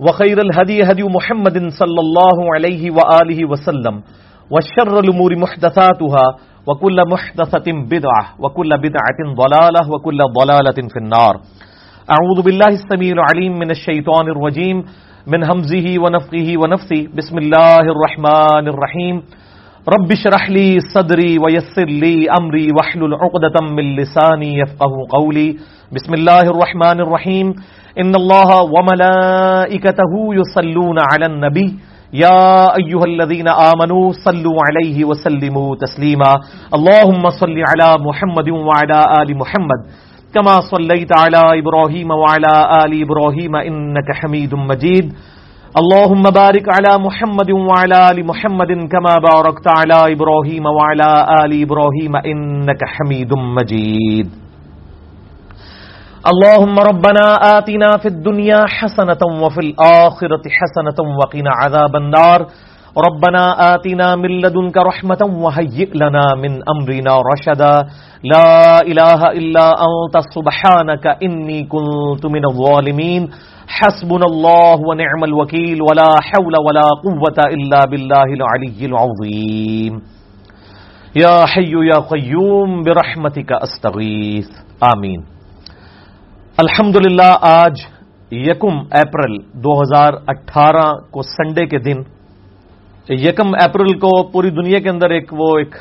وخير الهدي هدي محمد صلى الله عليه وآله وسلم والشر الأمور محدثاتها وكل محدثة بدعة وكل بدعة ضلالة وكل ضلالة في النار. أعوذ بالله السميع العليم من الشيطان الرجيم من همزه ونفقه ونفثه. بسم الله الرحمن الرحيم. رب اشرح لي صدري ويسر لي أمري واحلل عقدة من لساني يفقه قولي. بسم الله الرحمن الرحيم. إن الله وملائكته يصلون على النبي. يا أيها الذين آمنوا صلوا عليه وسلموا تسليما. اللهم صل على محمد وعلى آل محمد. كما صليت على إبراهيم وعلى آل إبراهيم إنك حميد مجيد. اللهم بارك على محمد وعلى آل محمد كما باركت على إبراهيم وعلى آل إبراهيم إنك حميد مجيد. اللهم ربنا آتنا في الدنيا حسنة وفي الآخرة حسنة وقنا عذاب النار. ربنا آتنا من لدنك رحمة وهيئ لنا من أمرنا رشدا. لا إله إلا أنت، سبحانك إني كنت من الظالمين. حسبنا الله ونعم الوكيل ولا حول ولا قوة إلا بالله العلي العظيم. يا حي يا قيوم، برحمتك أستغيث. آمين. الحمد آج یکم اپریل دو ہزار اٹھارہ کو سنڈے کے دن، یکم اپریل کو پوری دنیا کے اندر ایک وہ ایک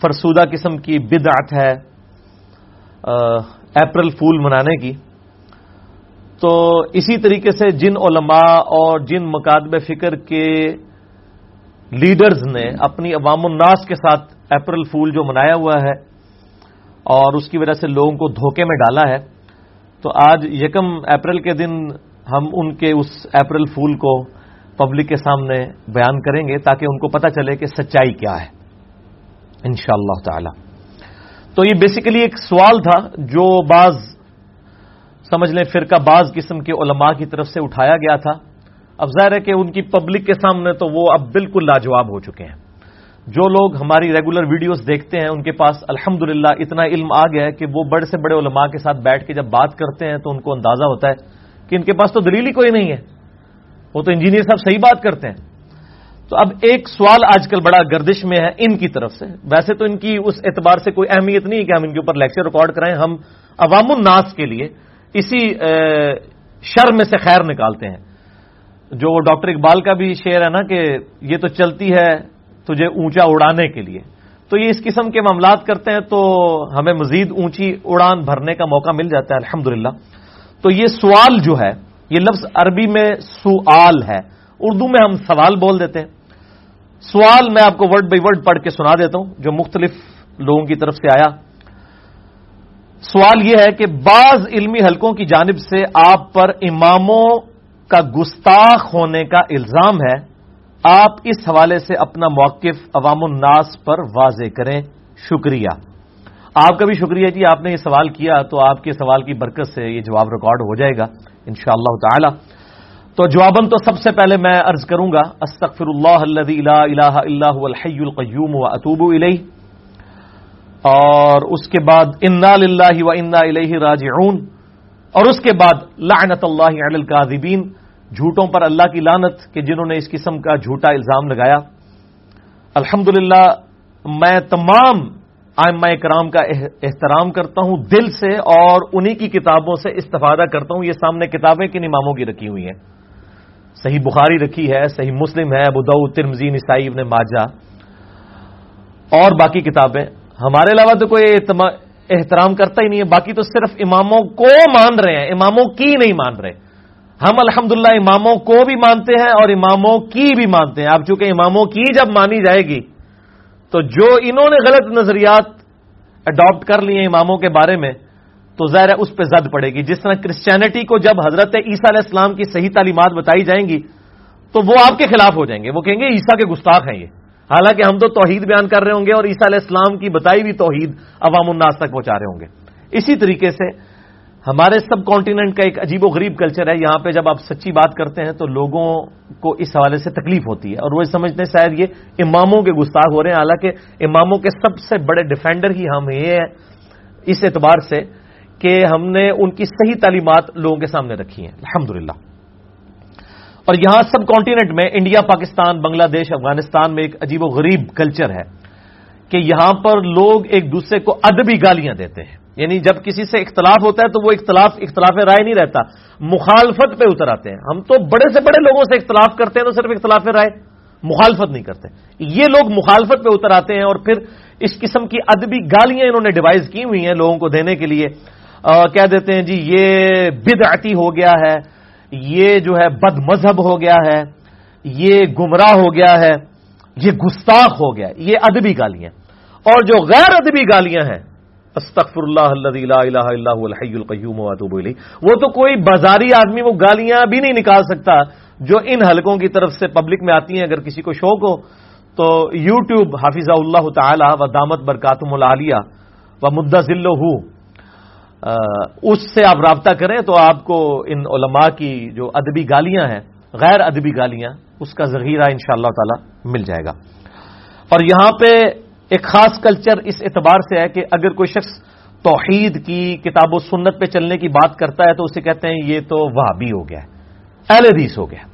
فرسودہ قسم کی بدعت ہے اپریل فول منانے کی۔ تو اسی طریقے سے جن علماء اور جن مکاتب فکر کے لیڈرز نے اپنی عوام الناس کے ساتھ اپریل فول جو منایا ہوا ہے اور اس کی وجہ سے لوگوں کو دھوکے میں ڈالا ہے، تو آج یکم اپریل کے دن ہم ان کے اس اپریل فول کو پبلک کے سامنے بیان کریں گے تاکہ ان کو پتہ چلے کہ سچائی کیا ہے۔ ان شاء اللہ تعالی۔ تو یہ بیسیکلی ایک سوال تھا جو بعض سمجھ لیں فرقہ بعض قسم کے علماء کی طرف سے اٹھایا گیا تھا۔ اب ظاہر ہے کہ ان کی پبلک کے سامنے تو وہ اب بالکل لاجواب ہو چکے ہیں۔ جو لوگ ہماری ریگولر ویڈیوز دیکھتے ہیں، ان کے پاس الحمد اتنا علم آ گیا ہے کہ وہ بڑے سے بڑے علماء کے ساتھ بیٹھ کے جب بات کرتے ہیں تو ان کو اندازہ ہوتا ہے کہ ان کے پاس تو دلیل ہی کوئی نہیں ہے۔ وہ تو انجینئر صاحب صحیح بات کرتے ہیں۔ تو اب ایک سوال آج کل بڑا گردش میں ہے ان کی طرف سے۔ ویسے تو ان کی اس اعتبار سے کوئی اہمیت نہیں ہے کہ ہم ان کے اوپر لیکچر ریکارڈ کرائیں۔ ہم عوام الناس کے لیے اسی شر میں سے خیر نکالتے ہیں۔ جو وہ ڈاکٹر اقبال کا بھی شعر ہے نا کہ یہ تو چلتی ہے تجھے اونچا اڑانے کے لیے۔ تو یہ اس قسم کے معاملات کرتے ہیں تو ہمیں مزید اونچی اڑان بھرنے کا موقع مل جاتا ہے الحمد تو یہ سوال جو ہے، یہ لفظ عربی میں سوال ہے۔ اردو میں ہم سوال بول دیتے ہیں۔ سوال میں آپ کو ورڈ بائی ورڈ پڑھ کے سنا دیتا ہوں، جو مختلف لوگوں کی طرف سے آیا۔ سوال یہ ہے کہ بعض علمی حلقوں کی جانب سے آپ پر اماموں کا گستاخ ہونے کا الزام ہے، آپ اس حوالے سے اپنا موقف عوام الناس پر واضح کریں۔ شکریہ۔ آپ کا بھی شکریہ جی آپ نے یہ سوال کیا تو آپ کے سوال کی برکت سے یہ جواب ریکارڈ ہو جائے گا ان شاء اللہ تعالی۔ تو جواباً تو سب سے پہلے میں ارض کروں گا، استغفر اللہ لا الہ الا هو الحی القیوم و اطوب الیہ۔ اور اس کے بعد انا للہ و انا الیہ راجعون۔ اور اس کے بعد لعنت اللہ علی الکاذبین۔ جھوٹوں پر اللہ کی لانت کہ جنہوں نے اس قسم کا جھوٹا الزام لگایا۔ الحمد میں تمام آئمہ کرام کا احترام کرتا ہوں دل سے اور انہی کی کتابوں سے استفادہ کرتا ہوں۔ یہ سامنے کتابیں کن اماموں کی رکھی ہوئی ہیں۔ صحیح بخاری رکھی ہے، صحیح مسلم ہے، ابو ترمزی نسائی، ابن ماجہ۔ اور باقی کتابیں۔ ہمارے علاوہ تو کوئی احترام کرتا ہی نہیں ہے۔ باقی تو صرف اماموں کو مان رہے ہیں۔ اماموں کی نہیں مان رہے۔ ہم الحمد اماموں کو بھی مانتے ہیں اور اماموں کی بھی مانتے ہیں۔ اب چونکہ اماموں کی جب مانی جائے گی، تو جو انہوں نے غلط نظریات اڈاپٹ کر لیے اماموں کے بارے میں، تو ظاہر ہے اس پہ زد پڑے گی۔ جس طرح کرسچینٹی کو جب حضرت عیسیٰ علیہ السلام کی صحیح تعلیمات بتائی جائیں گی، تو وہ آپ کے خلاف ہو جائیں گے۔ وہ کہیں گے، عیسیٰ کے گستاخ ہیں یہ۔ حالانکہ ہم تو توحید بیان کر رہے ہوں گے اور عیسیٰ علیہ السلام کی بتائی ہوئی توحید عوام الناس تک پہنچا رہے ہوں گے۔ اسی طریقے سے ہمارے سب کانٹیننٹ کا ایک عجیب و غریب کلچر ہے۔ یہاں پہ جب آپ سچی بات کرتے ہیں تو لوگوں کو اس حوالے سے تکلیف ہوتی ہے اور وہ سمجھتے ہیں شاید یہ اماموں کے گستاخ ہو رہے ہیں۔ حالانکہ اماموں کے سب سے بڑے ڈیفینڈر ہی ہم یہ ہیں اس اعتبار سے کہ ہم نے ان کی صحیح تعلیمات لوگوں کے سامنے رکھی ہیں۔ الحمد اور یہاں سب کانٹیننٹ میں انڈیا، پاکستان، بنگلہ دیش، افغانستان میں ایک عجیب و غریب کلچر ہے کہ یہاں پر لوگ ایک دوسرے کو ادبی گالیاں دیتے ہیں۔ یعنی جب کسی سے اختلاف ہوتا ہے تو وہ اختلاف اختلاف رائے نہیں رہتا، مخالفت پہ اتر آتے ہیں۔ ہم تو بڑے سے بڑے لوگوں سے اختلاف کرتے ہیں تو صرف اختلاف رائے، مخالفت نہیں کرتے۔ یہ لوگ مخالفت پہ اتر آتے ہیں اور پھر اس قسم کی ادبی گالیاں انہوں نے ڈیوائز کی ہوئی ہیں لوگوں کو دینے کے لیے۔ کہہ دیتے ہیں جی یہ بدعتی ہو گیا ہے۔ یہ جو ہے بد مذہب ہو گیا ہے، یہ گمراہ ہو گیا ہے، یہ گستاخ ہو گیا یہ ادبی گالیاں۔ اور جو غیر ادبی گالیاں ہیں استغفر اللہ لا الہ الا هو الحی القیوم واتوب الیہ، وہ تو کوئی بازاری آدمی وہ گالیاں بھی نہیں نکال سکتا جو ان حلقوں کی طرف سے پبلک میں آتی ہیں۔ اگر کسی کو شوق ہو تو یو ٹیوب اللہ تعالی و دامت برکاتم العالیہ و مدہ ذلو اس سے آپ رابطہ کریں تو آپ کو ان علماء کی جو ادبی گالیاں ہیں، غیر ادبی گالیاں، اس کا ذخیرہ ان شاء اللہ تعالی مل جائے گا۔ اور یہاں پہ ایک خاص کلچر اس اعتبار سے ہے کہ اگر کوئی شخص توحید کی کتاب و سنت پہ چلنے کی بات کرتا ہے تو اسے کہتے ہیں، یہ تو وہابی ہو گیا، اہل حدیث ہو گیا۔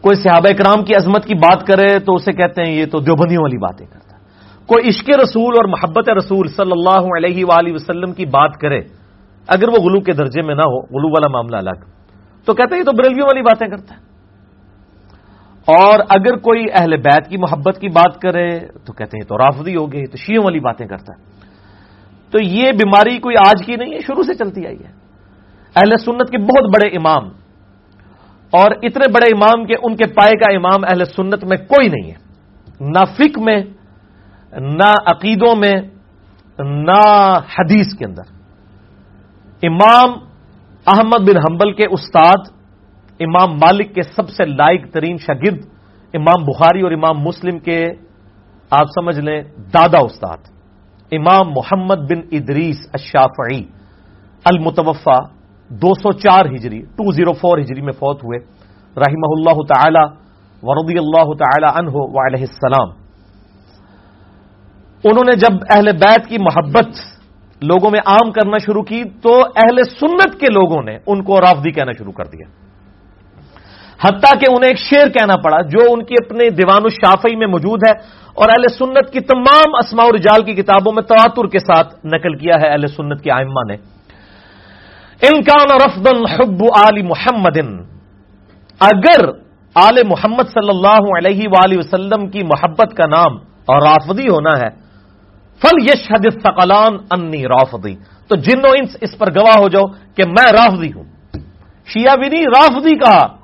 کوئی صحابہ کرام کی عظمت کی بات کرے تو اسے کہتے ہیں، یہ تو دیوبندیوں والی باتیں کرتا ہے۔ کوئی عشق رسول اور محبت رسول صلی اللہ علیہ وآلہ وسلم کی بات کرے اگر وہ غلو کے درجے میں نہ ہو، غلو والا معاملہ الگ۔ تو کہتے ہیں یہ تو بریلویوں والی باتیں کرتا ہے۔ اور اگر کوئی اہل بیت کی محبت کی بات کرے، تو کہتے ہیں تو رافضی ہو گئے تو شیوں والی باتیں کرتا ہے۔ تو یہ بیماری کوئی آج کی نہیں ہے، شروع سے چلتی آئی ہے۔ اہل سنت کے بہت بڑے امام، اور اتنے بڑے امام کے ان کے پائے کا امام اہل سنت میں کوئی نہیں ہے۔ نہ فک میں، نہ عقیدوں میں، نہ حدیث کے اندر۔ امام احمد بن حنبل کے استاد، امام مالک کے سب سے لائق ترین شاگرد، امام بخاری اور امام مسلم کے، آپ سمجھ لیں، دادا استاد، امام محمد بن ادریس الشافعی المتوفا دو سو چار ہجری ٹو زیرو فور ہجری میں فوت ہوئے، رحمہ اللہ تعالی ورضی اللہ تعالی عنہ وعلیہ السلام۔ انہوں نے جب اہل بیت کی محبت لوگوں میں عام کرنا شروع کی تو اہل سنت کے لوگوں نے ان کو رافدی کہنا شروع کر دیا۔ حتیٰ کہ انہیں ایک شعر کہنا پڑا جو ان کی اپنے دیوان الشافی میں موجود ہے اور اہل سنت کی تمام اسماء رجال کی کتابوں میں تواتر کے ساتھ نقل کیا ہے اہل سنت کی آئمہ نے۔ انکان رفدن حب آل محمد، اگر آل محمد صلی اللہ علیہ وآلہ وسلم کی محبت کا نام اور رافدی ہونا ہے فل یش حدیث ثقلان انی رافدی تو جن و انس اس پر گواہ ہو جاؤ کہ میں رافدی ہوں۔ شیعہ بھی نہیں رافدی کہا۔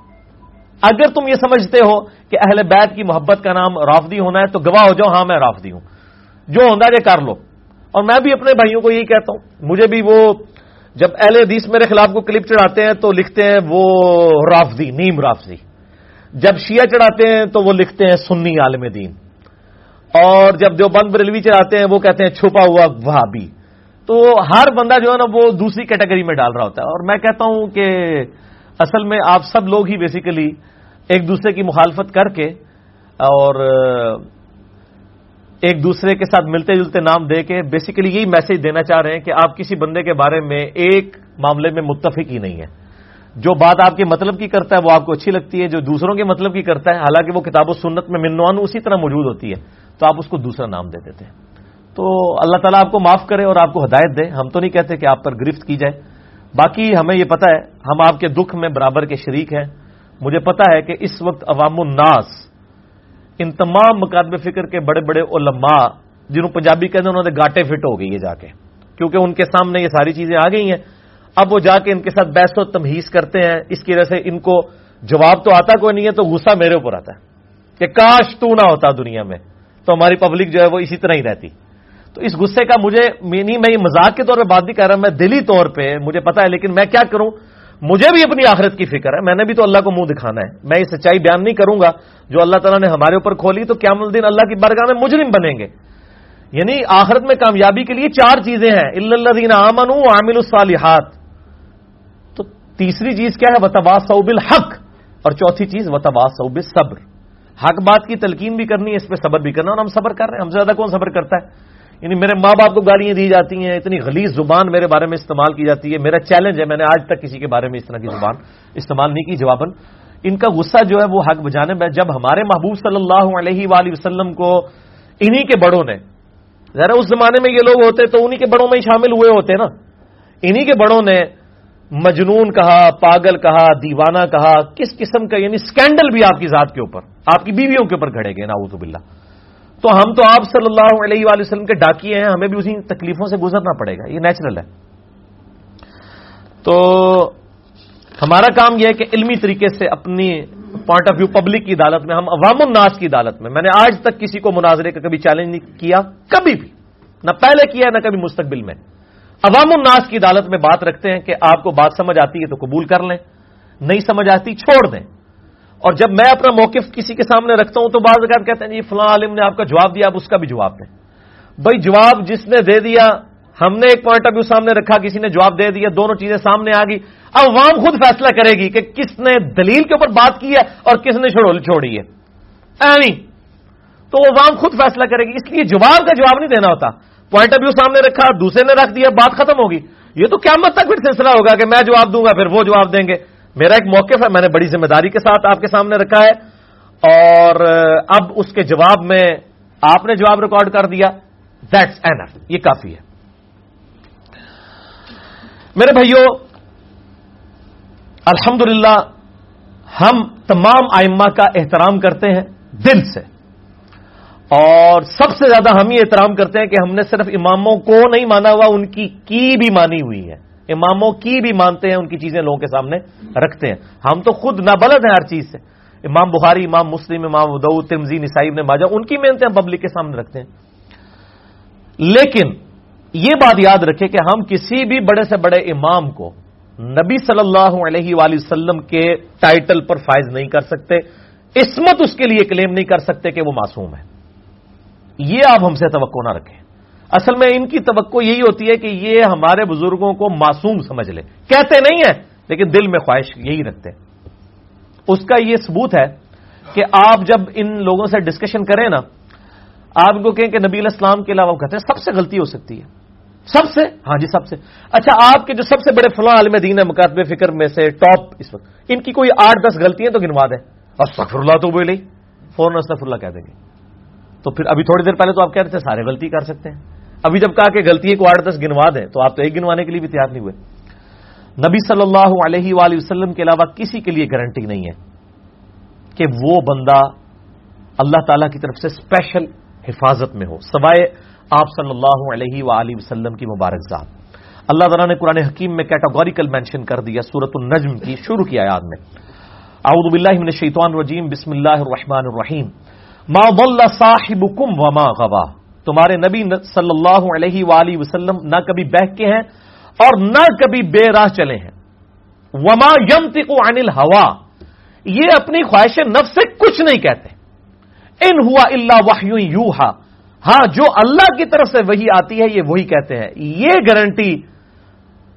اگر تم یہ سمجھتے ہو کہ اہل بیت کی محبت کا نام رافدی ہونا ہے، تو گواہ ہو جاؤ ہاں میں رافدی ہوں۔ جو ہونا یہ کر لو۔ اور میں بھی اپنے بھائیوں کو یہی کہتا ہوں۔ مجھے بھی وہ جب اہل حدیث میرے خلاف کو کلپ چڑھاتے ہیں، تو لکھتے ہیں وہ رافضی، نیم رافضی۔ جب شیعہ چڑھاتے ہیں، تو وہ لکھتے ہیں سنی عالم دین۔ اور جب جو بند بریلوی چڑھاتے ہیں، وہ کہتے ہیں، چھپا ہوا وہابی۔ تو ہر بندہ جو ہے نا، وہ دوسری کیٹیگری میں ڈال رہا ہوتا ہے۔ اور میں کہتا ہوں کہ اصل میں آپ سب لوگ ہی بیسیکلی ایک دوسرے کی مخالفت کر کے اور ایک دوسرے کے ساتھ ملتے جلتے نام دے کے بیسیکلی یہی میسج دینا چاہ رہے ہیں کہ آپ کسی بندے کے بارے میں ایک معاملے میں متفق ہی نہیں ہے جو بات آپ کے مطلب کی کرتا ہے، وہ آپ کو اچھی لگتی ہے، جو دوسروں کے مطلب کی کرتا ہے، حالانکہ وہ کتاب و سنت میں منوان اسی طرح موجود ہوتی ہے۔ تو آپ اس کو دوسرا نام دے دیتے ہیں۔ تو اللہ تعالیٰ آپ کو معاف کرے اور آپ کو ہدایت دے۔ ہم تو نہیں کہتے کہ آپ پر گرفت کی جائے۔ باقی ہمیں یہ پتا ہے، ہم آپ کے دکھ میں برابر کے شریک ہیں۔ مجھے پتا ہے کہ اس وقت عوام الناس ان تمام مقادم فکر کے بڑے بڑے علماء جنہوں پنجابی کہتے ہیں انہوں نے گاٹے فٹ ہو گئی ہے جا کے۔ کیونکہ ان کے سامنے یہ ساری چیزیں آ گئی ہیں۔ اب وہ جا کے ان کے ساتھ بحث و تمہیز کرتے ہیں۔ اس کی وجہ سے ان کو جواب تو آتا کوئی نہیں ہے، تو غصہ میرے اوپر آتا ہے کہ کاش تو نہ ہوتا دنیا میں۔ تو ہماری پبلک جو ہے وہ اسی طرح ہی رہتی۔ تو اس غصے کا مجھے نہیں میں یہ مزاق کے طور پہ بات نہیں کر رہا میں دلی طور پہ، مجھے پتا ہے، لیکن میں کیا کروں؟ مجھے بھی اپنی آخرت کی فکر ہے، میں نے بھی تو اللہ کو منہ دکھانا ہے۔ میں یہ سچائی بیان نہیں کروں گا، جو اللہ تعالیٰ نے ہمارے اوپر کھولی، تو قیام الدین اللہ کی برگاہ میں مجرم بنیں گے۔ یعنی آخرت میں کامیابی کے لیے چار چیزیں ہیں۔ اللہ دین امن عامل الصالحات۔ تو تیسری چیز کیا ہے؟ وطبا صوب الحق اور چوتھی چیز وطبا صوب صبر حق بات کی تلقین بھی کرنی ہے، اس پہ صبر بھی کرنا اور ہم صبر کر رہے ہیں۔ ہم سے زیادہ کون صبر کرتا ہے؟ یعنی میرے ماں باپ کو گالیاں دی جاتی ہیں، اتنی غلیظ زبان میرے بارے میں استعمال کی جاتی ہے۔ میرا چیلنج ہے، میں نے آج تک کسی کے بارے میں اس طرح کی زبان استعمال نہیں کی۔ جواباً، ان کا غصہ جو ہے وہ حق بجانب ہے۔ جب ہمارے محبوب صلی اللہ علیہ وآلہ وسلم کو انہی کے بڑوں نے، ذرا اس زمانے میں یہ لوگ ہوتے تو انہی کے بڑوں میں ہی شامل ہوئے ہوتے نا۔ انہی کے بڑوں نے مجنون کہا، پاگل کہا، دیوانہ کہا، کس قسم کا یعنی سکینڈل بھی آپ کی ذات کے اوپر، آپ کی بیویوں کے اوپر گھڑے گئے ناؤز باللہ۔ تو ہم تو آپ صلی اللہ علیہ وآلہ وسلم کے ڈاکیے ہیں، ہمیں بھی اسی تکلیفوں سے گزرنا پڑے گا، یہ نیچرل ہے۔ تو ہمارا کام یہ ہے کہ علمی طریقے سے اپنی پوائنٹ آف ویو پبلک کی عدالت میں، ہم عوام الناس کی عدالت میں میں نے آج تک کسی کو مناظرے کا کبھی چیلنج نہیں کیا، کبھی بھی، نہ پہلے کیا، نہ کبھی مستقبل میں۔ عوام الناس کی عدالت میں بات رکھتے ہیں کہ آپ کو بات سمجھ آتی ہے تو قبول کر لیں، نہیں سمجھ آتی چھوڑ دیں۔ اور جب میں اپنا موقف کسی کے سامنے رکھتا ہوں تو بعض اگر کہتے ہیں جی فلاں عالم نے آپ کا جواب دیا آپ اس کا بھی جواب دیں۔ بھائی، جواب جس نے دے دیا، ہم نے ایک پوائنٹ آف ویو سامنے رکھا، کسی نے جواب دے دیا، دونوں چیزیں سامنے آ گئی۔ اب عوام خود فیصلہ کرے گی کہ کس نے دلیل کے اوپر بات کی ہے اور کس نے چھوڑی ہے۔ یعنی تو عوام خود فیصلہ کرے گی، اس لیے جواب کا جواب نہیں دینا ہوتا۔ پوائنٹ آف ویو سامنے رکھا، دوسرے نے رکھ دیا، بات ختم ہوگی۔ یہ تو قیامت تک پھر سلسلہ ہوگا کہ میں جواب دوں گا، پھر وہ جواب دیں گے۔ میرا ایک موقف ہے، میں نے بڑی ذمہ داری کے ساتھ آپ کے سامنے رکھا ہے۔ اور اب اس کے جواب میں آپ نے جواب ریکارڈ کر دیا۔ دیٹس این یہ کافی ہے۔ میرے بھائیوں الحمد ہم تمام آئمہ کا احترام کرتے ہیں دل سے۔ اور سب سے زیادہ ہم یہ احترام کرتے ہیں کہ ہم نے صرف اماموں کو نہیں مانا ہوا، ان کی کی بھی مانی ہوئی ہے۔ اماموں کی بھی مانتے ہیں، ان کی چیزیں لوگوں کے سامنے رکھتے ہیں۔ ہم تو خود نابلد ہیں ہر چیز سے۔ امام بخاری، امام مسلم، امام ادو تمزی نصائب نے ماجا ان کی محنتیں ہم پبلک کے سامنے رکھتے ہیں۔ لیکن یہ بات یاد رکھے کہ ہم کسی بھی بڑے سے بڑے امام کو نبی صلی اللہ علیہ وآلہ وسلم کے ٹائٹل پر فائز نہیں کر سکتے۔ عصمت اس کے لیے کلیم نہیں کر سکتے کہ وہ معصوم ہے۔ یہ آپ ہم سے توقع نہ رکھیں۔ اصل میں ان کی توقع یہی ہوتی ہے کہ یہ ہمارے بزرگوں کو معصوم سمجھ لے۔ کہتے نہیں ہیں، لیکن دل میں خواہش یہی رکھتے ہیں۔ اس کا یہ ثبوت ہے کہ آپ جب ان لوگوں سے ڈسکشن کریں نا، آپ کو کہیں کہ نبی الاسلام کے علاوہ کہتے ہیں، سب سے غلطی ہو سکتی ہے۔ سب سے؟ ہاں جی سب سے۔ اچھا آپ کے جو سب سے بڑے فلاں عالم دین ہے مکاتب فکر میں سے ٹاپ اس وقت۔ ان کی کوئی آٹھ دس غلطیاں تو گنوا دیں۔ اور سفر اللہ تو بولے فوراً سفر اللہ کہہ دیں گے۔ تو پھر ابھی تھوڑی دیر پہلے تو آپ کہہ رہے تھے سارے غلطی کر سکتے ہیں۔ ابھی جب کہا کہ غلطی کو آٹھ دس گنوا دیں تو آپ تو ایک گنوانے کے لیے بھی تیار نہیں ہوئے۔ نبی صلی اللہ علیہ وآلہ وسلم کے علاوہ کسی کے لیے گارنٹی نہیں ہے کہ وہ بندہ اللہ تعالی کی طرف سے اسپیشل حفاظت میں ہو، سوائے آپ صلی اللہ علیہ وآلہ وسلم کی مبارک ذات۔ اللہ تعالیٰ نے قرآن حکیم میں کیٹاگوریکل مینشن کر دیا سورت النجم کی شروع کی آیات میں۔ اعوذ باللہ من الشیطان الرجیم، بسم اللہ الرحمن الرحیم۔ ما ضل صاحبکم وما غوا تمہارے نبی صلی اللہ علیہ وآلہ وسلم نہ کبھی بہ کے ہیں اور نہ کبھی بے راہ چلے ہیں۔ وما ينطق عن الهوا یہ اپنی خواہش نفس سے کچھ نہیں کہتے۔ ان ہوا اللہ وحی یوہا ہاں جو اللہ کی طرف سے وہی آتی ہے، یہ وہی کہتے ہیں۔ یہ گارنٹی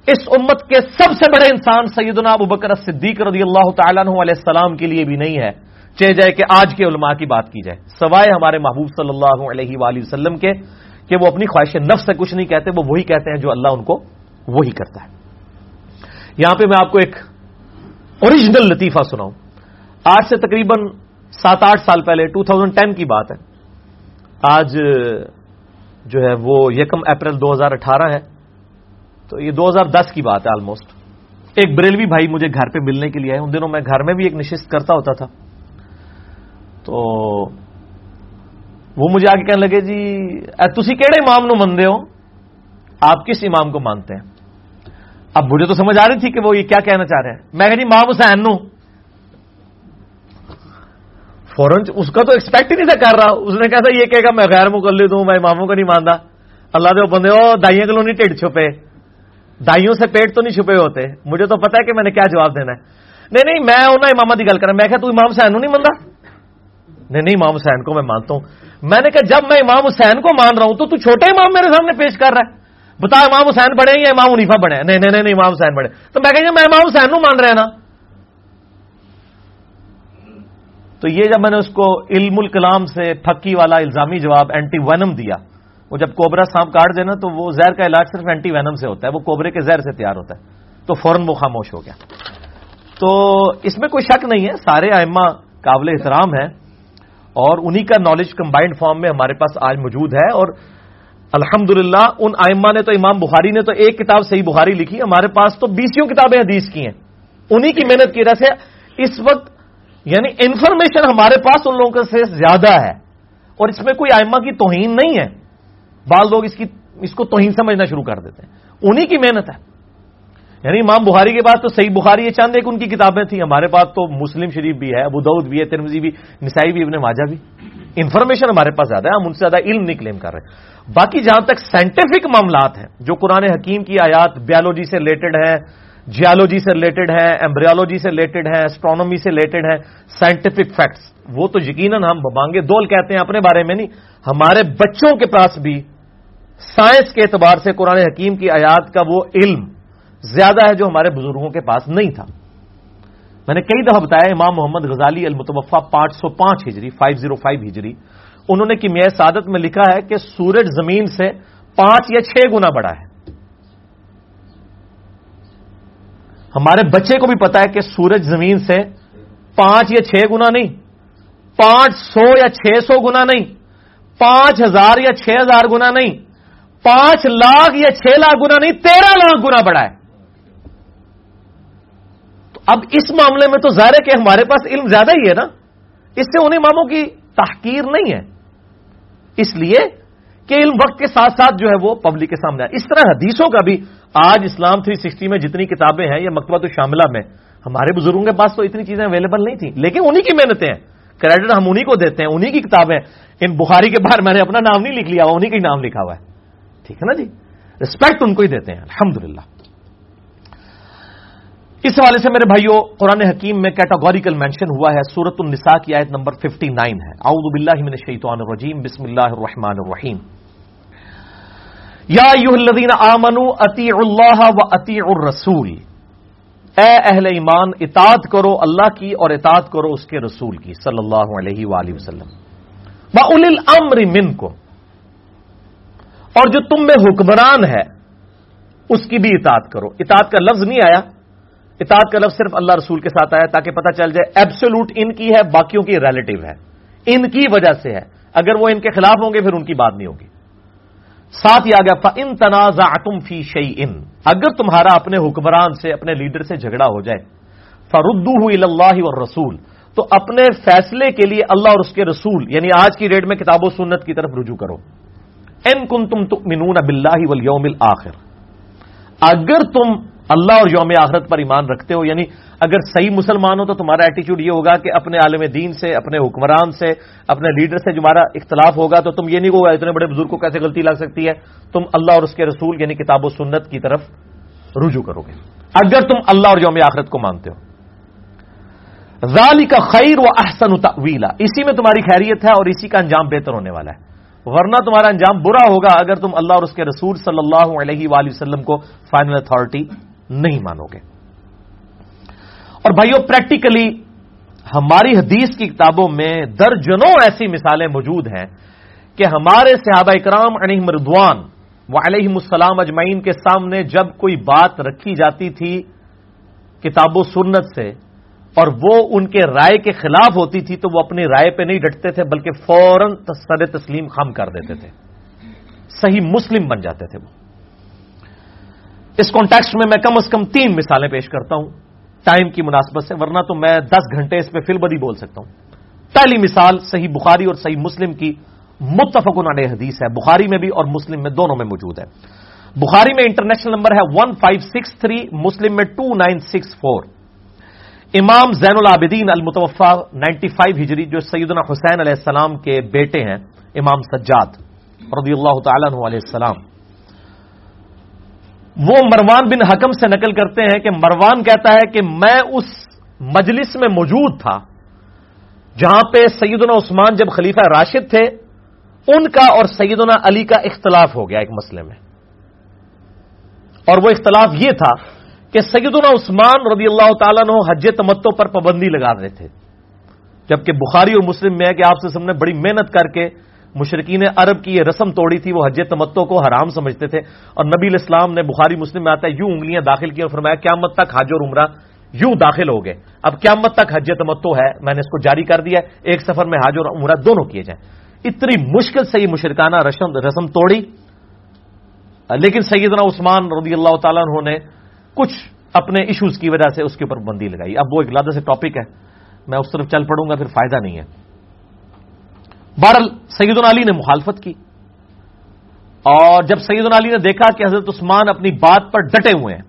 اس امت کے سب سے بڑے انسان سیدنا ابو بکر صدیق رضی اللہ تعالیٰ علیہ السلام کے لیے بھی نہیں ہے۔ چہ جائے کہ آج کے علماء کی بات کی جائے۔ سوائے ہمارے محبوب صلی اللہ علیہ وآلہ وسلم کے کہ وہ اپنی خواہش نفس سے کچھ نہیں کہتے، وہ وہی کہتے ہیں جو اللہ ان کو وہی کرتا ہے۔ یہاں پہ میں آپ کو ایک اوریجنل لطیفہ سناؤں۔ آج سے تقریباً سات آٹھ سال پہلے ٹو تھاؤزینڈ ٹین کی بات ہے۔ آج جو ہے وہ یکم اپریل دو ہزار اٹھارہ ہے۔ تو یہ دو ہزار دس کی بات ہے آلموسٹ ایک بریلوی بھائی مجھے گھر پہ ملنے کے لیے آئے۔ ان دنوں میں گھر میں بھی ایک نشست کرتا ہوتا تھا۔ تو وہ مجھے آگے کہنے لگے جی تھی کہڑے امام نو مندے ہو؟ آپ کس امام کو مانتے ہیں؟ اب مجھے تو سمجھ آ رہی تھی کہ وہ یہ کیا کہنا چاہ رہے ہیں۔ میں کہ جی مام حسین نو۔ فوراً اس کا تو ایکسپیکٹ ہی نہیں تھا کر رہا۔ اس نے کہا تھا یہ کہے گا، میں غیر مقلد ہوں، میں اماموں کو نہیں مانتا۔ اللہ دے بندے ہو دائیں کلو نہیں ٹھڈ چھپے۔ دائیوں سے پیٹ تو نہیں چھپے ہوتے۔ مجھے تو پتا ہے کہ میں نے کیا جواب دینا ہے۔ نہیں نہیں، میں انہیں امام کی گل کر میں کہ تو امام حسین نہیں منتا نہیں نہیں، امام حسین کو میں مانتا ہوں۔ میں نے کہا، جب میں امام حسین کو مان رہا ہوں تو تو چھوٹے امام میرے سامنے پیش کر رہا ہے۔ بتا، امام حسین بڑے یا امام منیفا بڑے نہیں نہیں نہیں امام حسین بڑے۔ تو میں کہ میں امام حسین نو مان رہا نا۔ تو یہ جب میں نے اس کو علم الکلام سے پھکی والا الزامی جواب اینٹی وینم دیا، وہ جب کوبرا سانپ کاٹ دینا، تو وہ زہر کا علاج صرف اینٹی وینم سے ہوتا ہے، وہ کوبرے کے زہر سے تیار ہوتا ہے۔ تو فوراً وہ خاموش ہو گیا۔ تو اس میں کوئی شک نہیں ہے، سارے آئمہ قابل احترام ہیں۔ اور انہی کا نالج کمبائنڈ فارم میں ہمارے پاس آج موجود ہے اور الحمد ان آئمہ نے تو، امام بخاری نے تو ایک کتاب صحیح بخاری لکھی، ہمارے پاس تو بیسوں کتابیں حدیث کی ہیں۔ انہی کی محنت کی وجہ سے اس وقت یعنی انفارمیشن ہمارے پاس ان لوگوں سے زیادہ ہے اور اس میں کوئی آئمہ کی توہین نہیں ہے۔ بعض لوگ اس کی، اس کو توہین سمجھنا شروع کر دیتے ہیں۔ انہی کی محنت ہے۔ یعنی امام بخاری کے پاس تو صحیح بخاری یہ چاند ایک ان کی کتابیں تھیں۔ ہمارے پاس تو مسلم شریف بھی ہے، ابو دعود بھی ہے ترمزی بھی، نسائی بھی، ابن ماجہ بھی۔ انفارمیشن ہمارے پاس زیادہ ہے، ہم ان سے زیادہ علم نہیں کلیم کر رہے۔ باقی جہاں تک سائنٹیفک معاملات ہیں، جو قرآن حکیم کی آیات بیالوجی سے ریلیٹڈ ہیں جیالوجی سے ریلیٹڈ ہیں ایمبریالوجی سے ریلیٹڈ ہیں اسٹرانومی سے ریلیٹڈ ہیں سائنٹیفک فیکٹس وہ تو یقیناً ہم بانگے دول کہتے ہیں اپنے بارے میں نہیں۔ ہمارے بچوں کے پاس بھی سائنس کے اعتبار سے قرآن حکیم کی آیات کا وہ علم زیادہ ہے جو ہمارے بزرگوں کے پاس نہیں تھا۔ میں نے کئی دفعہ بتایا، امام محمد غزالی المتوفا پانچ سو پانچ ہجری، فائیو زیرو فائیو ہجری، انہوں نے کیمیا سعادت میں لکھا ہے کہ سورج زمین سے پانچ یا چھ گنا بڑا ہے۔ ہمارے بچے کو بھی پتا ہے کہ سورج زمین سے پانچ یا چھ گنا نہیں، پانچ سو یا چھ سو گنا نہیں، پانچ ہزار یا چھ ہزار گنا نہیں، پانچ لاکھ یا چھ لاکھ گنا نہیں، تیرہ لاکھ گنا بڑا ہے۔ اب اس معاملے میں تو ظاہر ہے کہ ہمارے پاس علم زیادہ ہی ہے نا۔ اس سے انہیں ماموں کی تحقیر نہیں ہے۔ اس لیے کہ علم وقت کے ساتھ ساتھ جو ہے وہ پبلک کے سامنے اس طرح حدیثوں کا بھی آج اسلام 360 میں جتنی کتابیں ہیں یا مکتبہ تو شاملہ میں، ہمارے بزرگوں کے پاس تو اتنی چیزیں اویلیبل نہیں تھیں۔ لیکن انہی کی محنتیں ہیں۔ کریڈٹ ہم انہی کو دیتے ہیں، انہی کی کتابیں ان بخاری کے باہر میں نے اپنا نام نہیں لکھ لیا، انہی کا نام لکھا ہوا ہے۔ ٹھیک ہے نا جی؟ ریسپیکٹ ان کو ہی دیتے ہیں۔ الحمد اس حوالے سے میرے بھائیوں قرآن حکیم میں کیٹاگوریکل مینشن ہوا ہے سورت النساء کی آیت نمبر 59 ہے۔ اعوذ باللہ من الشیطان الرجیم، بسم اللہ الرحمن الرحیم۔ یا الذین آمنوا، اطیعوا اللہ و اطیعوا الرسول۔ اے اہل ایمان، اطاعت کرو اللہ کی اور اطاعت کرو اس کے رسول کی، صلی اللہ علیہ وآلہ وسلم۔ وَأُولِ الْأَمْرِ مِنْكُمْ اور جو تم میں حکمران ہے، اس کی بھی اطاعت کرو۔ اطاعت کا لفظ نہیں آیا۔ اطاعت کا لفظ صرف اللہ رسول کے ساتھ آیا تاکہ پتہ چل جائے ایبسولوٹ ان کی ہے، باقیوں کی ریلیٹو ہے۔ ان کی وجہ سے ہے۔ اگر وہ ان کے خلاف ہوں گے، پھر ان کی بات نہیں ہوگی۔ ساتھ ہی آ گیا ان تنازع تم فی شعی ان اگر تمہارا اپنے حکمران سے، اپنے لیڈر سے جھگڑا ہو جائے فردو اللہ اور رسول تو اپنے فیصلے کے لیے اللہ اور اس کے رسول یعنی آج کی ڈیٹ میں کتاب و سنت کی طرف رجوع کرو۔ ان کن تم تمنون اب اللہ ولیوم آخر اگر تم اللہ اور یوم آخرت پر ایمان رکھتے ہو یعنی اگر صحیح مسلمان ہو تو تمہارا ایٹیچیوڈ یہ ہوگا کہ اپنے عالم دین سے، اپنے حکمران سے، اپنے لیڈر سے جو ہمارا اختلاف ہوگا تو تم یہ نہیں ہوگا اتنے بڑے بزرگ کو کیسے غلطی لگ سکتی ہے؟ تم اللہ اور اس کے رسول یعنی کتاب و سنت کی طرف رجوع کرو گے۔ اگر تم اللہ اور یوم آخرت کو مانتے ہو۔ ذالی کا خیر و احسن ویلا اسی میں تمہاری خیریت ہے اور اسی کا انجام بہتر ہونے والا ہے۔ ورنہ تمہارا انجام برا ہوگا اگر تم اللہ اور اس کے رسول صلی اللہ علیہ وآلہ وسلم کو فائنل اتارٹی نہیں مانو گے۔ اور بھائیو پریکٹیکلی ہماری حدیث کی کتابوں میں درجنوں ایسی مثالیں موجود ہیں کہ ہمارے صحابہ اکرام علیہ مردوان و علیہ السلام اجمعین کے سامنے جب کوئی بات رکھی جاتی تھی کتاب و سنت سے اور وہ ان کے رائے کے خلاف ہوتی تھی تو وہ اپنی رائے پہ نہیں ڈٹتے تھے، بلکہ فوراً سر تسلیم خم کر دیتے تھے۔ صحیح مسلم بن جاتے تھے وہ۔ اس کانٹیکس میں میں کم از کم تین مثالیں پیش کرتا ہوں۔ ٹائم کی مناسبت سے، ورنہ تو میں دس گھنٹے اس پہ فل بدی بول سکتا ہوں۔ پہلی مثال صحیح بخاری اور صحیح مسلم کی متفق علیہ حدیث ہے۔ بخاری میں بھی اور مسلم میں دونوں میں موجود ہے۔ بخاری میں انٹرنیشنل نمبر ہے one five six three Muslim میں ٹو نائن سکس فور امام زین العابدین المتوفا نائنٹی فائیو ہجری، جو سیدنا حسین علیہ السلام کے بیٹے ہیں، امام سجاد رضی اللہ تعالیٰ علیہ السلام۔ وہ مروان بن حکم سے نقل کرتے ہیں کہ مروان کہتا ہے کہ میں اس مجلس میں موجود تھا جہاں پہ سیدنا عثمان جب خلیفہ راشد تھے، ان کا اور سیدنا علی کا اختلاف ہو گیا ایک مسئلے میں۔ اور وہ اختلاف یہ تھا کہ سیدنا عثمان رضی اللہ تعالیٰ نے حج تمتوں پر پابندی لگا رہے تھے، جبکہ بخاری اور مسلم میں ہے کہ آپ سے سب نے بڑی محنت کر کے مشرقین عرب کی یہ رسم توڑی تھی، وہ حج تمتوں کو حرام سمجھتے تھے۔ اور نبی الاسلام نے بخاری مسلم میں آتا ہے، یوں انگلیاں داخل کی اور فرمایا، قیامت تک حج اور عمرہ یوں داخل ہو گئے اب قیامت تک حج تمتو ہے، میں نے اس کو جاری کر دیا ہے، ایک سفر میں حج اور عمرہ دونوں کیے جائیں۔ اتنی مشکل سے یہ مشرکانہ رسم رسم توڑی۔ لیکن سیدنا عثمان رضی اللہ تعالیٰ نے کچھ اپنے ایشوز کی وجہ سے اس کے اوپر بندی لگائی۔ اب وہ ایک لادہ سے ٹاپک ہے، میں اس طرف چل پڑوں گا، پھر فائدہ نہیں ہے۔ بہرحال سید علی نے مخالفت کی اور جب سید علی نے دیکھا کہ حضرت عثمان اپنی بات پر ڈٹے ہوئے ہیں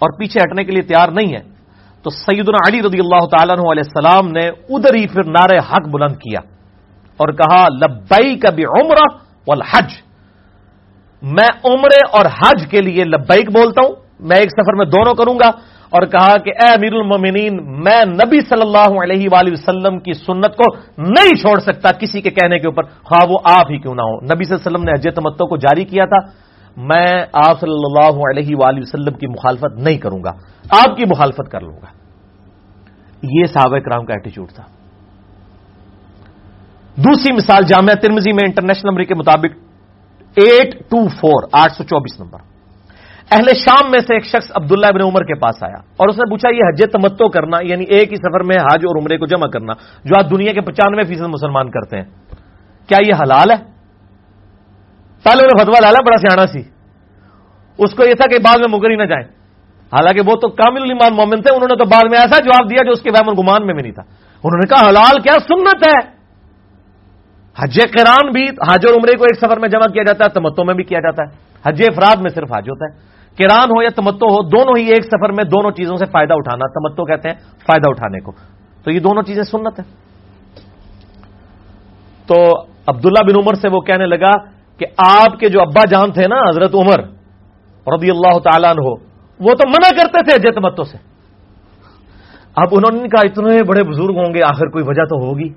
اور پیچھے ہٹنے کے لیے تیار نہیں ہے تو سیدنا علی رضی اللہ تعالیٰ علیہ السلام نے ادھر ہی پھر نعرے حق بلند کیا اور کہا لبئی کا بھی عمر والحج۔ میں عمرے اور حج کے لیے لبیک بولتا ہوں، میں ایک سفر میں دونوں کروں گا اور کہا کہ اے امیر المومنین میں نبی صلی اللہ علیہ وآلہ وسلم کی سنت کو نہیں چھوڑ سکتا کسی کے کہنے کے اوپر۔ خواہ وہ آپ ہی کیوں نہ ہو نبی صلی اللہ علیہ وسلم نے حج تمتوں کو جاری کیا تھا۔ میں آپ صلی اللہ علیہ وآلہ وسلم کی مخالفت نہیں کروں گا۔ آپ کی مخالفت کر لوں گا۔ یہ صحابہ کرام کا ایٹیچیوڈ تھا۔ دوسری مثال جامعہ ترمزی میں انٹرنیشنل نمبر کے مطابق ایٹ ٹو فور آٹھ سو چوبیس نمبر۔ اہل شام میں سے ایک شخص عبداللہ ابن عمر کے پاس آیا اور اس نے پوچھا، یہ حج تمتو کرنا یعنی ایک ہی سفر میں حج اور عمرے کو جمع کرنا، جو آج دنیا کے پچانوے فیصد مسلمان کرتے ہیں، کیا یہ حلال ہے؟ پہلے انہیں فتوا لالا بڑا سیاح سی۔ اس کو یہ تھا کہ بعد میں مگر ہی نہ جائیں۔ حالانکہ وہ تو کامل المان مومن تھے، انہوں نے تو بعد میں ایسا جواب دیا جو اس کے وحم گمان میں بھی نہیں تھا۔ انہوں نے کہا، حلال کیا؟ سنت ہے۔ حج کران بھی، حج اور عمرے کو ایک سفر میں جمع کیا جاتا ہے تمتوں میں بھی کیا جاتا ہے۔ حج افراد میں صرف حج ہوتا ہے۔ کران ہو یا تمتو ہو، دونوں ہی ایک سفر میں دونوں چیزوں سے فائدہ اٹھانا، تمتو کہتے ہیں فائدہ اٹھانے کو۔ تو یہ دونوں چیزیں سنت ہے تو عبداللہ بن عمر سے وہ کہنے لگا کہ آپ کے جو ابا جان تھے نا، حضرت عمر رضی اللہ تعالیٰ عنہ، وہ تو منع کرتے تھے اجے تمتو سے۔ اب انہوں نے کہا، اتنے بڑے بزرگ ہوں گے، آخر کوئی وجہ تو ہوگی۔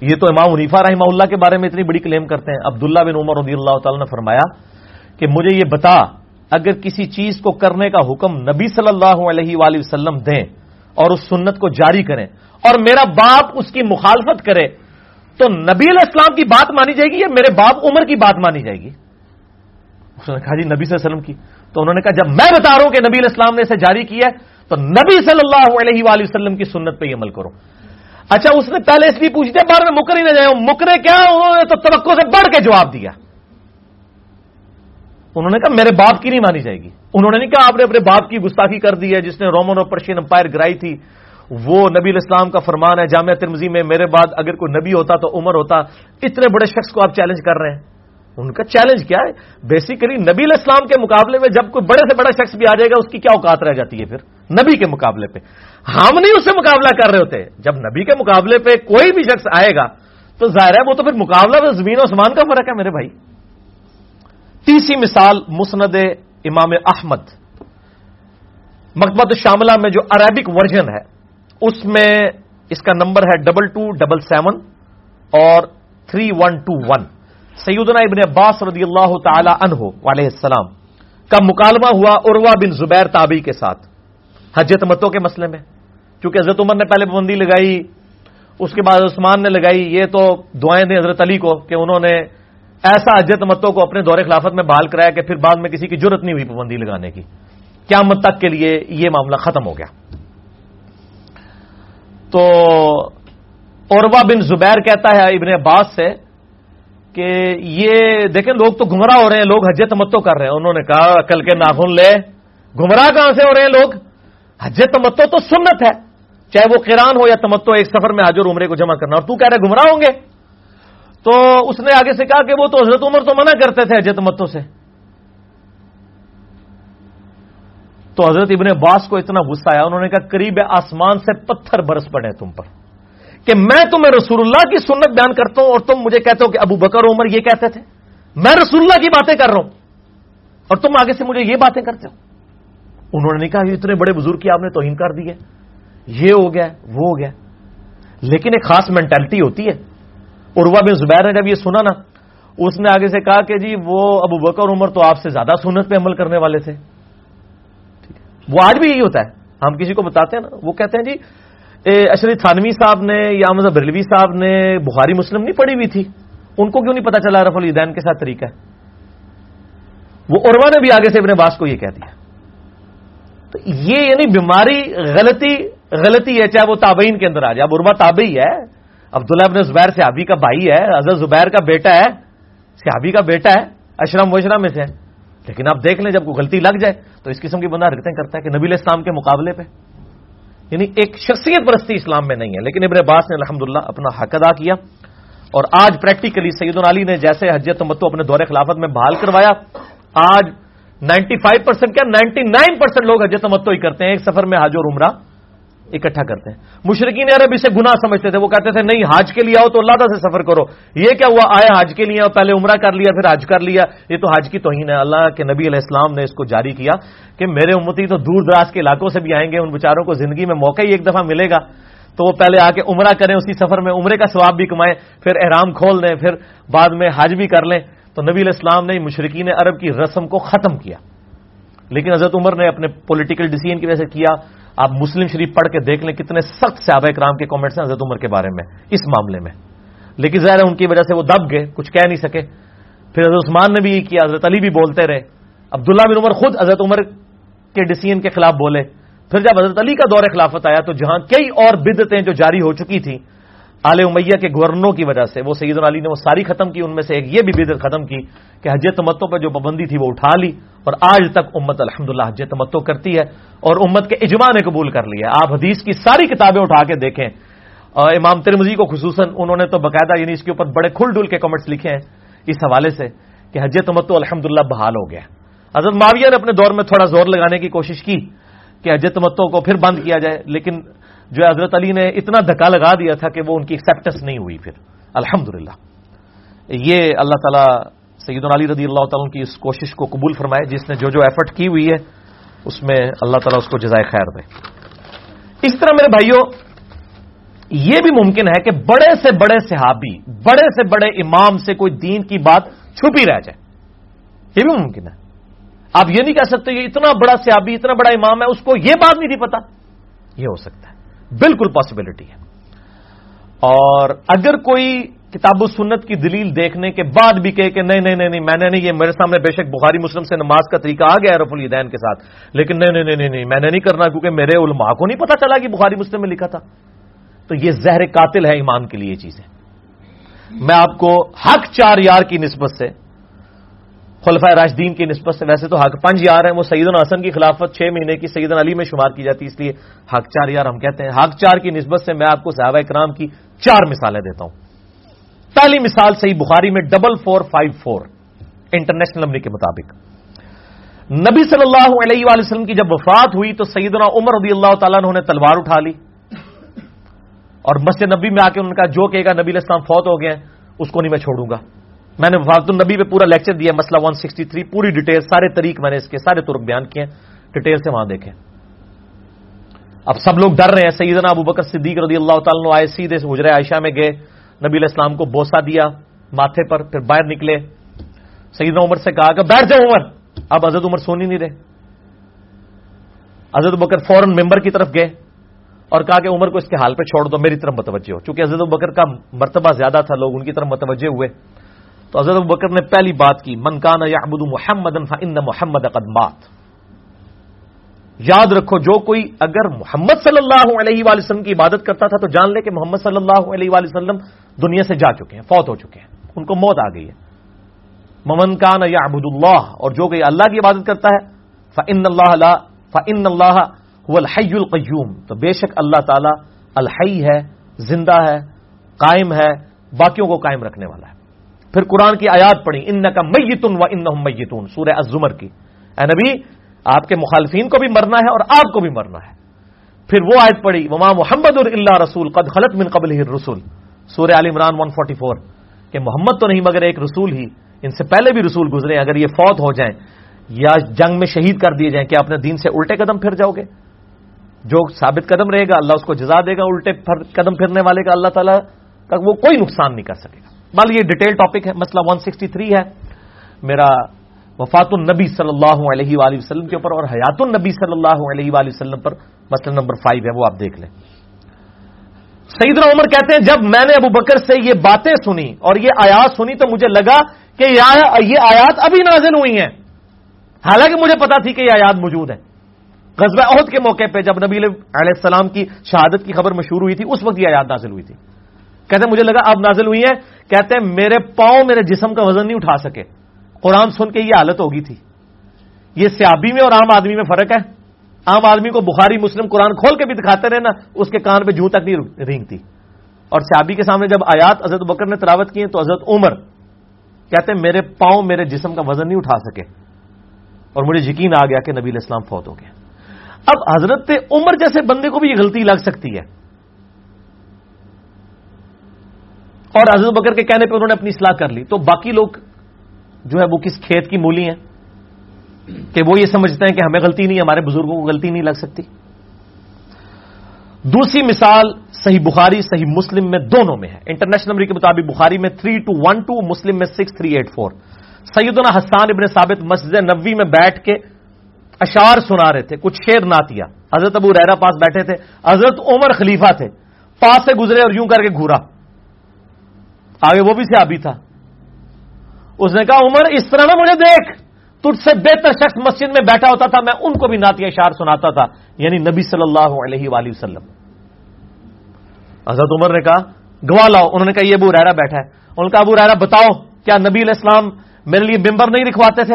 یہ تو امام عنیفا رحمہ اللہ کے بارے میں اتنی بڑی کلیم کرتے ہیں۔ عبداللہ بن عمر رضی اللہ تعالیٰ نے فرمایا کہ مجھے یہ بتا، اگر کسی چیز کو کرنے کا حکم نبی صلی اللہ علیہ وآلہ وسلم دیں اور اس سنت کو جاری کریں اور میرا باپ اس کی مخالفت کرے، تو نبی علیہ السلام کی بات مانی جائے گی یا میرے باپ عمر کی بات مانی جائے گی؟ اس نے کہا جی نبی صلی اللہ علیہ وسلم کی۔ تو انہوں نے کہا، جب میں بتا رہا ہوں کہ نبی علیہ السلام نے اسے جاری کیا ہے، تو نبی صلی اللہ علیہ وآلہ وسلم کی سنت پہ ہی عمل کرو۔ اچھا اس نے پہلے اس لیے پوچھ دیا بار میں مکر ہی نہ جائے مکرے کیا؟ انہوں نے تو توقع سے بڑھ کے جواب دیا۔ انہوں نے کہا میرے باپ کی نہیں مانی جائے گی۔ انہوں نے نہیں کہا آپ نے اپنے باپ کی گستاخی کر دی ہے، جس نے رومن اور پرشین امپائر گرائی تھی۔ وہ نبی الاسلام کا فرمان ہے، جامعہ ترمزی میں میرے بعد اگر کوئی نبی ہوتا تو عمر ہوتا۔ اتنے بڑے شخص کو آپ چیلنج کر رہے ہیں۔ ان کا چیلنج کیا ہے؟ بیسیکلی نبی الاسلام کے مقابلے میں جب کوئی بڑے سے بڑا شخص بھی آ جائے گا، اس کی کیا اوقات رہ جاتی ہے پھر؟ نبی کے مقابلے پہ۔ ہم نہیں اس سے مقابلہ کر رہے ہوتے۔ جب نبی کے مقابلے پہ کوئی بھی شخص آئے گا، تو ظاہر ہے وہ تو پھر مقابلہ میں زمین و آسمان کا فرق ہے، میرے بھائی۔ تیسری مثال مسند امام احمد مکبت شاملہ میں جو عربک ورژن ہے، اس میں اس کا نمبر ہے ڈبل ٹو ڈبل سیون اور تھری ون ٹو ون سیدنا ابن عباس رضی اللہ تعالی عنہ علیہ السلام کا مکالمہ ہوا اروا بن زبیر تابی کے ساتھ حجت متوں کے مسئلے میں چونکہ حضرت عمر نے پہلے پابندی لگائی، اس کے بعد عثمان نے لگائی، یہ تو دعائیں دیں حضرت علی کو کہ انہوں نے ایسا حجت متوں کو اپنے دور خلافت میں بحال کرایا کہ پھر بعد میں کسی کی ضرورت نہیں ہوئی پابندی لگانے کی۔ کیا مت تک کے لیے یہ معاملہ ختم ہو گیا۔ تو اوروا بن زبیر کہتا ہے ابن عباس سے کہ یہ دیکھیں لوگ تو گمراہ ہو رہے ہیں، لوگ حج تمتو کر رہے ہیں۔ انہوں نے کہا کل کے ناخن لے۔ گمراہ کہاں سے ہو رہے ہیں لوگ؟ حج تمتو تو سنت ہے۔ چاہے وہ کران ہو یا تمتو ایک سفر میں حاجر عمرے کو جمع کرنا۔ اور تو کہہ رہے گمراہ ہوں گے۔ تو اس نے آگے سے کہا کہ وہ تو حضرت عمر تو منع کرتے تھے حج تمتو سے۔ تو حضرت ابن باس کو اتنا غصہ آیا، انہوں نے کہا، قریب آسمان سے پتھر برس پڑے تم پر، کہ میں تمہیں رسول اللہ کی سنت بیان کرتا ہوں اور تم مجھے کہتے ہو کہ ابو بکر عمر یہ کہتے تھے۔ میں رسول اللہ کی باتیں کر رہا ہوں اور تم آگے سے مجھے یہ باتیں کرتے ہو۔ انہوں نے کہا اتنے بڑے بزرگ کی آپ نے توہین کر دی ہے۔ یہ ہو گیا، وہ ہو گیا۔ لیکن ایک خاص مینٹلٹی ہوتی ہے۔ عروا بن زبیر نے جب یہ سنا نا، اس نے آگے سے کہا کہ جی وہ ابو بکر عمر تو آپ سے زیادہ سنت پہ عمل کرنے والے تھے۔ وہ آج بھی یہی ہوتا ہے۔ ہم کسی کو بتاتے ہیں نا، وہ کہتے ہیں جی اشری تھانوی صاحب نے یا مذہب بریلوی صاحب نے بخاری مسلم نہیں پڑھی ہوئی تھی۔ ان کو کیوں نہیں پتا چلا رف الدین کے ساتھ طریقہ ہے؟ وہ عروا نے بھی آگے سے اپنے باس کو یہ کہہ دیا۔ تو یہ یعنی بیماری غلطی غلطی ہے، چاہے وہ تابعین کے اندر آ جائے۔ اب عروا تابعی ہے عبداللہ ابن زبیر صحابی کا بھائی ہے، حضرت زبیر کا بیٹا ہے، صحابی کا بیٹا ہے، اشرم وشرم میں سے لیکن آپ دیکھ لیں جب کوئی غلطی لگ جائے، تو اس قسم کی بندہ حرکتیں کرتا ہے کہ نبی اسلام کے مقابلے پہ۔ یعنی ایک شخصیت پرستی اسلام میں نہیں ہے، لیکن ابن عباس نے الحمدللہ اپنا حق ادا کیا۔ اور آج پریکٹیکلی سید علی نے جیسے حجت متو اپنے دور خلافت میں بحال کروایا، آج نائنٹی فائیو پرسینٹ کیا، نائنٹی نائن پرسینٹ لوگ حجت متو ہی کرتے ہیں، ایک سفر میں حج اور عمرہ۔ اکٹھا کرتے ہیں۔ مشرقین عرب اسے گناہ سمجھتے تھے، وہ کہتے تھے، نہیں، حج کے لیے آؤ تو اللہ سے سفر کرو۔ یہ کیا ہوا؟ آیا حج کے لیے، پہلے عمرہ کر لیا، پھر حج کر لیا۔ یہ تو حج کی توہین ہے۔ اللہ کے نبی علیہ السلام نے اس کو جاری کیا کہ میرے امتی تو دور دراز کے علاقوں سے بھی آئیں گے، ان بچاروں کو زندگی میں موقع ہی ایک دفعہ ملے گا۔ تو وہ پہلے آ کے عمرہ کریں، اسی سفر میں عمرے کا ثواب بھی کمائیں، پھر احرام کھول دیں پھر بعد میں حج بھی کر لیں۔ تو نبی علیہ السلام نے مشرقین عرب کی رسم کو ختم کیا۔ لیکن حضرت عمر نے اپنے پولیٹیکل ڈیسیجن کی وجہ سے کیا۔ آپ مسلم شریف پڑھ کے دیکھ لیں کتنے سخت صحابہ کرام کے کامنٹس ہیں حضرت عمر کے بارے میں، اس معاملے میں۔ لیکن ظاہر ہے ان کی وجہ سے وہ دب گئے، کچھ کہہ نہیں سکے۔ پھر حضرت عثمان نے بھی یہ کیا، حضرت علی بھی بولتے رہے۔ عبداللہ بن عمر خود حضرت عمر کے ڈسیزن کے خلاف بولے۔ پھر جب حضرت علی کا دور خلافت آیا تو جہاں کئی اور بدتیں جو جاری ہو چکی تھیں آل امیہ کے گورنروں کی وجہ سے، وہ سید علی نے وہ ساری ختم کی، ان میں سے ایک یہ بھی بدت ختم کی کہ حج تمتوں پہ جو پابندی تھی وہ اٹھا لی اور آج تک امت الحمد للہ حج تمتو کرتی ہے اور امت کے اجماع نے قبول کر لیا آپ حدیث کی ساری کتابیں اٹھا کے دیکھیں۔ امام ترمزی کو خصوصاً انہوں نے تو باقاعدہ یعنی اس کے اوپر بڑے کھل ڈل کے کمنٹس لکھے ہیں اس حوالے سے کہ حج تمتو الحمد للہ بحال ہو گیا حضرت معاویہ نے اپنے دور میں تھوڑا زور لگانے کی کوشش کی کہ حج تمتو کو پھر بند کیا جائے، لیکن جو حضرت علی نے اتنا دھکا لگا دیا تھا کہ وہ ان کی ایکسپٹنس نہیں ہوئی پھر۔ الحمد یہ اللہ تعالیٰ سید علی رضی اللہ تعالیٰ کی اس کوشش کو قبول فرمائے، جس نے جو جو ایفرٹ کی ہوئی ہے، اس میں اللہ تعالیٰ اس کو جزائے خیر دے۔ اس طرح میرے بھائیوں یہ بھی ممکن ہے کہ بڑے سے بڑے صحابی، بڑے سے بڑے امام سے کوئی دین کی بات چھپی رہ جائے۔ یہ بھی ممکن ہے۔ آپ یہ نہیں کہہ سکتے، یہ اتنا بڑا صحابی، اتنا بڑا امام ہے، اس کو یہ بات نہیں تھی پتا یہ ہو سکتا ہے۔ بالکل پاسبلٹی ہے۔ اور اگر کوئی کتاب و سنت کی دلیل دیکھنے کے بعد بھی کہے کہ نہیں نہیں نہیں میں نے نہیں، یہ میرے سامنے بے شک بخاری مسلم سے نماز کا طریقہ آ گیا رف الدین کے ساتھ، لیکن نہیں نہیں نہیں نہیں میں نے نہیں کرنا کیونکہ میرے علماء کو نہیں پتا چلا کہ بخاری مسلم میں لکھا تھا۔ تو یہ زہر قاتل ہے ایمان کے لیے چیزیں۔ میں آپ کو حق چار یار کی نسبت سے خلفۂ راشدین کی نسبت سے ویسے تو حق پنج یار ہیں، وہ سعید الحسن کی خلافت چھ مہینے کی سعید علی میں شمار کی جاتی ہے، اس لیے حق چار یار ہم کہتے ہیں۔ حق چار کی نسبت سے میں آپ کو صحابہ کرام کی چار مثالیں دیتا ہوں۔ پہلی مثال صحیح بخاری میں double four five four, international number کے مطابق۔ نبی صلی اللہ علیہ وآلہ وسلم کی جب وفات ہوئی تو سیدنا عمر رضی اللہ تعالیٰ نے تلوار اٹھا لی۔ اور مسجد نبی میں آ کے انہوں نے کہا، جو کہے گا نبی السلام فوت ہو گئے اس کو نہیں میں چھوڑوں گا۔ میں نے وفات النبی پہ پورا لیکچر دیا، مسئلہ 163 پوری ڈیٹیل سارے طریق میں نے اس کے، سارے ترک بیان کیے ڈیٹیل سے وہاں دیکھیں۔ اب سب لوگ ڈر رہے ہیں، سیدنا ابو بکر صدیق رضی اللہ تعالیٰ آئے، سیدھے سے حجرہ عائشہ میں گئے۔ نبی علیہ السلام کو بوسا دیا ماتھے پر، پھر باہر نکلے۔ سیدنا عمر سے کہا کہ بیٹھ جاؤ عمر۔ اب حضرت عمر سونی نہیں رہے۔ حضرت بکر فوراً ممبر کی طرف گئے اور کہا کہ عمر کو اس کے حال پہ چھوڑ دو، میری طرف متوجہ ہو۔ چونکہ حضرت بکر کا مرتبہ زیادہ تھا، لوگ ان کی طرف متوجہ ہوئے۔ تو حضرت بکر نے پہلی بات کی منکانہ یا ابود محمد محمد اقدمات یاد رکھو، جو کوئی اگر محمد صلی اللہ علیہ وآلہ وسلم کی عبادت کرتا تھا تو جان لے کہ محمد صلی اللہ علیہ وآلہ وسلم دنیا سے جا چکے ہیں، فوت ہو چکے ہیں، ان کو موت آ گئی ہے۔ ممن کان یا ابود اللہ اور جو کوئی اللہ کی عبادت کرتا ہے فن اللہ فن اللہ الحی القیوم۔ تو بے شک اللہ تعالی الحی ہے، زندہ ہے، قائم ہے، باقیوں کو قائم رکھنے والا ہے۔ پھر قرآن کی آیات پڑھی ان کا میتون و ان میتون سورہ ازمر کی۔ اے نبی، آپ کے مخالفین کو بھی مرنا ہے اور آپ کو بھی مرنا ہے۔ پھر وہ آیت پڑھی، وما محمد اللہ رسول، قد خلط من قبل رسول سورہ عال عمران 144 کہ محمد تو نہیں مگر ایک رسول ہی، ان سے پہلے بھی رسول گزرے اگر یہ فوت ہو جائیں یا جنگ میں شہید کر دیے جائیں کہ اپنے دین سے الٹے قدم پھر جاؤ گے؟ جو ثابت قدم رہے گا، اللہ اس کو جزا دے گا، الٹے قدم پھرنے والے کا اللہ تعالیٰ کا وہ کوئی نقصان نہیں کر سکے گا۔ مان یہ ڈیٹیل ٹاپک ہے، مسئلہ 163 ہے۔ میرا وفات النبی صلی اللہ علیہ وآلہ وسلم کے اوپر اور حیات النبی صلی اللہ علیہ وآلہ وسلم پر مسئلہ نمبر فائیو ہے، وہ آپ دیکھ لیں۔ سعید عمر کہتے ہیں، جب میں نے ابو بکر سے یہ باتیں سنی اور یہ آیات سنی تو مجھے لگا کہ یہ آیات ابھی نازل ہوئی ہیں۔ حالانکہ مجھے پتا تھی کہ یہ آیات موجود ہے غزب عہد کے موقع پہ جب نبی علیہ السلام کی شہادت کی خبر مشہور ہوئی تھی، اس وقت یہ آیات نازل ہوئی تھی۔ کہتے ہیں، مجھے لگا اب نازل ہوئی ہے کہتے ہیں میرے پاؤں میرے جسم کا وزن نہیں اٹھا سکے۔ قرآن سن کے یہ حالت ہوگی تھی۔ یہ سیابی میں اور عام آدمی میں فرق ہے۔ عام آدمی کو بخاری، مسلم قرآن کھول کے بھی دکھاتے رہے نا اس کے کان پہ جھو تک نہیں رینگتی۔ اور سیابی کے سامنے جب آیات حضرت بکر نے تلاوت کی تو حضرت عمر کہتے ہیں میرے پاؤں میرے جسم کا وزن نہیں اٹھا سکے۔ اور مجھے یقین آ گیا کہ نبی اسلام فوت ہو گیا اب حضرت عمر جیسے بندے کو بھی یہ غلطی لگ سکتی ہے۔ اور حضرت بکر کے کہنے پہ انہوں نے اپنی اصلاح کر لی۔ تو باقی لوگ جو ہے وہ کس کھیت کی مولی ہیں؟ کہ وہ یہ سمجھتے ہیں کہ ہمیں غلطی نہیں، ہمارے بزرگوں کو غلطی نہیں لگ سکتی۔ دوسری مثال صحیح بخاری، صحیح مسلم میں دونوں میں ہے۔ انٹرنیشنل نمبر کے مطابق بخاری میں three two one two Muslim میں سکس تھری ایٹ فور سیدنا حسان ابن ثابت مسجد نبوی میں بیٹھ کے اشار سنا رہے تھے، کچھ شیر نہ حضرت ابو ریرا پاس بیٹھے تھے، حضرت عمر خلیفہ تھے، پاس سے گزرے اور یوں کر کے گھورا۔ آگے وہ بھی سے آبی تھا۔ اس نے کہا، عمر، اس طرح نہ مجھے دیکھ۔ تجھ سے بہتر شخص مسجد میں بیٹھا ہوتا تھا، میں ان کو بھی نعتیہ اشار سناتا تھا یعنی نبی صلی اللہ علیہ وآلہ وسلم۔ حضرت عمر نے کہا گوا لاؤ۔ انہوں نے کہا، یہ ابو ریرا بیٹھا ہے۔ ان کا ابو ریرا بتاؤ، کیا نبی علیہ السلام میرے لیے ممبر نہیں لکھواتے تھے؟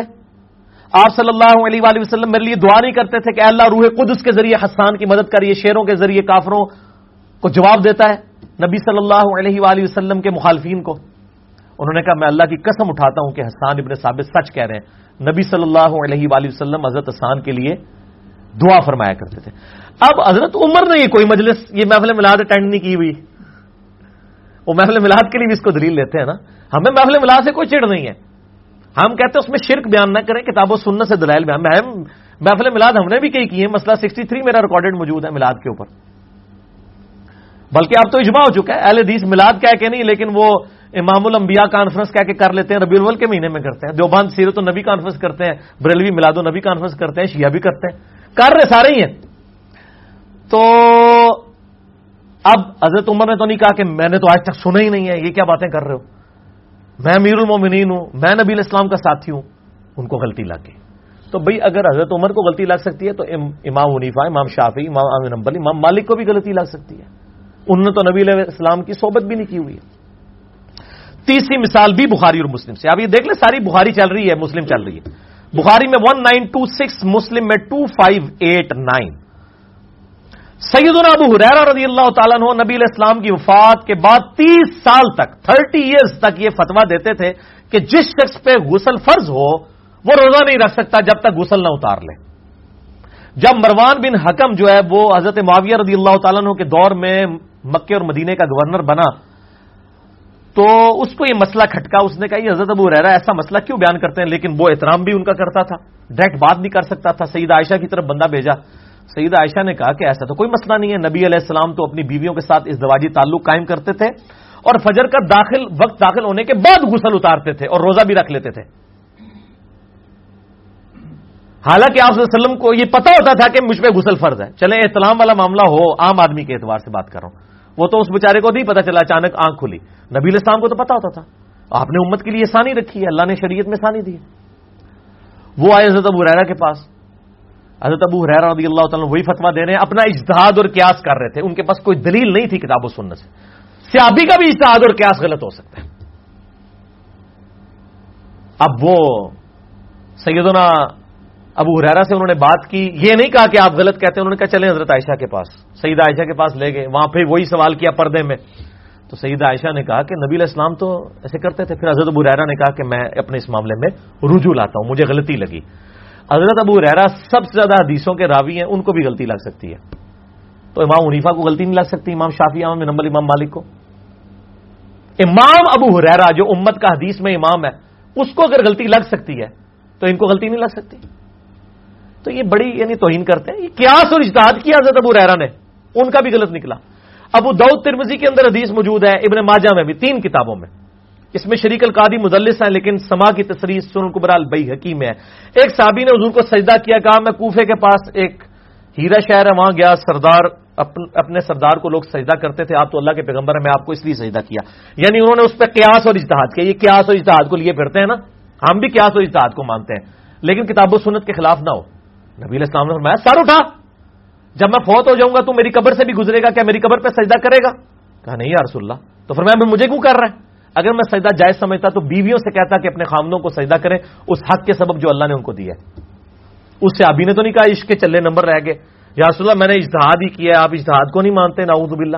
آپ صلی اللہ علیہ وآلہ وسلم میرے لیے دعا نہیں کرتے تھے کہ اللہ روح قدس کے ذریعے حسان کی مدد کریے شیروں کے ذریعے کافروں کو جواب دیتا ہے؟ نبی صلی اللہ علیہ وآلہ وسلم کے مخالفین کو۔ انہوں نے کہا، میں اللہ کی قسم اٹھاتا ہوں کہ حسان ابن ثابت سچ کہہ رہے ہیں۔ نبی صلی اللہ علیہ وآلہ وسلم حضرت حسان کے لیے دعا فرمایا کرتے تھے۔ اب حضرت عمر نے یہ کوئی مجلس، یہ محفل ملاد اٹینڈ نہیں کی ہوئی۔ وہ محفل ملاد کے لیے بھی اس کو دلیل لیتے ہیں نا۔ ہمیں محفل ملاد سے کوئی چڑ نہیں ہے۔ ہم کہتے ہیں اس میں شرک بیان نہ کریں، کتاب و سننے سے دلائل بیان۔ محفل ملاد ہم نے بھی کئی کی ہے مسئلہ سکسٹی تھری میرا ریکارڈڈ موجود ہے ملاد کے اوپر۔ بلکہ اب تو اجماع ہو چکا ہے۔ اہل حدیث ملاد کہہ کے نہیں، لیکن وہ امام الانبیاء کانفرنس کہہ کے کر لیتے ہیں۔ ربی الاول کے مہینے میں کرتے ہیں۔ دیوبند سیرت النبی کانفرنس کرتے ہیں۔ بریلوی میلاد النبی کانفرنس کرتے ہیں۔ شیعہ بھی کرتے ہیں۔ کر رہے سارے ہی ہیں۔ تو اب حضرت عمر نے تو نہیں کہا کہ میں نے تو آج تک سنا ہی نہیں ہے، یہ کیا باتیں کر رہے ہو؟ میں امیر المومنین ہوں، میں نبی الاسلام کا ساتھی ہوں۔ ان کو غلطی لگ گئی۔ تو بھائی، اگر حضرت عمر کو غلطی لگ سکتی ہے تو امام منیفا امام شافی امام امین امبلی امام مالک کو بھی غلطی لگ سکتی ہے۔ انہوں نے تو نبی علیہ السلام کی صحبت بھی نہیں کی ہوئی ہے۔ تیسری مثال بھی بخاری اور مسلم سے۔ اب یہ دیکھ لیں، ساری بخاری چل رہی ہے، مسلم چل رہی ہے۔ بخاری میں one nine two six Muslim میں ٹو فائیو ایٹ نائن سیدنا ابو حریرہ رضی اللہ تعالیٰ عنہ نبی علیہ السلام کی وفات کے بعد تیس سال تک، تھرٹی ایئرز تک یہ فتوا دیتے تھے کہ جس شخص پہ غسل فرض ہو، وہ روزہ نہیں رکھ سکتا جب تک غسل نہ اتار لے۔ جب مروان بن حکم جو ہے، وہ حضرت معاویہ رضی اللہ تعالیٰ عنہ کے دور میں مکے اور مدینے کا گورنر بنا، تو اس کو یہ مسئلہ کھٹکا، اس نے کہا، یہ حضرت ابو رہا ایسا مسئلہ کیوں بیان کرتے ہیں؟ لیکن وہ احترام بھی ان کا کرتا تھا، ڈائریکٹ بات نہیں کر سکتا تھا سعید عائشہ کی طرف بندہ بھیجا۔ سعید عائشہ نے کہا کہ ایسا تو کوئی مسئلہ نہیں ہے۔ نبی علیہ السلام تو اپنی بیویوں کے ساتھ اس دواجی تعلق قائم کرتے تھے اور فجر کا داخل، وقت داخل ہونے کے بعد غسل اتارتے تھے اور روزہ بھی رکھ لیتے تھے۔ حالانکہ آپ وسلم کو یہ پتا ہوتا تھا کہ مجھ پہ غسل فرض ہے۔ چلیں احتلام والا معاملہ ہو، عام آدمی کے اعتبار سے بات کر رہا ہوں۔ وہ تو اس بیچارے کو نہیں پتا چلا، اچانک آنکھ کھلی۔ نبی السلام کو تو پتا ہوتا تھا۔ آپ نے امت کے لیے آسانی رکھی ہے، اللہ نے شریعت میں آسانی دی وہ آئے حضرت ابو ریرا کے پاس۔ حضرت ابو ریرا رضی اللہ تعالیٰ وہی فتوا دے رہے ہیں، اپنا اجتہاد اور قیاس کر رہے تھے۔ ان کے پاس کوئی دلیل نہیں تھی کتاب و سننے سے۔ سیابی کا بھی اجتہاد اور قیاس غلط ہو سکتا ہے۔ اب وہ سیدنا ابو حرارا سے انہوں نے بات کی۔ یہ نہیں کہا کہ آپ غلط کہتے ہیں، انہوں نے کہا چلیں حضرت عائشہ کے پاس۔ سعید عائشہ کے پاس لے گئے۔ وہاں پہ وہی سوال کیا پردے میں۔ تو سعید عائشہ نے کہا کہ نبی الاسلام تو ایسے کرتے تھے۔ پھر حضرت ابو ریرا نے کہا کہ میں اپنے اس معاملے میں رجوع لاتا ہوں، مجھے غلطی لگی۔ حضرت ابو ریرا سب سے زیادہ حدیثوں کے راوی ہیں، ان کو بھی غلطی لگ سکتی ہے۔ تو امام منیفا کو غلطی نہیں لگ سکتی، امام شافی امام نمبر امام مالک کو۔ امام ابو حریرا جو امت کا حدیث میں امام ہے، اس کو اگر غلطی لگ سکتی ہے، تو ان کو غلطی نہیں لگ سکتی۔ تو یہ بڑی یعنی توہین کرتے ہیں۔ یہ قیاس اور اجتہاد کیا حضرت ابو ریرا نے؟ ان کا بھی غلط نکلا۔ ابو دعود ترمزی کے اندر حدیث موجود ہے، ابن ماجہ میں بھی، تین کتابوں میں۔ اس میں شریک القادی مدلس ہیں، لیکن سما کی تصریح سن قبرال بئی حکیم ہے۔ ایک صحابی نے حضور کو سجدہ کیا، کہا، میں کوفے کے پاس ایک ہیرا شہر ہے، وہاں گیا، سردار اپنے سردار کو لوگ سجدہ کرتے تھے، آپ تو اللہ کے پیغمبر ہیں، میں آپ کو اس لیے سجدہ کیا۔ یعنی انہوں نے اس پہ قیاس اور اجتہاد کیا۔ یہ قیاس اور اجتہاد کو لیے پھرتے ہیں نا؟ ہم بھی قیاس اور اجتہاد کو مانتے ہیں، لیکن کتاب و سنت کے خلاف نہ ہو۔ نبی علیہ السلام نے فرمایا، سر اٹھا۔ جب میں فوت ہو جاؤں گا تو میری قبر سے بھی گزرے گا، کیا میری قبر پہ سجدہ کرے گا؟ کہا، نہیں یار اللہ۔ تو فرمایا، میں مجھے کیوں کر رہا ہے؟ اگر میں سجدہ جائز سمجھتا تو بیویوں سے کہتا کہ اپنے خامدوں کو سجدہ کریں، اس حق کے سبب جو اللہ نے ان کو دیا ہے۔ اس سے ابھی نے تو نہیں کہا، عشق کے چلے نمبر رہ گئے۔ یا رسول اللہ، میں نے اجتہاد ہی کیا ہے، آپ اجتہاد کو نہیں مانتے ناؤز باللہ۔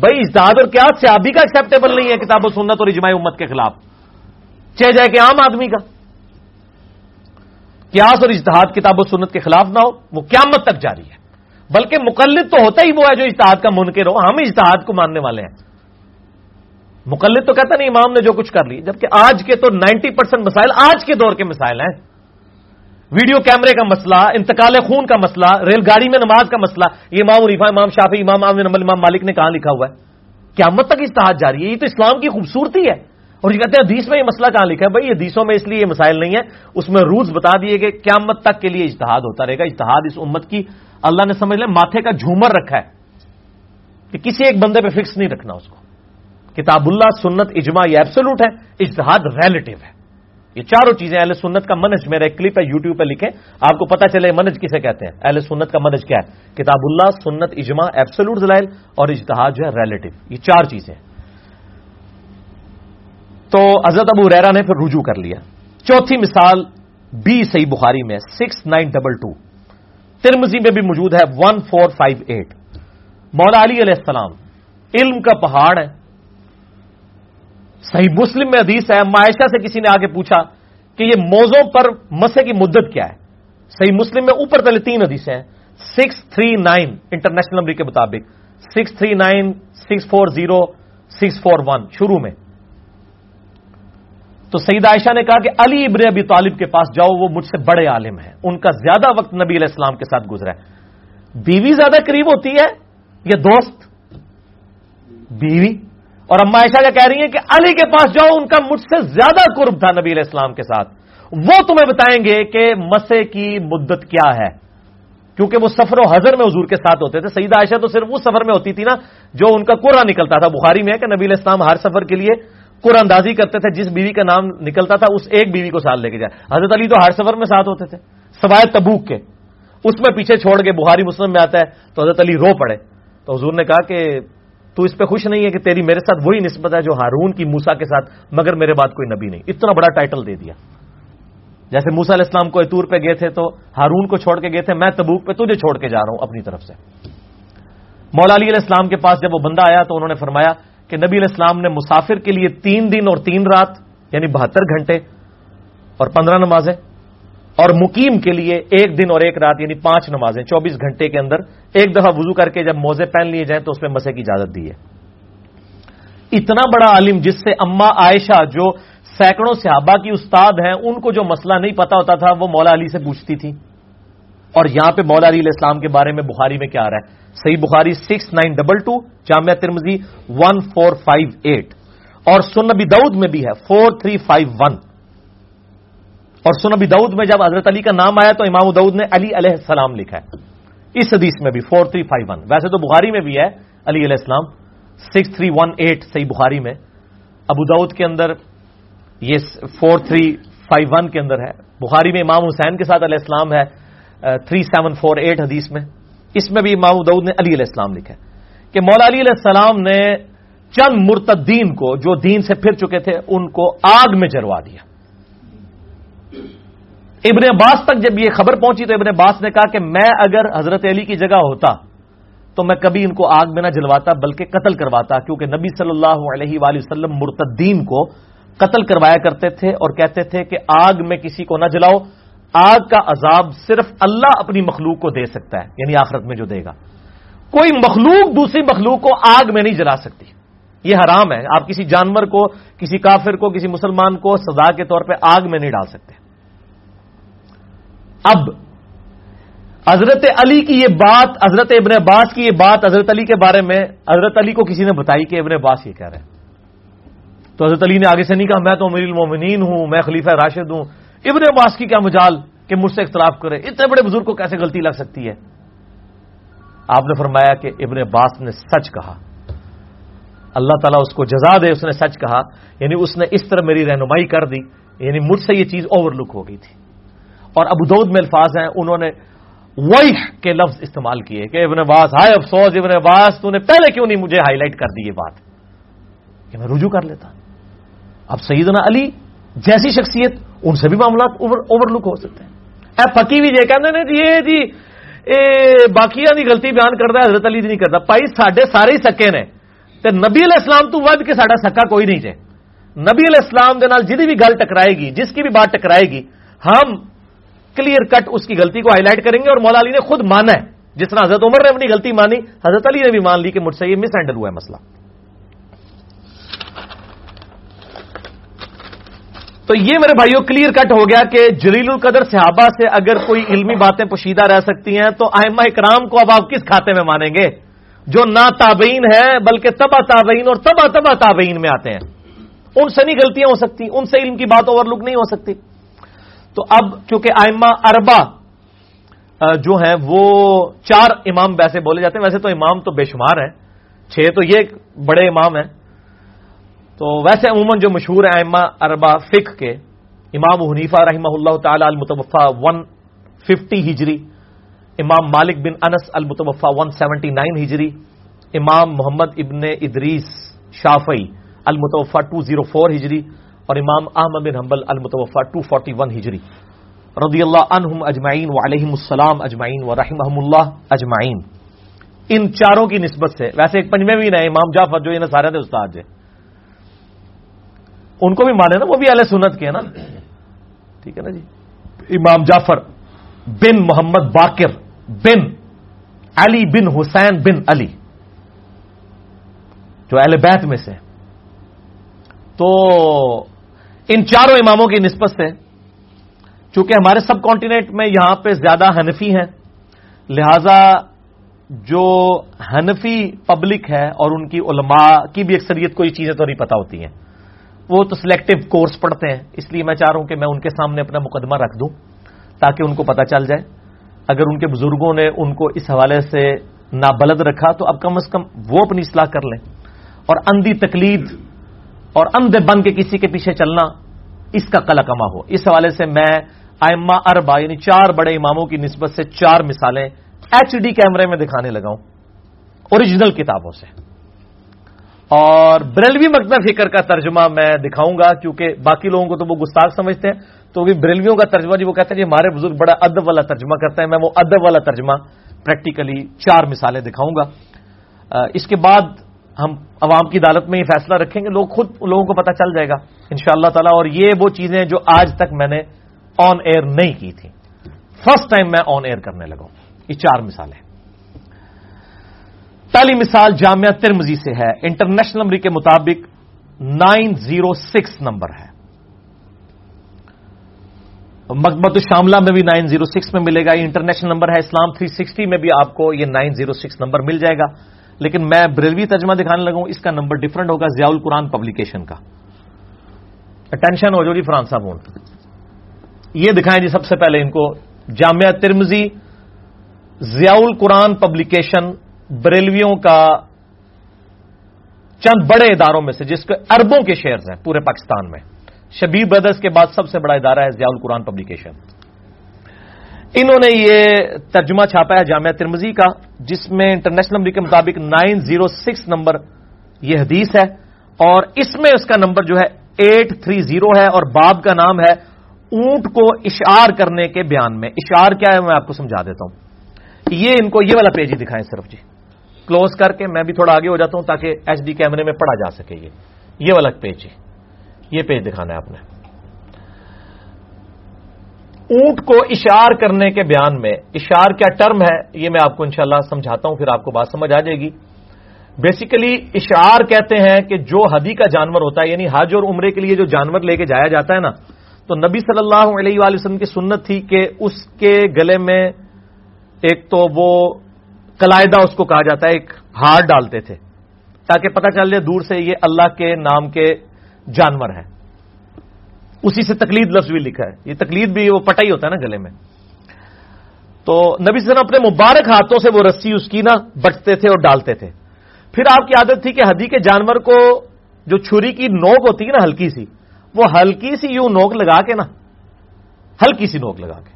بھائی، اجتہاد اور کیا ابھی کا ایکسپٹیبل نہیں ہے، کتاب و سنت اور اجماع امت کے خلاف۔ چہ جائے کہ عام آدمی کا۔ قیاس اور اجتہاد کتاب و سنت کے خلاف نہ ہو، وہ قیامت تک جاری ہے۔ بلکہ مقلد تو ہوتا ہی وہ ہے جو اجتہاد کا منکر ہو۔ ہم اجتہاد کو ماننے والے ہیں۔ مقلد تو کہتا نہیں، امام نے جو کچھ کر لی، جبکہ آج کے تو نائنٹی پرسینٹ مسائل آج کے دور کے مسائل ہیں۔ ویڈیو کیمرے کا مسئلہ، انتقال خون کا مسئلہ، ریل گاڑی میں نماز کا مسئلہ، یہ امام عریفہ، امام شافی امام امام امام مالک نے کہاں لکھا ہوا ہے؟ قیامت تک اجتہاد جاری ہے۔ یہ تو اسلام کی خوبصورتی ہے۔ اور یہ کہتے ہیں حدیث میں یہ مسئلہ کہاں لکھا ہے؟ بھائی حدیثوں میں اس لیے یہ مسائل نہیں ہے اس میں روز بتا دیے کہ قیامت تک کے لیے اجتہاد ہوتا رہے گا، اجتہاد اس امت کی۔ اللہ نے سمجھ لیں ماتھے کا جھومر رکھا ہے کہ کسی ایک بندے پہ فکس نہیں رکھنا اس کو۔ کتاب اللہ، سنت، اجماع، یہ ایبسلوٹ ہے، اجتہاد ریلیٹو ہے۔ یہ چاروں چیزیں اہل سنت کا منج میرا ایک کلپ ہے، یوٹیوب پہ لکھیں۔ آپ کو پتا چلے منج کسے کہتے ہیں؟ اہل سنت کا منج کیا ہے؟ کتاب اللہ، سنت، اجماع ایبسلوٹ دلائل اور اجتہاد جو ہے ریلیٹو یہ چار چیزیں تو حضرت ابو ریرا نے پھر رجوع کر لیا۔ چوتھی مثال بی صحیح بخاری میں six nine double two Tirmidhi میں بھی موجود ہے ون فور فائیو ایٹ مولا علی علیہ السلام، علم کا پہاڑ ہے۔ صحیح مسلم میں حدیث ہے معاشہ سے کسی نے آگے پوچھا کہ یہ موزوں پر مسے کی مدت کیا ہے۔ صحیح مسلم میں اوپر تلے تین حدیث ہیں۔ Six three nine international number کے مطابق six three nine six four zero six four one شروع میں۔ تو سعید عائشہ نے کہا کہ علی ابن ابی طالب کے پاس جاؤ، وہ مجھ سے بڑے عالم ہیں۔ ان کا زیادہ وقت نبی علیہ السلام کے ساتھ گزرا ہے۔ بیوی زیادہ قریب ہوتی ہے یا دوست؟ بیوی۔ اور اما عائشہ کیا کہہ رہی ہیں کہ علی کے پاس جاؤ، ان کا مجھ سے زیادہ قرب تھا نبی علیہ السلام کے ساتھ۔ وہ تمہیں بتائیں گے کہ مسے کی مدت کیا ہے۔ کیونکہ وہ سفر و حضر میں حضور کے ساتھ ہوتے تھے۔ سعید عائشہ تو صرف اس سفر میں ہوتی تھی نا، جو ان کا قرآن نکلتا تھا۔ بخاری میں ہے کہ نبی علیہ السلام ہر سفر کے لیے قرآن اندازی کرتے تھے، جس بیوی کا نام نکلتا تھا، اس ایک بیوی کو ساتھ لے کے جائے۔ حضرت علی تو ہر سفر میں ساتھ ہوتے تھے۔ سوائے تبوک کے۔ اس میں پیچھے چھوڑ کے بخاری مسلم میں آتا ہے، تو حضرت علی رو پڑے۔ تو حضور نے کہا کہ تو اس پہ خوش نہیں ہے کہ تیری میرے ساتھ وہی نسبت ہے جو ہارون کی موسا کے ساتھ، مگر میرے بات کوئی نبی نہیں۔ اتنا بڑا ٹائٹل دے دیا۔ جیسے موسا علیہ السلام کو اتور پہ گئے تھے، تو ہارون کو چھوڑ کے گئے تھے۔ میں تبوک پہ تجھے چھوڑ کے جا رہا ہوں اپنی طرف سے۔ مولا علی علیہ السلام کے پاس جب وہ بندہ آیا، تو انہوں نے فرمایا کہ نبی علیہ السلام نے مسافر کے لیے تین دن اور تین رات یعنی بہتر گھنٹے اور پندرہ نمازیں، اور مقیم کے لیے ایک دن اور ایک رات یعنی پانچ نمازیں، چوبیس گھنٹے کے اندر ایک دفعہ وضو کر کے جب موزے پہن لیے جائیں تو اس میں مسے کی اجازت دی ہے۔ اتنا بڑا عالم جس سے اما عائشہ، جو سینکڑوں صحابہ کی استاد ہیں، ان کو جو مسئلہ نہیں پتا ہوتا تھا، وہ مولا علی سے پوچھتی تھی۔ اور یہاں پہ مولا علی علیہ السلام کے بارے میں بخاری میں کیا آ رہا ہے؟ صحیح Bukhari six nine double two, Jami Tirmidhi one four five eight, اور سنبی دعود میں بھی ہے، فور تھری فائیو ون۔ اور سنبی دعود میں جب حضرت علی کا نام آیا تو امام دعود نے علی علیہ السلام لکھا ہے۔ اس حدیث میں بھی فور تھری فائیو ون۔ ویسے تو بخاری میں بھی ہے، علی علیہ السلام، سکس تھری ون ایٹ صحیح بخاری میں۔ ابو دعود کے اندر یہ فور تھری فائیو ون کے اندر ہے۔ بخاری میں امام حسین کے ساتھ علیہ السلام ہے تھری سیون فور ایٹ حدیث میں۔ اس میں بھی امام دعود نے علی علیہ السلام لکھا کہ مولا علی علیہ السلام نے چند مرتدین کو جو دین سے پھر چکے تھے، ان کو آگ میں جروا دیا۔ ابن عباس تک جب یہ خبر پہنچی تو ابن عباس نے کہا کہ میں اگر حضرت علی کی جگہ ہوتا تو میں کبھی ان کو آگ میں نہ جلواتا بلکہ قتل کرواتا، کیونکہ نبی صلی اللہ علیہ وآلہ وسلم مرتدین کو قتل کروایا کرتے تھے اور کہتے تھے کہ آگ میں کسی کو نہ جلاؤ۔ آگ کا عذاب صرف اللہ اپنی مخلوق کو دے سکتا ہے یعنی آخرت میں جو دے گا۔ کوئی مخلوق دوسری مخلوق کو آگ میں نہیں جلا سکتی۔ یہ حرام ہے۔ آپ کسی جانور کو، کسی کافر کو، کسی مسلمان کو سزا کے طور پہ آگ میں نہیں ڈال سکتے۔ اب، حضرت علی کی یہ بات، حضرت ابن عباس کی یہ بات حضرت علی کے بارے میں، حضرت علی کو کسی نے بتائی کہ ابن عباس یہ کہہ رہے ہیں۔ تو حضرت علی نے آگے سے نہیں کہا، میں تو امیر المومنین ہوں، میں خلیفہ راشد ہوں۔ ابن عباس کی کیا مجال کہ مجھ سے اختلاف کرے؟ اتنے بڑے بزرگ کو کیسے غلطی لگ سکتی ہے؟ آپ نے فرمایا کہ ابن عباس نے سچ کہا۔ اللہ تعالیٰ اس کو جزا دے، اس نے سچ کہا۔ یعنی اس نے اس طرح میری رہنمائی کر دی یعنی مجھ سے یہ چیز اوور لک ہو گئی تھی۔ اور ابو میں الفاظ ہیں، انہوں نے وائف کے لفظ استعمال کیے کہ ابن عباس، ہائے افسوس، ابن عباس، تو نے پہلے کیوں نہیں مجھے ہائی لائٹ کر دی یہ بات؟ کہ میں رجوع کر لیتا۔ اب سیدنا علی جیسی شخصیت ان سے بھی معاملات اوور لک ہو سکتے ہیں۔ اے پکی بھی جے کہتے ہیں جی یہ جی باقی کی غلطی بیان کرتا ہے، حضرت علی نہیں کرتا پائی سڈے سارے ہی سکے نے۔ تے نبی علیہ السلام تو ود کے سڈا سکا کوئی نہیں جے۔ نبی علیہ السلام دے نال جی بھی گل ٹکرائے گی، جس کی بھی بات ٹکرائے گی، ہم کلیئر کٹ اس کی غلطی کو ہائی لائٹ کریں گے اور مولا علی نے خود مانا ہے۔ جس طرح حضرت عمر نے اپنی غلطی مانی، حضرت علی نے بھی مان لی کہ مجھ سے یہ مس ہینڈل ہوا ہے مسئلہ۔ تو یہ میرے بھائیوں کلیئر کٹ ہو گیا کہ جلیل القدر صحابہ سے اگر کوئی علمی باتیں پوشیدہ رہ سکتی ہیں تو آئمہ اکرام کو اب آپ کس کھاتے میں مانیں گے؟ جو نہ تابعین ہے بلکہ تبا تابعین اور تبا تبا تابعین میں آتے ہیں۔ ان سے نہیں غلطیاں ہو سکتی، ان سے علم کی بات اوور لک نہیں ہو سکتی۔ تو اب چونکہ آئمہ اربا جو ہیں، وہ چار امام ویسے بولے جاتے ہیں۔ ویسے تو امام تو بے شمار ہیں، چھ تو یہ بڑے امام ہیں۔ تو ویسے عموماً جو مشہور ہیں آئمہ اربا فک کے، امام حنیفہ رحمہ اللہ تعالی المتوفا ون ففٹی ہجری، امام مالک بن انس المتوفا ون سیونٹی نائن ہجری، امام محمد ابن ادریس شافئی المتوفا ٹو زیرو oh فور ہجری، اور امام احمد بن حنبل المتوفا 241 ہجری۔ رضی اللہ عنہم اجمعین و علیہم السلام اجمعین و رحمہم اللہ اجمعین۔ ان چاروں کی نسبت سے، ویسے ایک پنجمے بھی نئے امام جعفر جو انہیں سارے تھے استاد جے ان کو بھی مانے نا، وہ بھی اہل سنت کے نا۔ ٹھیک ہے نا جی؟ امام جعفر بن محمد باقر بن علی بن حسین بن علی، جو اہل بیت میں سے تو ان چاروں اماموں کی نسبت سے، چونکہ ہمارے سب کانٹیننٹ میں یہاں پہ زیادہ حنفی ہیں، لہذا جو حنفی پبلک ہے اور ان کی علماء کی بھی اکثریت کو یہ چیزیں تو نہیں پتا ہوتی ہیں۔ وہ تو سلیکٹو کورس پڑھتے ہیں۔ اس لیے میں چاہ رہا ہوں کہ میں ان کے سامنے اپنا مقدمہ رکھ دوں تاکہ ان کو پتا چل جائے۔ اگر ان کے بزرگوں نے ان کو اس حوالے سے نابلد رکھا تو اب کم از کم وہ اپنی اصلاح کر لیں۔ اور اندھی تقلید اور اندھے بن کے کسی کے پیچھے چلنا اس کا کلا کما ہو۔ اس حوالے سے میں آئما اربا یعنی چار بڑے اماموں کی نسبت سے چار مثالیں ایچ ڈی کیمرے میں دکھانے لگاؤں اوریجنل کتابوں سے۔ اور بریلوی مکتب فکر کا ترجمہ میں دکھاؤں گا، کیونکہ باقی لوگوں کو تو وہ گستاخ سمجھتے ہیں۔ تو بھی بریلویوں کا ترجمہ جی وہ کہتے ہیں جی ہمارے بزرگ بڑا ادب والا ترجمہ کرتے ہیں، میں وہ ادب والا ترجمہ پریکٹیکلی چار مثالیں دکھاؤں گا۔ اس کے بعد ہم عوام کی عدالت میں یہ فیصلہ رکھیں گے، لوگ خود لوگوں کو پتا چل جائے گا ان شاء اللہ تعالیٰ۔ اور یہ وہ چیزیں جو آج تک میں نے آن ایئر نہیں کی تھی فرسٹ ٹائم میں آن ایئر کرنے لگا یہ چار مثالیں پہلی مثال جامعہ ترمزی سے ہے۔ انٹرنیشنل نمبر کے مطابق نائن زیرو سکس نمبر ہے۔ مکبت شاملہ میں بھی نائن زیرو سکس میں ملے گا۔ یہ انٹرنیشنل نمبر ہے۔ اسلام تھری سکسٹی میں بھی آپ کو یہ نائن زیرو سکس نمبر مل جائے گا۔ لیکن میں بریلوی ترجمہ دکھانے لگا ہوں۔ اس کا نمبر ڈفرنٹ ہوگا۔ ضیاء القرآن پبلیکیشن کا۔ اٹینشن ہو جو جی فران صاحب یہ دکھائیں جی سب سے پہلے ان کو۔ جامعہ ترمزی ضیاء القرآن پبلیکیشن بریلویوں کا چند بڑے اداروں میں سے، جس کے اربوں کے شیئرز ہیں پورے پاکستان میں۔ شبیر بردرز کے بعد سب سے بڑا ادارہ ہے ضیاء القرآن پبلیکیشن انہوں نے یہ ترجمہ چھاپا ہے جامعہ ترمزی کا، جس میں انٹرنیشنل نمبر کے مطابق نائن زیرو سکس نمبر یہ حدیث ہے، اور اس میں اس کا نمبر جو ہے ایٹ تھری زیرو ہے، اور باب کا نام ہے اونٹ کو اشعار کرنے کے بیان میں۔ اشعار کیا ہے، میں آپ کو سمجھا دیتا ہوں۔ یہ ان کو یہ والا پیج ہی دکھائیں صرف جی۔ کلوز کر کے میں بھی تھوڑا آگے ہو جاتا ہوں تاکہ ایچ ڈی کیمرے میں پڑھا جا سکے یہ۔ یہ والا پیج جی یہ پیج دکھانا ہے آپ نے۔ اونٹ کو اشار کرنے کے بیان میں، اشار کیا ٹرم ہے؟ یہ میں آپ کو انشاءاللہ سمجھاتا ہوں، پھر آپ کو بات سمجھ آ جائے گی۔ بیسیکلی اشار کہتے ہیں کہ جو ہدی کا جانور ہوتا ہے یعنی حج اور عمرے کے لیے جو جانور لے کے جایا جاتا ہے نا، تو نبی صلی اللہ علیہ وآلہ وسلم کی سنت تھی کہ اس کے گلے میں ایک تو وہ قلائدہ اس کو کہا جاتا ہے، ایک ہار ڈالتے تھے۔ تاکہ پتہ چل جائے دور سے یہ اللہ کے نام کے جانور ہے اسی سے تقلید لفظ بھی لکھا ہے۔ یہ تقلید بھی وہ پٹا ہی ہوتا ہے نا گلے میں۔ تو نبی صلی اپنے مبارک ہاتھوں سے وہ رسی اس کی نا بچتے تھے اور ڈالتے تھے۔ پھر آپ کی عادت تھی کہ ہدی کے جانور کو جو چھری کی نوک ہوتی ہے نا، ہلکی سی، وہ ہلکی سی یوں نوک لگا کے نا، ہلکی سی نوک لگا کے۔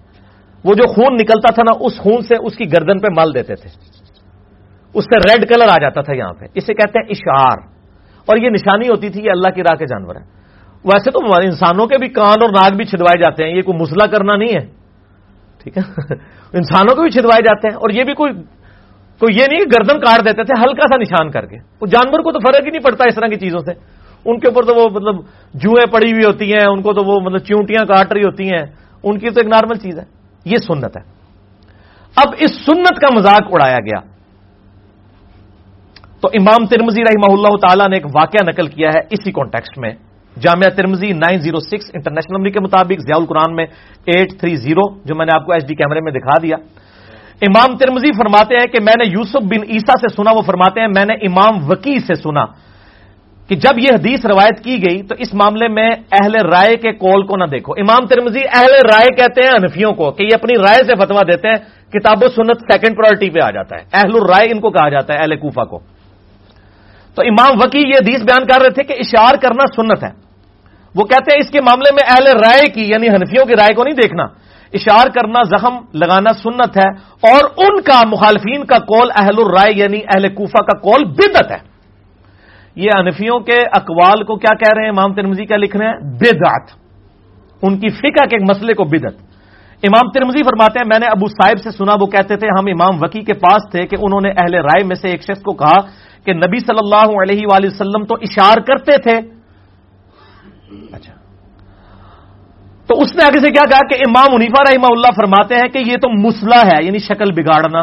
وہ جو خون نکلتا تھا نا، اس خون سے اس کی گردن پہ مل دیتے تھے۔ اس سے ریڈ کلر آ جاتا تھا یہاں پہ۔ اسے کہتے ہیں اشار اور یہ نشانی ہوتی تھی کہ اللہ کی راہ کے جانور ہیں۔ ویسے تو انسانوں کے بھی کان اور ناک بھی چھدوائے جاتے ہیں، یہ کوئی مسئلہ کرنا نہیں ہے۔ ٹھیک ہے؟ انسانوں کو بھی چھدوائے جاتے ہیں۔ اور یہ بھی کوئی کوئی یہ نہیں کہ گردن کاٹ دیتے تھے، ہلکا سا نشان کر کے۔ وہ جانور کو تو فرق ہی نہیں پڑتا اس طرح کی چیزوں سے۔ ان کے اوپر تو وہ مطلب جوئیں پڑی ہوئی ہوتی ہیں، ان کو تو وہ مطلب چونٹیاں کاٹ رہی ہوتی ہیں۔ ان کی تو ایک نارمل چیز ہے۔ یہ سنت ہے۔ اب اس سنت کا مذاق اڑایا گیا۔ تو امام ترمزی رحمہ اللہ تعالیٰ نے ایک واقعہ نقل کیا ہے اسی کانٹیکسٹ میں۔ Jami Tirmidhi nine zero six international number کے مطابق ضیاء القرآن میں ایٹ تھری زیرو، جو میں نے آپ کو ایچ ڈی کیمرے میں دکھا دیا۔ امام ترمزی فرماتے ہیں کہ میں نے یوسف بن عیسا سے سنا، وہ فرماتے ہیں میں نے امام وکی سے سنا۔ کہ جب یہ حدیث روایت کی گئی تو اس معاملے میں اہل رائے کے کول کو نہ دیکھو۔ امام ترمزی اہل رائے کہتے ہیں انفیوں کو، کہ یہ اپنی رائے سے فتوا دیتے ہیں، کتاب و سنت سیکنڈ پرائرٹی پہ آ جاتا ہے۔ اہل الرائے ان کو کہا جاتا ہے، اہل کوفہ کو۔ تو امام وکی یہ حدیث بیان کر رہے تھے کہ اشار کرنا سنت ہے۔ وہ کہتے ہیں، اس کے معاملے میں اہل رائے کی یعنی حنفیوں کی رائے کو نہیں دیکھنا۔ اشار کرنا زخم، لگانا سنت ہے، اور ان کا مخالفین کا کول اہل الرائے یعنی اہل کوفہ کا کول بدت ہے۔ یہ انفیوں کے اقوال کو کیا کہہ رہے ہیں؟ امام ترمزی کیا لکھ رہے ہیں؟ بدعت. ان کی فقہ کے مسئلے کو بدت امام ترمزی فرماتے ہیں، میں نے ابو صاحب سے سنا، وہ کہتے تھے، ہم امام وکی کے پاس تھے کہ انہوں نے اہل رائے میں سے ایک شخص کو کہا کہ نبی صلی اللہ علیہ وآلہ وسلم تو اشار کرتے تھے۔ اچھا۔ تو اس نے آگے سے کیا کہا کہ امام منیفا رحمہ اللہ فرماتے ہیں کہ یہ تو مسلح ہے یعنی شکل بگاڑنا۔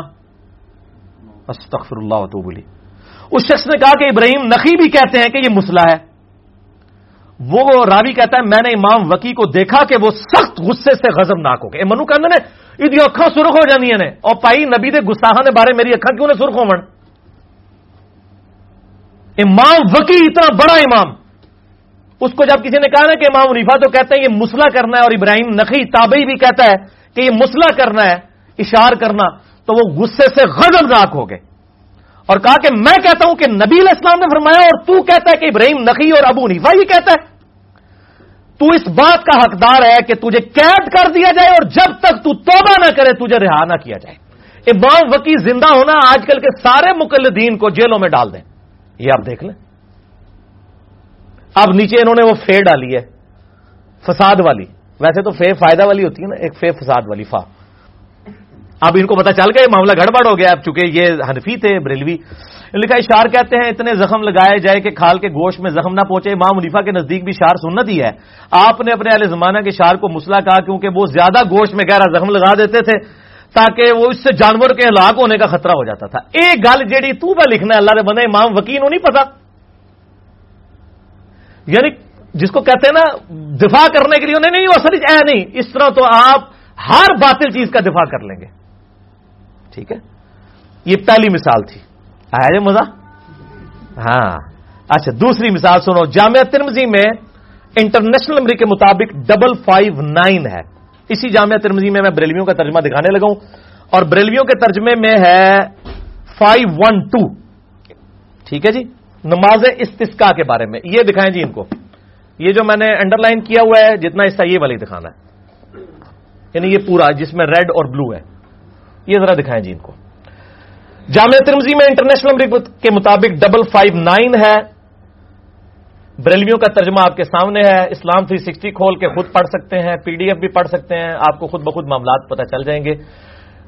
استغفر اللہ تو بولی اس شخص نے کہا کہ ابراہیم نقی بھی کہتے ہیں کہ یہ مسلح ہے۔ وہ راوی کہتا ہے، میں نے امام وکی کو دیکھا کہ وہ سخت غصے سے غزم ناک ہو گئے۔ منو کہ اکھا سرخ ہو جانی نے۔ اور پائی نبی دے گستاخا نے بارے میری اکھا کیوں نے سرخ ہو امام وکی اتنا بڑا امام۔ اس کو جب کسی نے کہا نا کہ امام منیفا تو کہتے ہیں یہ مسئلہ کرنا ہے اور ابراہیم نقی تابعی بھی کہتا ہے کہ یہ مسئلہ کرنا ہے، اشار کرنا، تو وہ غصے سے غضبناک ہو گئے۔ اور کہا کہ میں کہتا ہوں کہ نبی علیہ السلام نے فرمایا اور تو کہتا ہے کہ ابراہیم نقی اور ابو نیفا یہ کہتا ہے۔ تو اس بات کا حقدار ہے کہ تجھے قید کر دیا جائے اور جب تک تو توبہ نہ کرے تجھے رہا نہ کیا جائے۔ امام وکی زندہ ہونا آج کل کے سارے مقلدین کو جیلوں میں ڈال دیں۔ یہ آپ دیکھ لیں۔ اب نیچے انہوں نے وہ فے ڈالی ہے، فساد والی۔ ویسے تو فے فائدہ والی ہوتی ہے نا، ایک فے فساد والی، فا۔ اب ان کو پتا چل گیا معاملہ گڑبڑ ہو گیا اب چونکہ یہ حنفی تھے، بریلوی۔ لکھا اشار کہتے ہیں، اتنے زخم لگائے جائے کہ کھال کے گوشت میں زخم نہ پہنچے۔ ماں منیفا کے نزدیک بھی شار سنت ہی ہے۔ آپ نے اپنے اہل زمانہ کے شار کو مسئلہ کہا کیونکہ وہ زیادہ گوشت میں گہرا زخم لگا دیتے تھے تاکہ وہ اس سے جانور کے ہلاک ہونے کا خطرہ ہو جاتا تھا۔ ایک گل جیڑی تو پہ لکھنا ہے، اللہ نے بنے امام وکیل نہیں پتا۔ یعنی جس کو کہتے ہیں نا، دفاع کرنے کے لیے انہیں نہیں وہ اصل اے نہیں۔ اس طرح تو آپ ہر باطل چیز کا دفاع کر لیں گے۔ ٹھیک ہے؟ یہ پہلی مثال تھی۔ آیا جی مزہ؟ ہاں۔ اچھا دوسری مثال سنو۔ جامعہ ترمزی میں انٹرنیشنل نمبر کے مطابق ڈبل فائیو نائن ہے۔ اسی جامعہ ترمزی میں میں بریلویوں کا ترجمہ دکھانے لگا ہوں۔ اور بریلویوں کے ترجمے میں ہے فائیو ون ٹو۔ ٹھیک ہے جی؟ نماز استسکا کے بارے میں۔ یہ دکھائیں جی ان کو۔ یہ جو میں نے انڈر لائن کیا ہوا ہے، جتنا حصہ یہ والی دکھانا ہے۔ یعنی یہ پورا، جس میں ریڈ اور بلو ہے۔ یہ ذرا دکھائیں جی ان کو۔ جامعہ ترمزی میں انٹرنیشنل کے مطابق ڈبل فائیو نائن ہے۔ بریلویوں کا ترجمہ آپ کے سامنے ہے۔ اسلام تھری سکسٹی کھول کے خود پڑھ سکتے ہیں، پی ڈی ایف بھی پڑھ سکتے ہیں۔ آپ کو خود بخود معاملات پتہ چل جائیں گے۔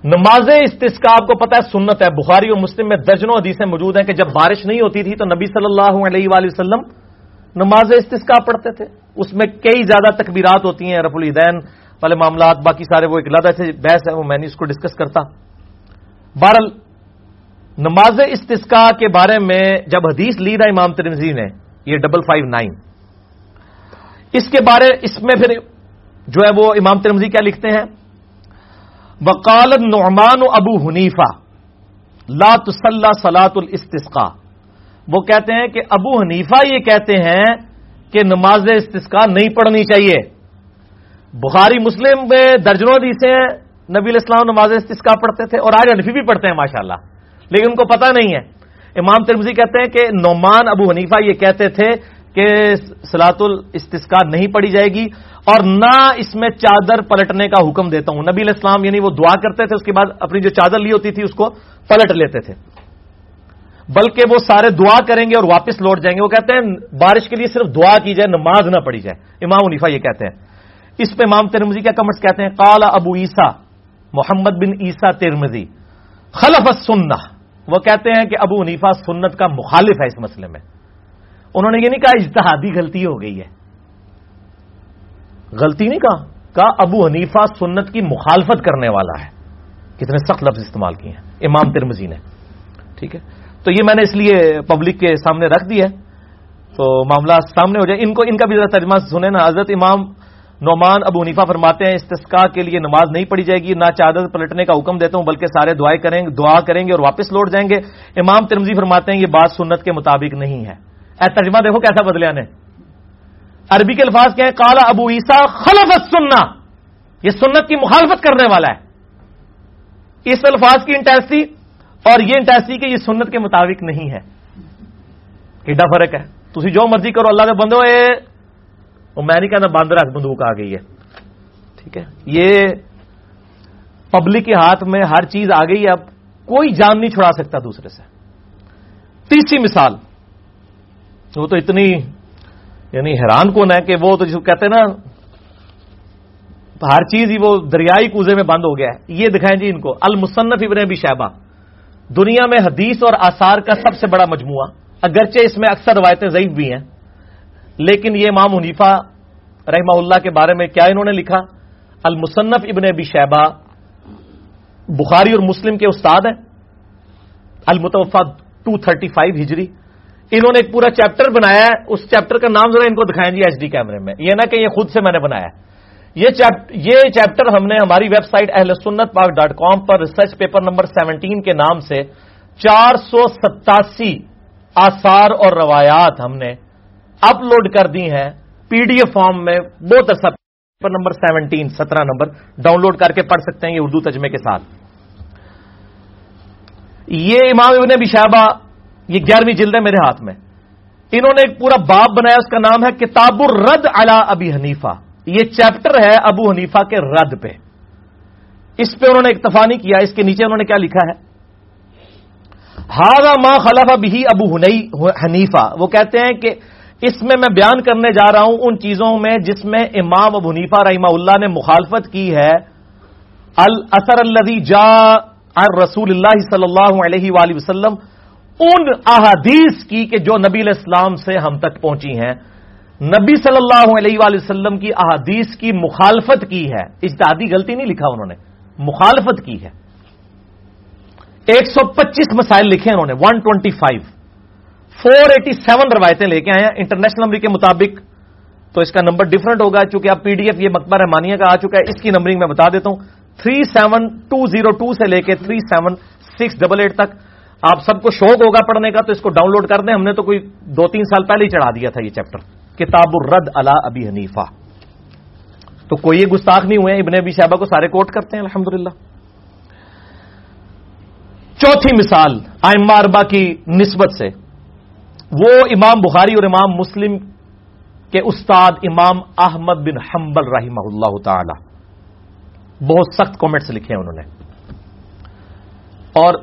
نماز استسکا آپ کو پتا ہے، سنت ہے۔ بخاری اور مسلم میں درجنوں حدیثیں موجود ہیں کہ جب بارش نہیں ہوتی تھی تو نبی صلی اللہ علیہ وآلہ وسلم نماز استسکا پڑھتے تھے۔ اس میں کئی زیادہ تکبیرات ہوتی ہیں۔ رف الدین والے معاملات، باقی سارے وہ ایک لادہ سے بحث ہے، وہ میں نے اس کو ڈسکس کرتا۔ بہرل نماز استسکا کے بارے میں جب حدیث لی رہا امام ترمزی نے، یہ ڈبل فائیو نائن اس کے بارے، اس میں پھر جو ہے وہ امام ترمزی کیا لکھتے ہیں؟ بقال نعمان ابو حنیفہ، لا تسلح سلاۃ الاستسقا وہ کہتے ہیں کہ ابو حنیفہ یہ کہتے ہیں کہ نماز استسقا نہیں پڑھنی چاہیے۔ بخاری مسلم میں درجنوں حدیثیں ہیں، نبی الاسلام نماز استسقا پڑھتے تھے اور آج انفی بھی پڑھتے ہیں، ماشاءاللہ۔ لیکن ان کو پتہ نہیں ہے۔ امام ترمزی کہتے ہیں کہ نعمان ابو حنیفہ یہ کہتے تھے کہ سلاط الاستسقا نہیں پڑی جائے گی اور نہ اس میں چادر پلٹنے کا حکم دیتا ہوں۔ نبی الاسلام یعنی وہ دعا کرتے تھے، اس کے بعد اپنی جو چادر لی ہوتی تھی، اس کو پلٹ لیتے تھے۔ بلکہ وہ سارے دعا کریں گے اور واپس لوٹ جائیں گے۔ وہ کہتے ہیں، بارش کے لیے صرف دعا کی جائے، نماز نہ پڑی جائے۔ امام عنیفا یہ کہتے ہیں۔ اس پہ امام ترمزی کیا کمنٹس کہتے ہیں کالا ابو عیسا محمد بن عیسا ترمزی خلف سننا وہ کہتے ہیں کہ ابو عنیفا سنت کا مخالف ہے اس مسئلے میں۔ انہوں نے یہ نہیں کہا اجتہادی غلطی ہو گئی ہے۔ غلطی نہیں کہا کہا ابو حنیفہ سنت کی مخالفت کرنے والا ہے۔ کتنے سخت لفظ استعمال کیے ہیں۔ امام ترمزی نے۔ ٹھیک ہے؟ تو یہ میں نے اس لیے پبلک کے سامنے رکھ دیا تو معاملہ سامنے ہو جائے۔ ان کو، ان کا بھی ذرا ترجمہ سنیں نا، حضرت امام نعمان ابو حنیفہ فرماتے ہیں استسقا کے لیے نماز نہیں پڑھی جائے گی، نہ چادر پلٹنے کا حکم دیتا ہوں، بلکہ سارے دعائیں کریں گے دعا کریں گے اور واپس لوٹ جائیں گے۔ امام ترمزی فرماتے ہیں، یہ بات سنت کے مطابق نہیں ہے۔ اے ترجمہ دیکھو کیسا بدلیا نے عربی کے الفاظ کیا ہے کالا ابو عیسا خلف سننا یہ سنت کی مخالفت کرنے والا ہے۔ اس الفاظ کی انٹیسٹی اور یہ انٹیسٹی کہ یہ سنت کے مطابق نہیں ہے۔ ایڈا فرق ہے۔ تھی جو مرضی کرو، اللہ کے بندو وہ میں نہیں کہنا باندھ رکھ بندوق آ گئی ہے۔ ٹھیک ہے؟ یہ پبلک کے ہاتھ میں ہر چیز آ گئی ہے، اب کوئی جان نہیں چھڑا سکتا دوسرے سے۔ تیسری مثال، وہ تو اتنی یعنی حیران کون ہے کہ وہ تو جس کو کہتے ہیں نا، ہر چیز ہی وہ دریائی کوزے میں بند ہو گیا ہے۔ یہ دکھائیں جی ان کو۔ المصنف ابن ابی شہبہ دنیا میں حدیث اور آثار کا سب سے بڑا مجموعہ، اگرچہ اس میں اکثر روایتیں ضعیف بھی ہیں۔ لیکن یہ امام حنیفہ رحمہ اللہ کے بارے میں کیا انہوں نے لکھا؟ المصنف ابن ابی شہبہ بخاری اور مسلم کے استاد ہیں۔ المتوفا ٹو تھرٹی فائیو ہجری۔ انہوں نے ایک پورا چیپٹر بنایا ہے۔ اس چیپٹر کا نام ذرا ان کو دکھائیں جی ایچ ڈی کیمرے میں۔ یہ نہ کہ یہ خود سے میں نے بنایا یہ چیپٹر ہم نے ہماری web site Ahle Sunnat Pak dot com پر ریسرچ پیپر نمبر سیونٹین کے نام سے چار سو ستاسی آثار اور روایات ہم نے اپلوڈ کر دی ہیں پی ڈی ایف فارم میں، بہت اچھا پیپر نمبر سیونٹین، سترہ نمبر، ڈاؤن لوڈ کر کے پڑھ سکتے ہیں یہ اردو ترجمے کے ساتھ۔ یہ امام ابن ابی شہبہ، یہ گیارہویں جلد ہے میرے ہاتھ میں۔ انہوں نے ایک پورا باب بنایا، اس کا نام ہے کتاب الرد علی ابی حنیفہ۔ یہ چیپٹر ہے ابو حنیفہ کے رد پہ۔ اس پہ انہوں نے اکتفا نہیں کیا، اس کے نیچے انہوں نے کیا لکھا ہے؟ ہاضا ماں خلافہ بھی ابو حنیفا وہ کہتے ہیں کہ اس میں میں بیان کرنے جا رہا ہوں ان چیزوں میں جس میں امام ابو حنیفہ رحمہ اللہ نے مخالفت کی ہے۔ الاثر الذي جاء عن رسول اللہ صلی اللہ علیہ وآلہ وسلم، ان احادیث کی کہ جو نبی الاسلام سے ہم تک پہنچی ہیں۔ نبی صلی اللہ علیہ وآلہ وسلم کی احادیث کی مخالفت کی ہے۔ اجتہادی غلطی نہیں لکھا انہوں نے، مخالفت کی ہے۔ ایک سو پچیس مسائل لکھے انہوں نے one twenty five four eighty seven روایتیں لے کے آئے ہیں۔ انٹرنیشنل نمبر کے مطابق تو اس کا نمبر ڈفرنٹ ہوگا، چونکہ اب پی ڈی ایف یہ مکبہ رحمانیہ کا آ چکا ہے، اس کی نمبرنگ میں بتا دیتا ہوں۔ Three seven two zero two سے لے کے three seven six double eight تک۔ آپ سب کو شوق ہوگا پڑھنے کا، تو اس کو ڈاؤن لوڈ کر دیں۔ ہم نے تو کوئی دو تین سال پہلے ہی چڑھا دیا تھا یہ چیپٹر کتاب الرد اللہ ابی حنیفہ۔ تو کوئی یہ گستاخ نہیں ہوئے ابن ابی صاحبہ کو سارے کوٹ کرتے ہیں الحمد چوتھی مثال، آئمہ اربا کی نسبت سے۔ وہ امام بخاری اور امام مسلم کے استاد امام احمد بن حنبل رحمہ اللہ تعالی۔ بہت سخت کامنٹس لکھے ہیں انہوں نے۔ اور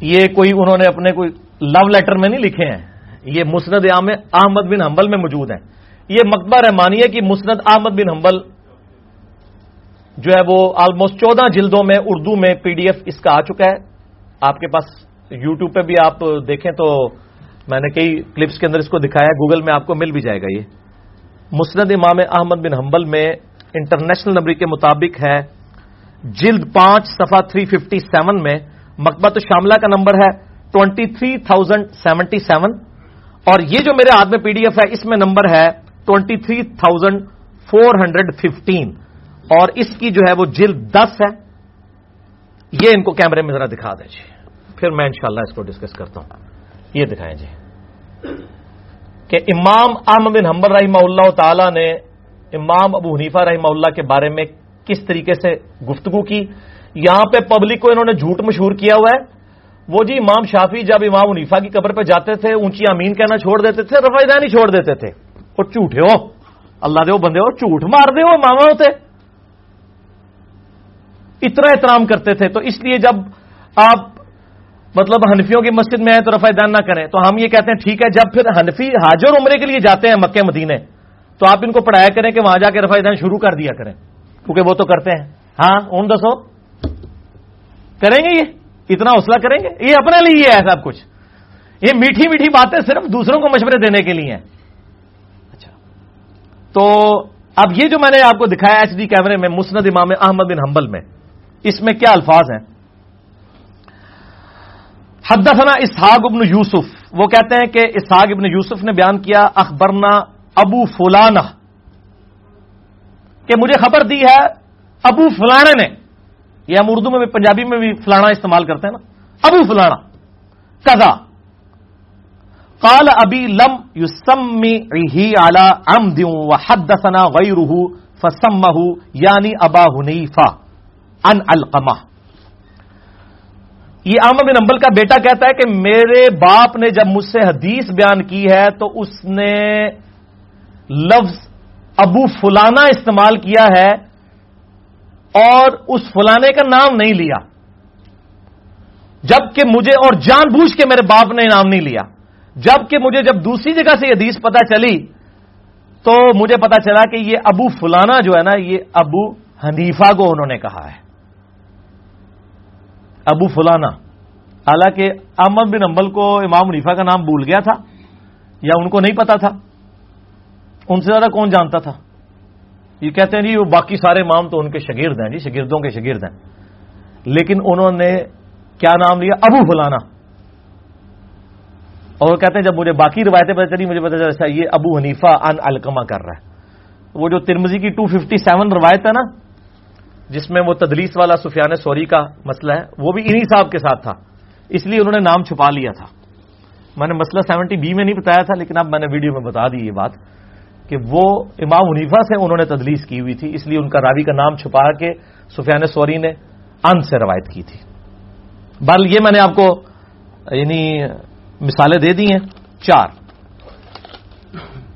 یہ کوئی انہوں نے اپنے کوئی لو لیٹر میں نہیں لکھے ہیں۔ یہ مسند عام احمد بن حنبل میں موجود ہیں۔ یہ مکبہ رحمانیہ کی مسند احمد بن حنبل جو ہے وہ آلموسٹ چودہ جلدوں میں اردو میں پی ڈی ایف اس کا آ چکا ہے۔ آپ کے پاس یوٹیوب پہ بھی آپ دیکھیں تو میں نے کئی کلپس کے اندر اس کو دکھایا گوگل میں آپ کو مل بھی جائے گا یہ۔ مسند امام احمد بن حنبل میں انٹرنیشنل نمبر کے مطابق ہے۔ جلد پانچ سفا تھری ففٹی سیون میں مکبت شاملہ کا نمبر ہے twenty three thousand seventy seven اور یہ جو میرے ہاتھ میں پی ڈی ایف ہے، اس میں نمبر ہے twenty three thousand four hundred fifteen اور اس کی جو ہے وہ جلد دس ہے۔ یہ ان کو کیمرے میں ذرا دکھا دیں جی پھر میں انشاءاللہ اس کو ڈسکس کرتا ہوں۔ یہ دکھائیں جی۔ کہ امام احمد بن حمبر رحمہ اللہ تعالی نے امام ابو حنیفہ رحمہ اللہ کے بارے میں کس طریقے سے گفتگو کی؟ یہاں پہ پبلک کو انہوں نے جھوٹ مشہور کیا ہوا ہے۔ وہ جی امام شافی جب امام حنیفہ کی قبر پہ جاتے تھے، اونچی امین کہنا چھوڑ دیتے تھے رفائی چھوڑ دیتے تھے۔ اور جھوٹے ہو۔ اللہ دے بندے ہو جھوٹ مار دے ہو ماما ہوتے۔ اتنا احترام کرتے تھے۔ تو اس لیے جب آپ مطلب حنفیوں کی مسجد میں آئے تو رفائی دان نہ کریں۔ تو ہم یہ کہتے ہیں ٹھیک ہے، جب پھر حنفی حاجر عمرے کے لیے جاتے ہیں مکہ مدینے تو آپ ان کو پڑھایا کریں کہ وہاں جا کے رفائی دان شروع کر دیا کریں۔ کیونکہ وہ تو کرتے ہیں۔ ہاں اون دسو۔ کریں گے یہ؟ اتنا حوصلہ کریں گے؟ یہ اپنے لیے ہے سب کچھ۔ یہ میٹھی میٹھی باتیں صرف دوسروں کو مشورے دینے کے لیے ہیں۔ اچھا۔ تو اب یہ جو میں نے آپ کو دکھایا ایچ ڈی کیمرے میں مسند امام احمد بن حنبل میں، اس میں کیا الفاظ ہیں؟ حدثنا اسحاق ابن یوسف۔ وہ کہتے ہیں کہ اسحاق ابن یوسف نے بیان کیا، اخبرنا ابو فلانا کہ مجھے خبر دی ہے، ابو فلانے نے۔ یہ ہم اردو میں بھی، پنجابی میں بھی فلانا استعمال کرتے ہیں نا۔ ابو فلانا۔ کدا کال ابی لم یوسمی ہی اعلی ام دوں و حد دسنا وئی روح فسم یعنی ابا حنیفا ان القما یہ عام بن امبل کا بیٹا کہتا ہے کہ میرے باپ نے جب مجھ سے حدیث بیان کی ہے تو اس نے لفظ ابو فلانا استعمال کیا ہے اور اس فلانے کا نام نہیں لیا، جبکہ مجھے اور جان بوجھ کے میرے باپ نے نام نہیں لیا۔ جبکہ مجھے جب دوسری جگہ سے یہ حدیث پتا چلی تو مجھے پتا چلا کہ یہ ابو فلانا جو ہے نا، یہ ابو حنیفہ کو انہوں نے کہا ہے۔ ابو فلانا۔ حالانکہ احمد بن امبل کو امام حنیفہ کا نام بھول گیا تھا، یا ان کو نہیں پتا تھا۔ ان سے زیادہ کون جانتا تھا؟ یہ کہتے ہیں جی وہ باقی سارے امام تو ان کے شگرد ہیں جی شگردوں کے شگرد ہیں۔ لیکن انہوں نے کیا نام لیا؟ ابو فلانا۔ اور وہ کہتے ہیں، جب مجھے باقی روایتیں پتہ چلی، مجھے پتا چلا یہ ابو حنیفہ ان الکما کر رہا ہے۔ وہ جو ترمزی کی ٹو ففٹی سیون روایت ہے نا جس میں وہ تدلیس والا سفیان سوری کا مسئلہ ہے، وہ بھی انہی صاحب کے ساتھ تھا۔ اس لیے انہوں نے نام چھپا لیا تھا۔ میں نے مسئلہ سیونٹی بی میں نہیں بتایا تھا، لیکن اب میں نے ویڈیو میں بتا دی یہ بات کہ وہ امام حنیفہ سے انہوں نے تدلیس کی ہوئی تھی، اس لیے ان کا راوی کا نام چھپا کے سفیان سوری نے ان سے روایت کی تھی۔ بل یہ میں نے آپ کو یعنی مثالیں دے دی ہیں۔ چار۔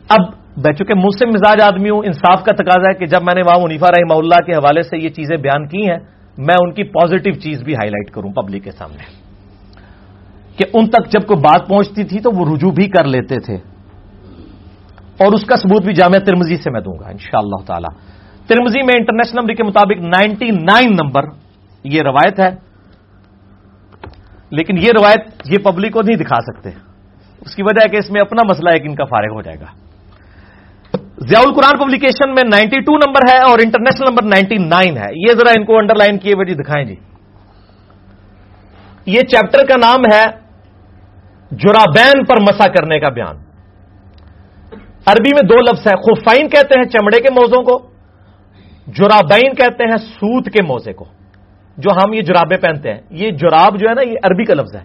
اب بہ چکے مجھ سے مزاج آدمی ہوں، انصاف کا تقاضا ہے کہ جب میں نے امام منیفا رحمہ اللہ کے حوالے سے یہ چیزیں بیان کی ہیں، میں ان کی پازیٹو چیز بھی ہائی لائٹ کروں پبلک کے سامنے۔ کہ ان تک جب کوئی بات پہنچتی تھی تو وہ رجوع بھی کر لیتے تھے۔ اور اس کا ثبوت بھی جامعہ ترمزی سے میں دوں گا ان شاء اللہ تعالی۔ ترمزی میں انٹرنیشنل نمبر کے مطابق نائنٹی نائن نمبر یہ روایت ہے۔ لیکن یہ روایت یہ پبلک کو نہیں دکھا سکتے۔ اس کی وجہ ہے کہ اس میں اپنا مسئلہ ہے کہ ان کا فارغ ہو جائے گا۔ ضیاء القرآن پبلیکیشن میں نائنٹی ٹو نمبر ہے اور انٹرنیشنل نمبر نائنٹی نائن ہے۔ یہ ذرا ان کو انڈر لائن کیے ہوئے جی دکھائیں جی۔ یہ چیپٹر کا نام ہے جرابین پر مسا کرنے کا بیان۔ عربی میں دو لفظ ہے خفائن کہتے ہیں چمڑے کے موزوں کو، جرابین کہتے ہیں سوت کے موزے کو۔ جو ہم یہ جرابے پہنتے ہیں۔ یہ جراب جو ہے نا، یہ عربی کا لفظ ہے۔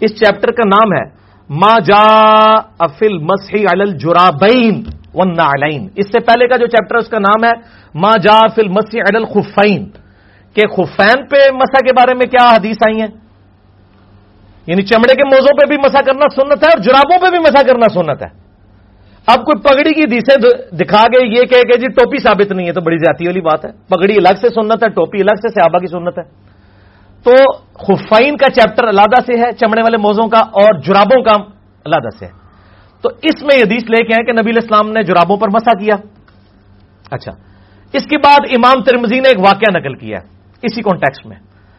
اس چیپٹر کا نام ہے، ما جا افل مسحی الجرابین ون اس سے پہلے کا جو چیپٹر اس کا نام ہے ما جا فل مسی عدل خفین کہ خفین پہ مسا کے بارے میں کیا حدیث آئی ہیں؟ یعنی چمڑے کے موزوں پہ بھی مسا کرنا سنت ہے اور جرابوں پہ بھی مسا کرنا سنت ہے۔ اب کوئی پگڑی کی دیسے دکھا گئے یہ کہ جی ٹوپی ثابت نہیں ہے تو بڑی زیادتی والی بات ہے۔ پگڑی الگ سے سنت ہے، ٹوپی الگ سے صحابہ کی سنت ہے۔ تو خفین کا چیپٹر علادہ سے ہے، چمڑے والے موزوں کا اور جرابوں کا علادہ سے ہے۔ تو اس میں حدیث لے کے ہیں کہ نبی الاسلام نے جرابوں پر مسا کیا۔ اچھا۔ اس کے بعد امام ترمزی نے ایک واقعہ نقل کیا اسی کانٹیکس میں۔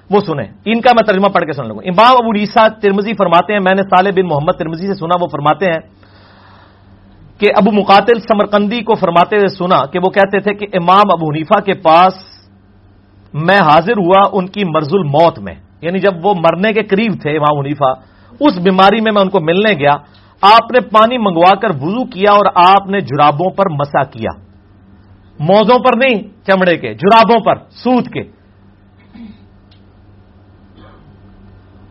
وہ سنیں۔ ان کا میں ترجمہ پڑھ کے سن لوں۔ گا امام ابو ریسا ترمزی فرماتے ہیں، میں نے صالح بن محمد ترمزی سے سنا، وہ فرماتے ہیں کہ ابو مقاتل سمرقندی کو فرماتے ہوئے سنا کہ وہ کہتے تھے کہ امام ابو حنیفہ کے پاس میں حاضر ہوا ان کی مرز الموت میں۔ یعنی جب وہ مرنے کے قریب تھے امام حنیفہ، اس بیماری میں میں ان کو ملنے گیا۔ آپ نے پانی منگوا کر وضو کیا اور آپ نے جرابوں پر مسا کیا۔ موزوں پر نہیں، چمڑے کے، جرابوں پر، سوت کے۔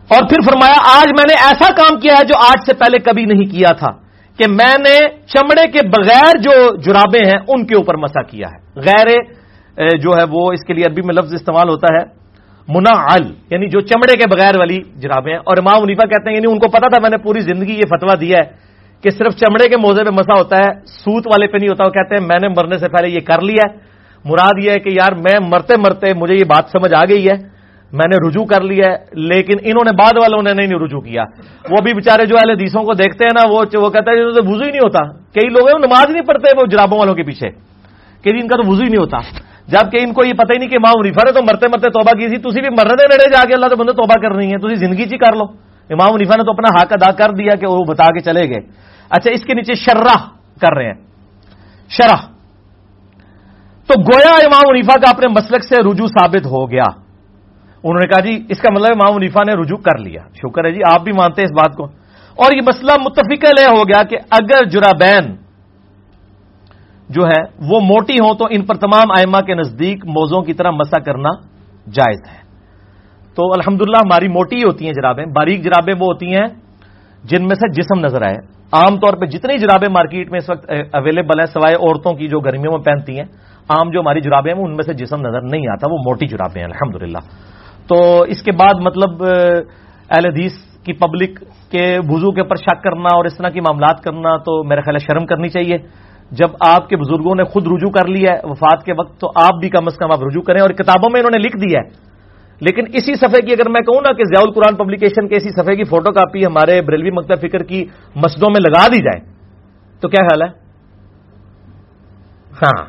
اور پھر فرمایا، آج میں نے ایسا کام کیا ہے جو آج سے پہلے کبھی نہیں کیا تھا کہ میں نے چمڑے کے بغیر جو جرابے ہیں، ان کے اوپر مسا کیا ہے۔ غیر جو ہے وہ اس کے لیے عربی میں لفظ استعمال ہوتا ہے منا یعنی جو چمڑے کے بغیر والی جرابیں ہیں۔ اور امام منیفا کہتے ہیں یعنی ان کو پتا تھا، میں نے پوری زندگی یہ فتوا دیا ہے کہ صرف چمڑے کے موزے پہ مسا ہوتا ہے، سوت والے پہ نہیں ہوتا۔ وہ کہتے ہیں، میں نے مرنے سے پہلے یہ کر لیا ہے۔ مراد یہ ہے کہ یار، میں مرتے مرتے مجھے یہ بات سمجھ آ گئی ہے۔ میں نے رجوع کر لیا ہے، لیکن انہوں نے بعد والوں نے نہیں رجوع کیا۔ وہ بھی بےچارے جو اہل حدیثوں کو دیکھتے ہیں نا، وہ وہ کہتا ہے وزو ہی نہیں ہوتا۔ کئی لوگ ہیں نماز نہیں پڑھتے، وہ جرابوں والوں کے پیچھے کہ ان کا تو وزو ہی نہیں ہوتا۔ جبکہ ان کو یہ پتہ ہی نہیں کہ امام عنیفا نے تو مرتے مرتے توبہ کی تھی۔ تھی بھی مرنے نڑے جا کے اللہ تو بندے توبہ کر رہی ہیں۔ تھی زندگی چی کر لو۔ امام عنیفا نے تو اپنا حق ادا کر دیا کہ وہ بتا کے چلے گئے۔ اچھا اس کے نیچے شرح کر رہے ہیں۔ شرح۔ تو گویا امام عنیفا کا اپنے مسلک سے رجوع ثابت ہو گیا۔ انہوں نے کہا جی اس کا مطلب امام عنیفا نے رجوع کر لیا۔ شکر ہے جی آپ بھی مانتے ہیں اس بات کو۔ اور یہ مسئلہ متفق ہو گیا کہ اگر جرابین جو ہے، وہ موٹی ہوں تو ان پر تمام آئمہ کے نزدیک موزوں کی طرح مسا کرنا جائز ہے۔ تو الحمدللہ ہماری موٹی ہوتی ہیں جرابیں، باریک جرابیں وہ ہوتی ہیں جن میں سے جسم نظر آئے۔ عام طور پہ جتنی جرابیں مارکیٹ میں اس وقت اویلیبل ہیں، سوائے عورتوں کی جو گرمیوں میں پہنتی ہیں، عام جو ہماری جرابیں ہیں، ان میں سے جسم نظر نہیں آتا، وہ موٹی جرابیں ہیں الحمد تو اس کے بعد مطلب اہل حدیث کی پبلک کے وضو کے اوپر شک کرنا اور اس طرح کی معاملات کرنا تو میرا خیال ہے شرم کرنی چاہیے۔ جب آپ کے بزرگوں نے خود رجوع کر لیا ہے وفات کے وقت، تو آپ بھی کم از کم آپ رجوع کریں اور کتابوں میں انہوں نے لکھ دیا ہے۔ لیکن اسی صفحے کی اگر میں کہوں نا کہ ضیاء القرآن پبلیکیشن کے اسی صفحے کی فوٹو کاپی ہمارے بریلوی مکتب فکر کی مسجدوں میں لگا دی جائے، تو کیا خیال ہے؟ ہاں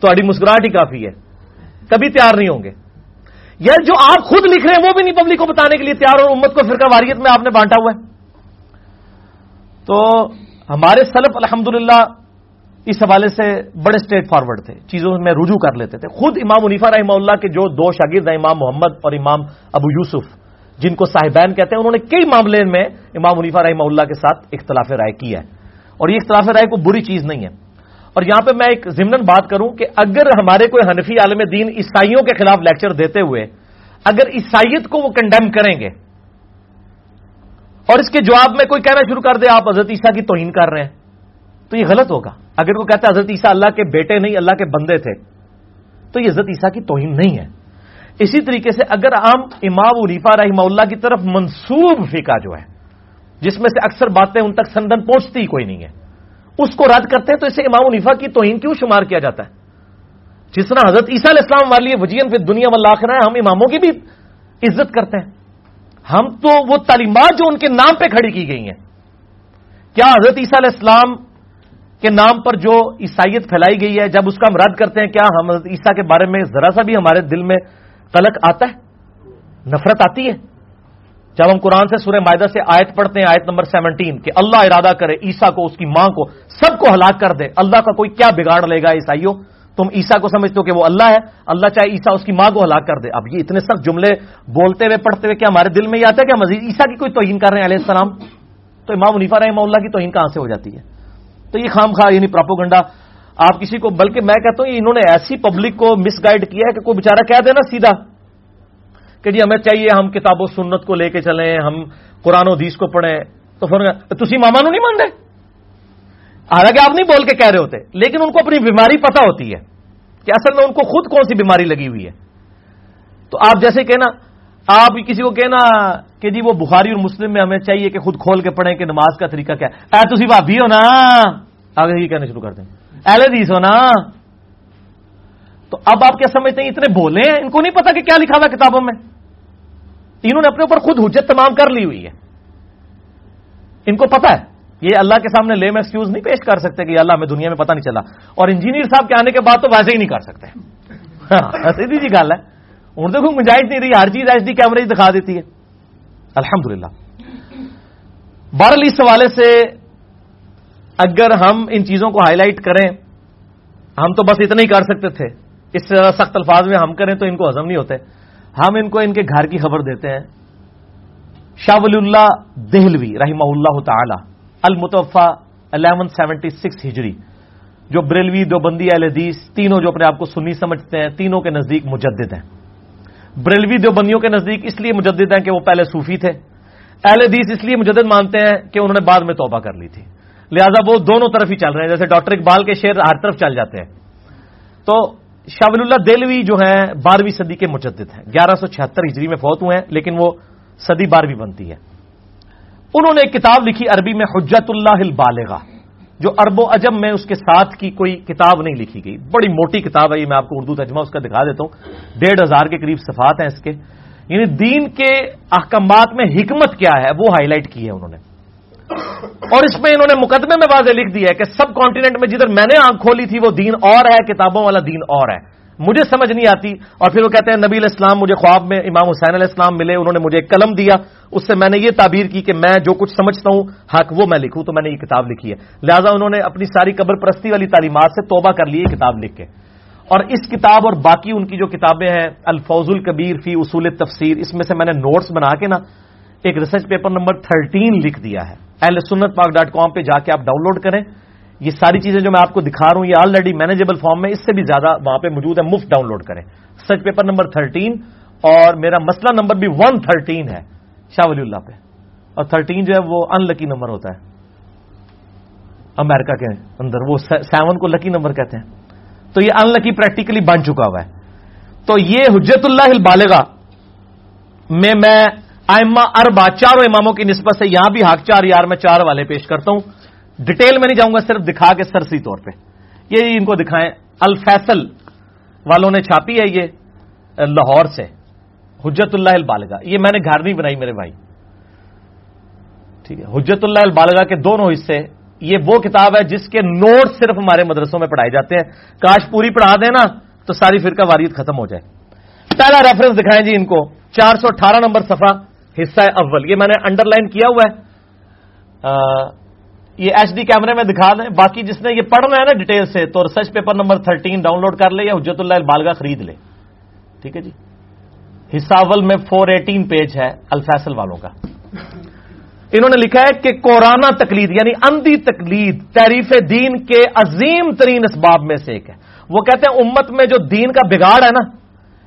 تو اڑی مسکراہٹ ہی کافی ہے۔ کبھی تیار نہیں ہوں گے۔ یا جو آپ خود لکھ رہے ہیں، وہ بھی نہیں پبلک کو بتانے کے لیے تیار اور امت کو فرقہ واریت میں آپ نے بانٹا ہوا ہے۔ تو ہمارے سلف الحمدللہ اس حوالے سے بڑے اسٹریٹ فارورڈ تھے۔ چیزوں میں رجوع کر لیتے تھے۔ خود امام منیفا رحمہ اللہ کے جو دو شاگرد ہیں، امام محمد اور امام ابو یوسف، جن کو صاحبین کہتے ہیں، انہوں نے کئی معاملے میں امام منیفا رحمہ اللہ کے ساتھ اختلاف رائے کیا ہے۔ اور یہ اختلاف رائے کو بری چیز نہیں ہے۔ اور یہاں پہ میں ایک ضمن بات کروں کہ اگر ہمارے کوئی حنفی عالم دین عیسائیوں کے خلاف لیکچر دیتے ہوئے اگر عیسائیت کو وہ کنڈیم کریں گے اور اس کے جواب میں کوئی کہنا شروع کر دے، آپ حضرت عیسیٰ کی توہین کر رہے ہیں۔ تو یہ غلط ہوگا۔ اگر وہ کہتا ہے حضرت عیسیٰ اللہ کے بیٹے نہیں، اللہ کے بندے تھے، تو یہ حضرت عیسیٰ کی توہین نہیں ہے۔ اسی طریقے سے اگر عام امام علیفا رحمہ اللہ کی طرف منسوب فقہ جو ہے، جس میں سے اکثر باتیں ان تک سندن پہنچتی ہی کوئی نہیں ہے، اس کو رد کرتے ہیں تو اسے امام علیفا کی توہین کیوں شمار کیا جاتا ہے؟ جس طرح حضرت عیسیٰ علیہ السلام والی وجین پھر دنیا میں لاکھ ہے، ہم اماموں کی بھی عزت کرتے ہیں۔ ہم تو وہ تعلیمات جو ان کے نام پہ کھڑی کی گئی ہیں۔ کیا حضرت عیسیٰ علیہ السلام کے نام پر جو عیسائیت پھیلائی گئی ہے، جب اس کا ہم رد کرتے ہیں، کیا ہم عیسیٰ کے بارے میں ذرا سا بھی ہمارے دل میں قلق آتا ہے؟ نفرت آتی ہے؟ جب ہم قرآن سے سورہ معدہ سے آیت پڑھتے ہیں، آیت نمبر سیونٹین، کہ اللہ ارادہ کرے عیسا کو، اس کی ماں کو، سب کو ہلاک کر دے، اللہ کا کوئی کیا بگاڑ لے گا عیسائیوں؟ تم عیسا کو سمجھتے ہو کہ وہ اللہ ہے، اللہ چاہے عیسا اس کی ماں کو ہلاک کر دے۔ اب یہ اتنے سخت جملے بولتے ہوئے، پڑھتے ہوئے کیا ہمارے دل میں یہ آتا ہے کہ مزید عیسا کی کوئی توہین کر رہے ہیں علیہ السلام؟ تو امام منیفا رحمہ اللہ کی توہین کہاں سے ہو جاتی ہے؟ تو یہ خام خواہ یعنی پراپوگنڈا آپ کسی کو، بلکہ میں کہتا ہوں انہوں نے ایسی پبلک کو مس گائڈ کیا ہے کہ کوئی بےچارا کہہ دے نا سیدھا کہ جی ہمیں چاہیے ہم کتاب و سنت کو لے کے چلیں، ہم قرآن و حدیث کو پڑھیں۔ تو پھر تھی ماما نو نہیں مان رہے حالانکہ آپ نہیں بول کے کہہ رہے ہوتے، لیکن ان کو اپنی بیماری پتا ہوتی ہے کہ اصل میں ان کو خود کون سی بیماری لگی ہوئی ہے۔ تو آپ جیسے کہنا، آپ کسی کو کہنا کہ جی وہ بخاری اور مسلم میں ہمیں چاہیے کہ خود کھول کے پڑھیں کہ نماز کا طریقہ کیا۔ ہے تھی بھابی ہو نا؟ آگے یہ کہنا شروع کر دیں۔ اہل حدیث ہو نا۔ تو اب آپ کیا سمجھتے ہیں اتنے بولے ہیں؟ ان کو نہیں پتا کہ کیا لکھا تھا کتابوں میں؟ انہوں نے اپنے اوپر خود حجت تمام کر لی ہوئی ہے۔ ان کو پتا ہے۔ یہ اللہ کے سامنے لیم ایکسکیوز نہیں پیش کر سکتے کہ اللہ ہمیں دنیا میں پتا نہیں چلا۔ اور انجینئر صاحب کے آنے کے بعد تو ویسے ہی نہیں کر سکتے۔ ہاں سیدھی جی گل ہے۔ اردو کو گنجائش نہیں رہی، ہر چیز ایچ ڈی کیمرے دکھا دیتی ہے۔ الحمد للہ بہرحال اس حوالے سے اگر ہم ان چیزوں کو ہائی لائٹ کریں، ہم تو بس اتنا ہی کر سکتے تھے۔ اس سخت الفاظ میں ہم کریں تو ان کو ہزم نہیں ہوتے۔ ہم ان کو ان کے گھر کی خبر دیتے ہیں۔ شاہ ولی اللہ دہلوی رحمہ اللہ تعالی المتوفا الیون سیونٹی سکس ہجری، جو بریلوی دو بندی اہل حدیث، تینوں جو اپنے آپ کو سنی سمجھتے ہیں، تینوں کے نزدیک مجدد ہیں۔ بریلوی دو بندیوں کے نزدیک اس لیے مجدد ہیں کہ وہ پہلے صوفی تھے۔ اہل حدیث اس لیے مجدد مانتے ہیں کہ انہوں نے بعد میں توبہ کر لی تھی۔ لہذا وہ دونوں طرف ہی چل رہے ہیں۔ جیسے ڈاکٹر اقبال کے شعر ہر طرف چل جاتے ہیں۔ تو شاہ ولی اللہ دلوی جو ہیں، بارہویں صدی کے مجدد ہیں۔ گیارہ سو چھہتر ہجری میں فوت ہوئے ہیں، لیکن وہ صدی بارہویں بنتی ہے۔ انہوں نے ایک کتاب لکھی عربی میں، حجت اللہ البالغہ، جو ارب و عجم میں اس کے ساتھ کی کوئی کتاب نہیں لکھی گئی۔ بڑی موٹی کتاب ہے، یہ میں آپ کو اردو ترجمہ اس کا دکھا دیتا ہوں۔ ڈیڑھ ہزار کے قریب صفات ہیں اس کے۔ یعنی دین کے احکامات میں حکمت کیا ہے، وہ ہائی لائٹ کی ہے انہوں نے۔ اور اس میں انہوں نے مقدمے میں واضح لکھ دیا ہے کہ سب کانٹیننٹ میں جدھر میں نے آنکھ کھولی تھی وہ دین اور ہے، کتابوں والا دین اور ہے۔ مجھے سمجھ نہیں آتی۔ اور پھر وہ کہتے ہیں، نبی علیہ السلام مجھے خواب میں امام حسین علیہ السلام ملے، انہوں نے مجھے ایک قلم دیا۔ اس سے میں نے یہ تعبیر کی کہ میں جو کچھ سمجھتا ہوں، حق وہ میں لکھوں۔ تو میں نے یہ کتاب لکھی ہے۔ لہٰذا انہوں نے اپنی ساری قبر پرستی والی تعلیمات سے توبہ کر لی کتاب لکھ کے۔ اور اس کتاب اور باقی ان کی جو کتابیں ہیں، الفوز الکبیر فی اصول تفسیر اس میں سے میں نے نوٹس بنا کے نا ایک ریسرچ پیپر نمبر تھرٹین لکھ دیا ہے۔ ایل سنت پاک ڈاٹ کام پہ جا کے آپ ڈاؤن لوڈ کریں۔ یہ ساری چیزیں جو میں آپ کو دکھا رہا ہوں، یہ آلریڈی مینیجیبل فارم میں، اس سے بھی زیادہ وہاں پہ موجود ہے، مفت ڈاؤن لوڈ کریں۔ سچ پیپر نمبر تھرٹین، اور میرا مسئلہ نمبر بھی ون تھرٹین ہے، شاہ ولی اللہ پہ۔ اور تھرٹین جو ہے وہ ان لکی نمبر ہوتا ہے۔ امیرکا کے اندر وہ سیون کو لکی نمبر کہتے ہیں۔ تو یہ ان لکی پریکٹیکلی بن چکا ہوا ہے۔ تو یہ حجت اللہ البالغا میں میں آئمہ اربا چاروں اماموں کی نسبت سے یہاں بھی حق چار یار میں چار والے پیش کرتا ہوں۔ ڈیٹیل میں نہیں جاؤں گا، صرف دکھا کے سرسی طور پہ۔ یہ ان کو دکھائیں۔ الفیصل والوں نے چھاپی ہے یہ، لاہور سے۔ حجت اللہ البالگا یہ میں نے گھر نہیں بنائی میرے بھائی۔ ٹھیک ہے۔ حجت اللہ البالگا کے دونوں حصے، یہ وہ کتاب ہے جس کے نوٹ صرف ہمارے مدرسوں میں پڑھائے جاتے ہیں۔ کاش پوری پڑھا دینا تو ساری فرقہ واریت ختم ہو جائے۔ پہلا ریفرنس دکھائیں جی ان کو۔ چار سو اٹھارہ نمبر صفحہ۔ حصہ اول۔ یہ میں نے انڈر لائن کیا ہوا ہے۔ یہ ایچ ڈی کیمرے میں دکھا دیں۔ باقی جس نے یہ پڑھنا ہے نا ڈیٹیل سے، تو research paper number thirteen download کر لے یا حجت اللہ البالگا خرید لے۔ ٹھیک ہے جی؟ حصاول میں فور ایٹین پیج ہے الفیصل والوں کا۔ انہوں نے لکھا ہے کہ کورانا تقلید یعنی اندھی تقلید تعریف دین کے عظیم ترین اسباب میں سے ایک ہے۔ وہ کہتے ہیں امت میں جو دین کا بگاڑ ہے نا،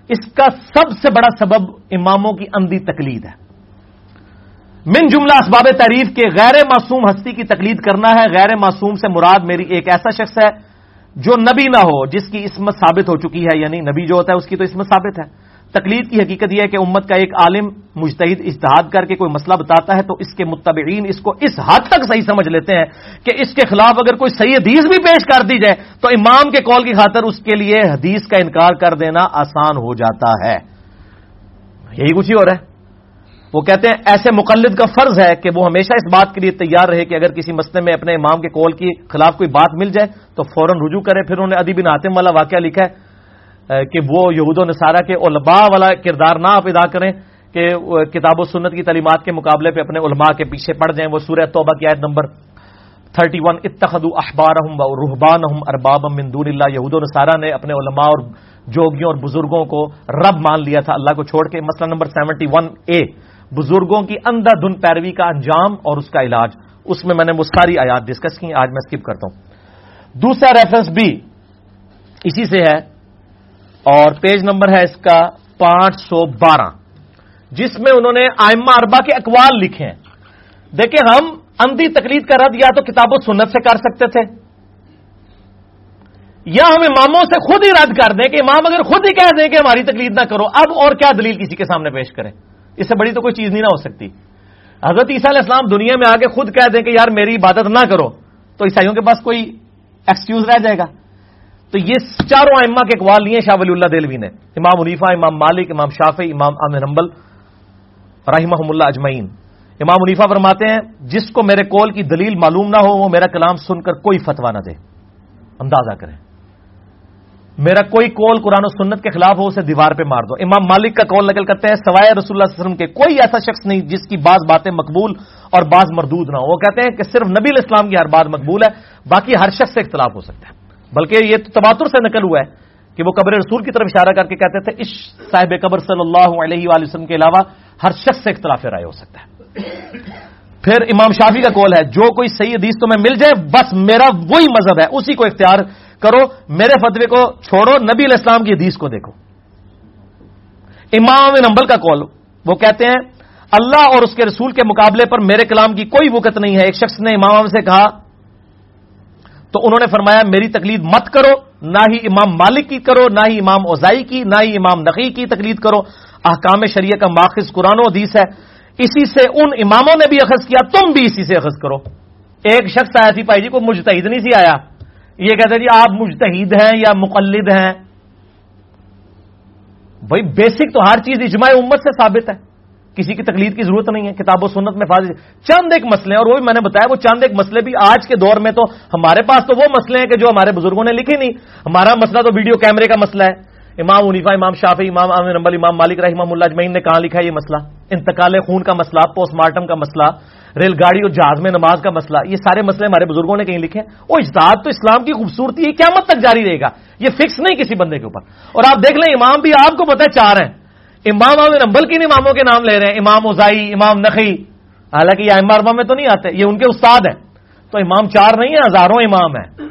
اس کا سب سے بڑا سبب اماموں کی اندھی تقلید ہے۔ من جملہ اسباب تعریف کے غیر معصوم ہستی کی تقلید کرنا ہے۔ غیر معصوم سے مراد میری ایک ایسا شخص ہے جو نبی نہ ہو، جس کی اسمت ثابت ہو چکی ہے۔ یعنی نبی جو ہوتا ہے، اس کی تو اسمت ثابت ہے۔ تقلید کی حقیقت یہ ہے کہ امت کا ایک عالم مجتہد اجتہاد کر کے کوئی مسئلہ بتاتا ہے تو اس کے متبعین اس کو اس حد تک صحیح سمجھ لیتے ہیں کہ اس کے خلاف اگر کوئی صحیح حدیث بھی پیش کر دی جائے تو امام کے کال کی خاطر اس کے لیے حدیث کا انکار کر دینا آسان ہو جاتا ہے۔ یہی کچھ ہی ہو رہا ہے۔ وہ کہتے ہیں ایسے مقلد کا فرض ہے کہ وہ ہمیشہ اس بات کے لیے تیار رہے کہ اگر کسی مسئلے میں اپنے امام کے کول کے خلاف کوئی بات مل جائے تو فوراً رجوع کرے پھر انہوں نے ادیب ناتم والا واقعہ لکھا ہے کہ وہ یہود و نصارہ کے علماء والا کردار نہ آپ ادا کریں کہ کتاب و سنت کی تعلیمات کے مقابلے پہ اپنے علماء کے پیچھے پڑ جائیں۔ وہ سورہ توبہ کی آیت نمبر تھرٹی ون اتخد اخبار رحبان ارباب مندون اللہ۔ یہود و نصارہ نے اپنے علماء اور جوگیوں اور بزرگوں کو رب مان لیا تھا، اللہ کو چھوڑ کے۔ مسئلہ نمبر سیونٹی ون اے۔ بزرگوں کی اندھا دھن پیروی کا انجام اور اس کا علاج، اس میں میں نے وہ ساری آیات ڈسکس کی، آج میں اسکپ کرتا ہوں۔ دوسرا ریفرنس بھی اسی سے ہے، اور پیج نمبر ہے اس کا پانچ سو بارہ، جس میں انہوں نے آئمہ اربا کے اقوال لکھے ہیں۔ دیکھیں ہم اندھی تقلید کا رد یا تو کتاب و سنت سے کر سکتے تھے، یا ہم اماموں سے خود ہی رد کر دیں کہ امام اگر خود ہی کہہ دیں کہ ہماری تقلید نہ کرو، اب اور کیا دلیل کسی کے سامنے پیش کریں؟ اس سے بڑی تو کوئی چیز نہیں نہ ہو سکتی۔ حضرت عیسیٰ علیہ السلام دنیا میں آگے خود کہہ دیں کہ یار میری عبادت نہ کرو، تو عیسائیوں کے پاس کوئی ایکسکیوز رہ جائے گا۔ تو یہ چاروں ائمہ کے اقوال لیے شاہ ولی اللہ دلوی نے۔ امام منیفا امام مالک، امام شافی امام امن نمبل رحمہ اللہ اجمعین۔ امام منیفا فرماتے ہیں، جس کو میرے کول کی دلیل معلوم نہ ہو، وہ میرا کلام سن کر کوئی فتوا نہ دے۔ اندازہ کریں۔ میرا کوئی کول قرآن و سنت کے خلاف ہو، اسے دیوار پہ مار دو۔ امام مالک کا کول نقل کرتے ہیں، سوائے رسول اللہ علیہ وسلم کے کوئی ایسا شخص نہیں جس کی بعض باتیں مقبول اور بعض مردود نہ ہو وہ کہتے ہیں کہ صرف نبی الاسلام کی ہر بات مقبول ہے، باقی ہر شخص سے اختلاف ہو سکتا ہے۔ بلکہ یہ تباتر سے نقل ہوا ہے کہ وہ قبر رسول کی طرف اشارہ کر کے کہتے تھے اس صاحب قبر صلی اللہ علیہ وآلہ وسلم کے علاوہ ہر شخص سے اختلاف رائے ہو سکتا ہے۔ پھر امام شافی کا کول ہے، جو کوئی صحیح حدیث تمہیں مل جائے، بس میرا وہی مذہب ہے، اسی کو اختیار کرو، میرے فتوے کو چھوڑو، نبی علیہ السلام کی حدیث کو دیکھو۔ امام نمبل کا کول وہ کہتے ہیں، اللہ اور اس کے رسول کے مقابلے پر میرے کلام کی کوئی وقت نہیں ہے۔ ایک شخص نے امام سے کہا، تو انہوں نے فرمایا، میری تقلید مت کرو، نہ ہی امام مالک کی کرو، نہ ہی امام اوزائی کی، نہ ہی امام نقی کی تقلید کرو۔ احکام شریعہ کا ماخذ قرآن و حدیث ہے۔ اسی سے ان اماموں نے بھی اخذ کیا، تم بھی اسی سے اخذ کرو۔ ایک شخص آیا تھی پائی جی کو مجتہد نہیں سی آیا۔ یہ کہتے جی آپ مجتہد ہیں یا مقلد ہیں۔ بھائی بیسک تو ہر چیز اجماع امت سے ثابت ہے۔ کسی کی تکلیف کی ضرورت نہیں ہے، کتاب و سنت میں فاضل۔ چند ایک مسئلے اور وہ بھی میں نے بتایا، وہ چند ایک مسئلے بھی آج کے دور میں تو ہمارے پاس تو وہ مسئلے ہیں کہ جو ہمارے بزرگوں نے لکھے نہیں۔ ہمارا مسئلہ تو ویڈیو کیمرے کا مسئلہ ہے۔ امام عنیفا امام شافی امام عامر نمبل امام مالک رحمہ اللہ اجمعین نے کہاں لکھا ہے یہ مسئلہ؟ انتقال خون کا مسئلہ پوسٹ مارٹم کا مسئلہ۔ ریل گاڑی اور جہاز میں نماز کا مسئلہ، یہ سارے مسئلے ہمارے بزرگوں نے کہیں لکھے وہ اجتہاد تو اسلام کی خوبصورتی ہے کیا مت تک جاری رہے گا۔ یہ فکس نہیں کسی بندے کے اوپر۔ اور آپ دیکھ لیں، امام بھی آپ کو پتہ ہے چار ہیں۔ امام عامر نمبل کن اماموں کے نام لے رہے ہیں۔ امام ازائی امام نقی حالانکہ یہ اربا میں تو نہیں آتے، یہ ان کے استاد ہیں۔ تو امام چار نہیں ہیں، ہزاروں امام ہیں۔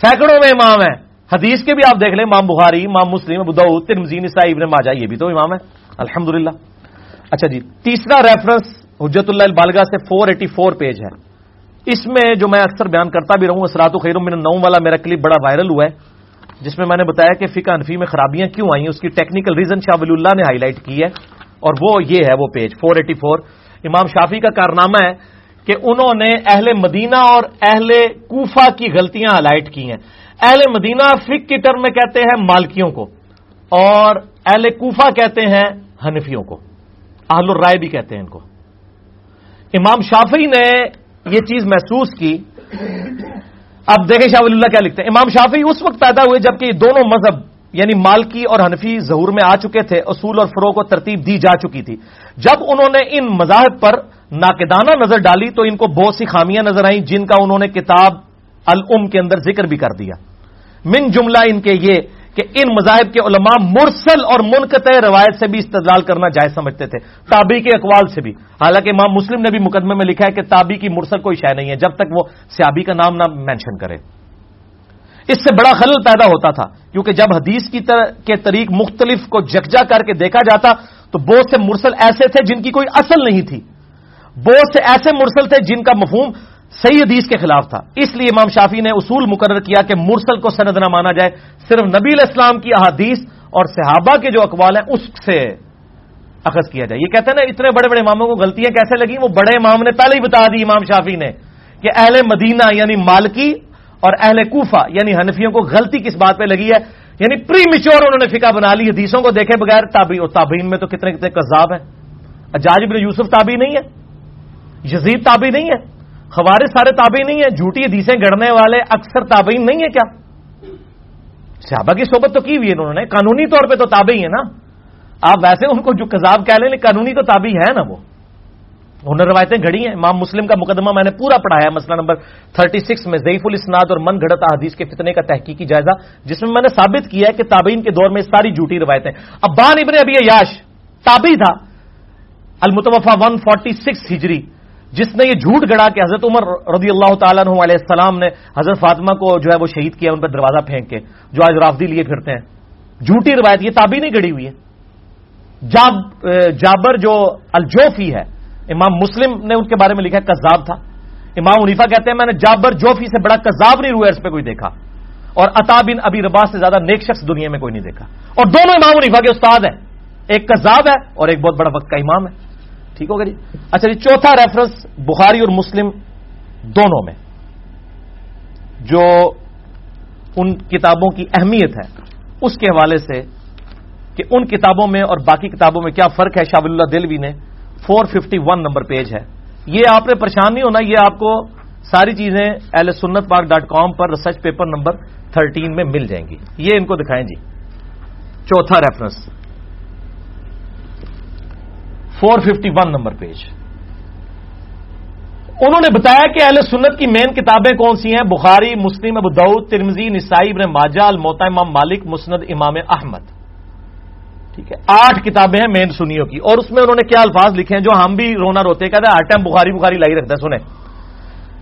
سینکڑوں میں امام ہیں۔ حدیث کے بھی آپ دیکھ لیں، امام بخاری، امام مسلم ابود ترمزین عیسائی ابن ماجا یہ بھی تو امام ہے الحمد اچھا جی تیسرا ریفرنس حجت اللہ البالگا سے فور ایٹی فور پیج ہے۔ اس میں جو میں اکثر بیان کرتا بھی رہوں اسرات و خیر من نو والا میرا کلپ بڑا وائرل ہوا ہے، جس میں میں نے بتایا کہ فقہ انفی میں خرابیاں کیوں آئی ہیں اس کی ٹیکنیکل ریزن شاہ ولی اللہ نے ہائی لائٹ کی ہے، اور وہ یہ ہے وہ پیج فور ایٹی فور امام شافی کا کارنامہ ہے کہ انہوں نے اہل مدینہ اور اہل کوفہ کی غلطیاں ہائی لائٹ کی ہیں۔ اہل مدینہ فک کی ٹرم میں کہتے ہیں مالکیوں کو، اور اہل کوفہ کہتے ہیں حنفیوں کو۔ اہل الرائے بھی کہتے ہیں ان کو۔ امام شافی نے یہ چیز محسوس کی۔ اب دیکھیں شاہ اللہ کیا لکھتے ہیں۔ امام شافی اس وقت پیدا ہوئے جبکہ یہ دونوں مذہب یعنی مالکی اور حنفی ظہور میں آ چکے تھے، اصول اور فروغ کو ترتیب دی جا چکی تھی۔ جب انہوں نے ان مذاہب پر ناقدانہ نظر ڈالی تو ان کو بہت سی خامیاں نظر آئیں جن کا انہوں نے کتاب الم کے اندر ذکر بھی کر دیا۔ من جملہ ان کے یہ کہ ان مذاہب کے علماء مرسل اور منقطع روایت سے بھی استدلال کرنا جائز سمجھتے تھے تابی کے اقوال سے بھی۔ حالانکہ امام مسلم نے بھی مقدمے میں لکھا ہے کہ تابی کی مرسل کوئی شے نہیں ہے، جب تک وہ سیابی کا نام نہ مینشن کرے۔ اس سے بڑا خلل پیدا ہوتا تھا، کیونکہ جب حدیث کی طرح کے طریق مختلف کو جکجا کر کے دیکھا جاتا، تو بہت سے مرسل ایسے تھے جن کی کوئی اصل نہیں تھی۔ بہت سے ایسے مرسل تھے جن کا مفہوم صحیح حدیث کے خلاف تھا۔ اس لیے امام شافی نے اصول مقرر کیا کہ مرسل کو سند نہ مانا جائے۔ صرف نبی الاسلام کی احادیث اور صحابہ کے جو اقوال ہیں، اس سے اخذ کیا جائے۔ یہ کہتے ہیں نا، اتنے بڑے بڑے اماموں کو غلطیاں کیسے لگی وہ بڑے امام نے پہلے ہی بتا دی امام شافی نے کہ اہل مدینہ یعنی مالکی اور اہل کوفہ یعنی حنفیوں کو غلطی کس بات پہ لگی ہے؟ یعنی پری میچور انہوں نے فکا بنا لی، حدیثوں کو دیکھے بغیر تابی اور تابعین میں تو کتنے کتنے کذاب ہیں۔ اجاج بن یوسف تابی نہیں ہے۔ یزید تابی نہیں ہے۔ خوارے سارے تابعی نہیں ہیں، جھوٹی حدیثیں گڑنے والے اکثر تابعین نہیں ہے کیا؟ صحابہ کی صحبت تو کی ہوئی ہے انہوں نے؟ قانونی طور پہ تو تابعی ہے نا؟ آپ ویسے ان کو جو کذاب کہہ لیں قانونی تو تابعی ہے نا وہ۔ انہوں نے روایتیں گھڑی ہیں۔ امام مسلم کا مقدمہ میں نے پورا پڑھایا مسئلہ نمبر 36 میں ضعیف الاسناد اور من گھڑت حدیث کے فتنے کا تحقیقی جائزہ، جس میں میں نے ثابت کیا ہے کہ تابعین کے دور میں ساری جھوٹی روایتیں۔ اب بان ابن ابھی یاش تابعی تھا۔ المتوفا 146 ہجری۔ جس نے یہ جھوٹ گڑا کہ حضرت عمر رضی اللہ تعالیٰ عنہ علیہ السلام نے حضرت فاطمہ کو جو ہے وہ شہید کیا، ان پہ دروازہ پھینک کے، جو آج رافدی لیے پھرتے ہیں۔ جھوٹی روایت، یہ تابی نہیں گڑی ہوئی ہے۔ جاب جابر جو الجوفی ہے، امام مسلم نے ان کے بارے میں لکھا کذاب تھا۔ امام عنیفا کہتے ہیں، میں نے جابر جوفی سے بڑا کذاب نہیں ہوا اس پہ کوئی دیکھا۔ اور عطا بن ابی رباس سے زیادہ نیک شخص دنیا میں کوئی نہیں دیکھا۔ اور دونوں امام عنیفا کے استاد ہیں۔ ایک کذاب ہے اور ایک بہت بڑا وقت کا امام ہے۔ ٹھیک ہوگا جی؟ اچھا جی چوتھا ریفرنس بخاری اور مسلم دونوں میں، جو ان کتابوں کی اہمیت ہے، اس کے حوالے سے کہ ان کتابوں میں اور باقی کتابوں میں کیا فرق ہے؟ شاہ اللہ دلوی نے four fifty one number page ہے۔ یہ آپ نے پریشان نہیں ہونا، یہ آپ کو ساری چیزیں L Sunnat Pak dot com پر ریسرچ پیپر نمبر تھرٹین میں مل جائیں گی۔ یہ ان کو دکھائیں جی۔ چوتھا reference four fifty one number page. انہوں نے بتایا کہ اہل سنت کی مین کتابیں کون سی ہیں؟ بخاری، مسلم، ابو دعود ترمزی نسائی، ابن ماجا الموتا امام مالک، مسند، امام احمد۔ ٹھیک ہے، آٹھ کتابیں ہیں مین سنیوں کی۔ اور اس میں انہوں نے کیا الفاظ لکھے ہیں جو ہم بھی رونا روتے کہتے ہیں ہر ٹائم بخاری بخاری لائی رکھتا ہے، سنیں۔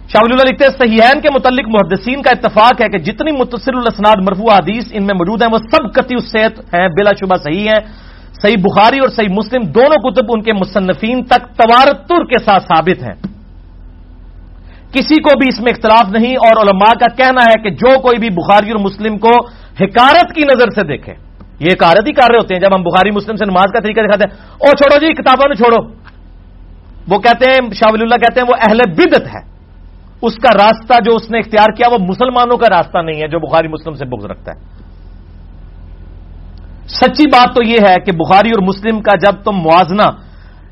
شاول اللہ لکھتے ہیں، صحیحین کے متعلق محدثین کا اتفاق ہے کہ جتنی متصر الاسناد مرفوع حدیث ان میں موجود ہیں، وہ سب کتی صحت ہیں، بلا شبہ صحیح ہیں۔ صحیح بخاری اور صحیح مسلم دونوں کتب ان کے مصنفین تک توارتر کے ساتھ ثابت ہیں۔ کسی کو بھی اس میں اختلاف نہیں اور علماء کا کہنا ہے کہ جو کوئی بھی بخاری اور مسلم کو حکارت کی نظر سے دیکھے۔ یہ حکارت ہی کر رہے ہوتے ہیں جب ہم بخاری مسلم سے نماز کا طریقہ دکھاتے ہیں۔ او چھوڑو جی کتابوں نے چھوڑو۔ وہ کہتے ہیں، شاہ ولی اللہ کہتے ہیں، وہ اہل بدت ہے۔ اس کا راستہ جو اس نے اختیار کیا وہ مسلمانوں کا راستہ نہیں ہے جو بخاری مسلم سے بغض رکھتا ہے۔ سچی بات تو یہ ہے کہ بخاری اور مسلم کا جب تم موازنہ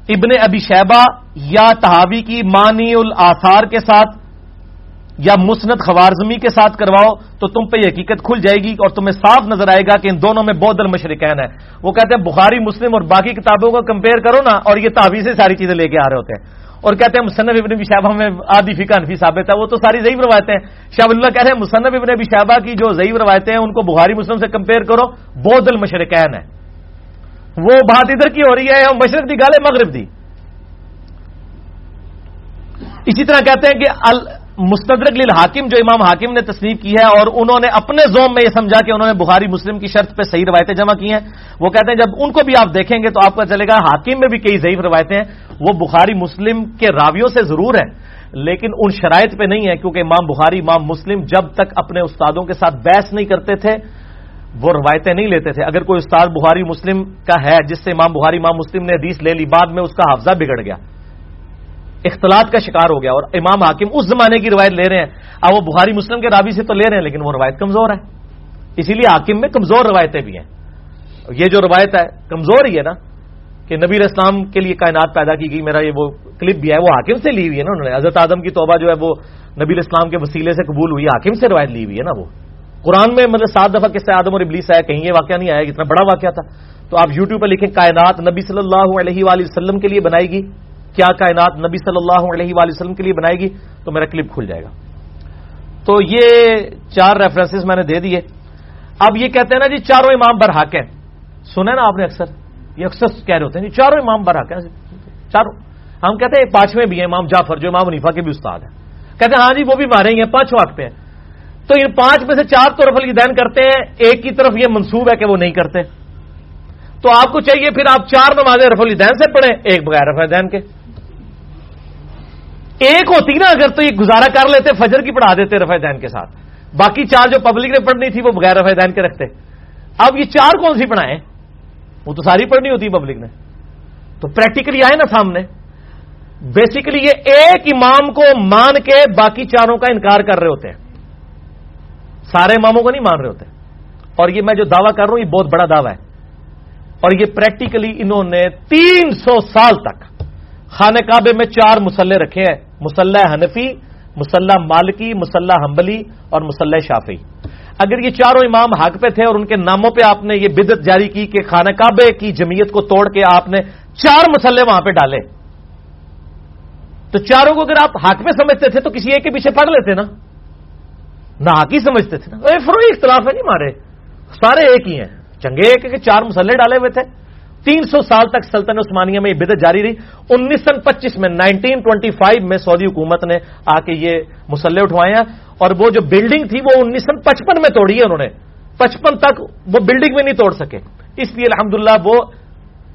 ابن ابی شیبہ یا تحاوی کی مانی الاثار کے ساتھ یا مسنت خوارزمی کے ساتھ کرواؤ، تو تم پہ یہ حقیقت کھل جائے گی اور تمہیں صاف نظر آئے گا کہ ان دونوں میں بہت المشرقین ہے وہ کہتے ہیں بخاری، مسلم اور باقی کتابوں کو کمپیئر کرو نا اور یہ تحوی سے ساری چیزیں لے کے آ رہے ہوتے ہیں۔ اور کہتے ہیں مصنف ابن شہبہ میں آدھی فکا انفی ثابت ہے، وہ تو ساری ضعیف روایتیں شاہ اللہ کہہ رہے ہیں مصنف ابن شہبہ کی جو ضعیف روایتیں ہیں، ان کو بخاری مسلم سے کمپیئر کرو بہت المشرقین ہے وہ بات ادھر کی ہو رہی ہے مشرق دی، گالے مغرب دی۔ اسی طرح کہتے ہیں کہ مستدرک حاکم جو امام حاکم نے تصنیف کی ہے اور انہوں نے اپنے زوم میں یہ سمجھا کہ انہوں نے بخاری مسلم کی شرط پہ صحیح روایتیں جمع کی ہیں۔ وہ کہتے ہیں جب ان کو بھی آپ دیکھیں گے تو آپ کو چلے گا حاکم میں بھی کئی ضعیف روایتیں ہیں۔ وہ بخاری مسلم کے راویوں سے ضرور ہیں، لیکن ان شرائط پہ نہیں ہے کیونکہ امام بخاری، امام مسلم جب تک اپنے استادوں کے ساتھ بحث نہیں کرتے تھے، وہ روایتیں نہیں لیتے تھے۔ اگر کوئی استاد بخاری مسلم کا ہے جس سے امام بخاری، امام مسلم نے حدیث لے لی، بعد میں اس کا حافظہ بگڑ گیا۔ اختلاط کا شکار ہو گیا اور امام حاکم اس زمانے کی روایت لے رہے ہیں۔ اب وہ بخاری مسلم کے رابی سے تو لے رہے ہیں، لیکن وہ روایت کمزور ہے۔ اسی لیے حاکم میں کمزور روایتیں بھی ہیں۔ یہ جو روایت ہے، کمزور ہی ہے نا، کہ نبی اسلام کے لیے کائنات پیدا کی گئی۔ میرا یہ وہ کلپ بھی ہے، وہ حاکم سے لی ہوئی ہے نا انہوں نے۔ حضرت آدم کی توبہ جو ہے، وہ نبی اسلام کے وسیلے سے قبول ہوئی، حاکم سے روایت لی ہوئی ہے نا وہ۔ قرآن میں مطلب سات دفعہ کس سے آدم اور ابلیس آیا، کہیں یہ واقعہ نہیں آیا اتنا بڑا واقعہ تھا۔ تو آپ یوٹیوب پہ لکھیں، کائنات نبی صلی اللہ علیہ وآلہ وسلم کے لیے بنائی گی کیا کائنات نبی صلی اللہ علیہ وآلہ وسلم کے لیے بنائے گی تو میرا کلپ کھل جائے گا۔ تو یہ چار ریفرنسز میں نے دے دیے۔ اب یہ کہتے ہیں نا جی چاروں امام برحق ہیں۔ سنے نا آپ نے اکثر؟ یہ اکثر کہہ رہے ہوتے ہیں جی چاروں امام برحق ہیں۔ چاروں۔ ہم کہتے ہیں پانچویں بھی ہیں، امام جعفر جو امام منیفا کے بھی استاد ہیں۔ کہتے ہیں ہاں جی وہ بھی مارے گے پانچ واقع پہ ہیں۔ تو ان پانچ میں سے چار تو رف الدین کرتے ہیں، ایک کی طرف یہ منصوب ہے کہ وہ نہیں کرتے۔ تو آپ کو چاہیے پھر آپ چار نمازیں رف الدین سے پڑھیں، ایک بغیر رف الدین کے۔ ایک ہوتی نا اگر تو یہ گزارا کر لیتے، فجر کی پڑھا دیتے رفع دین کے ساتھ۔ باقی چار جو پبلک نے پڑھنی تھی وہ بغیر رفع دین کے رکھتے۔ اب یہ چار کون سی پڑھائیں؟ وہ تو ساری پڑھنی ہوتی پبلک نے۔ تو پریکٹیکلی آئے نا سامنے۔ بیسیکلی یہ ایک امام کو مان کے باقی چاروں کا انکار کر رہے ہوتے ہیں۔ سارے اماموں کو نہیں مان رہے ہوتے۔ اور یہ میں جو دعویٰ کر رہا ہوں، یہ بہت بڑا دعویٰ ہے۔ اور یہ پریکٹیکلی انہوں نے تین سو سال تک خانہ کعبے میں چار مسلح رکھے ہیں، مسلح حنفی، مسلح مالکی، مسلح حنبلی اور مسلح شافی اگر یہ چاروں امام حق پہ تھے اور ان کے ناموں پہ آپ نے یہ بدت جاری کی کہ خانہ کعبے کی جمعیت کو توڑ کے آپ نے چار مسلح وہاں پہ ڈالے، تو چاروں کو اگر آپ حق پہ سمجھتے تھے تو کسی ایک کے پیچھے پڑھ لیتے نا۔ نہ حق ہی سمجھتے تھے نا۔ فروئی اختلاف ہے نہیں مارے سارے ایک ہی ہیں۔ چنگے ایک کہ چار مسلح ڈالے ہوئے تھے۔ تین سو سال تک سلطنت عثمانیہ میں یہ بدت جاری رہی۔ انیس سو پچیس میں، نائنٹین ٹوینٹی فائیو میں سعودی حکومت نے آ کے یہ مسلح اٹھوائے ہیں۔ اور وہ جو بلڈنگ تھی وہ انیس سو پچپن میں توڑی ہے انہوں نے۔ پچپن تک وہ بلڈنگ میں نہیں توڑ سکے۔ اس لیے الحمدللہ وہ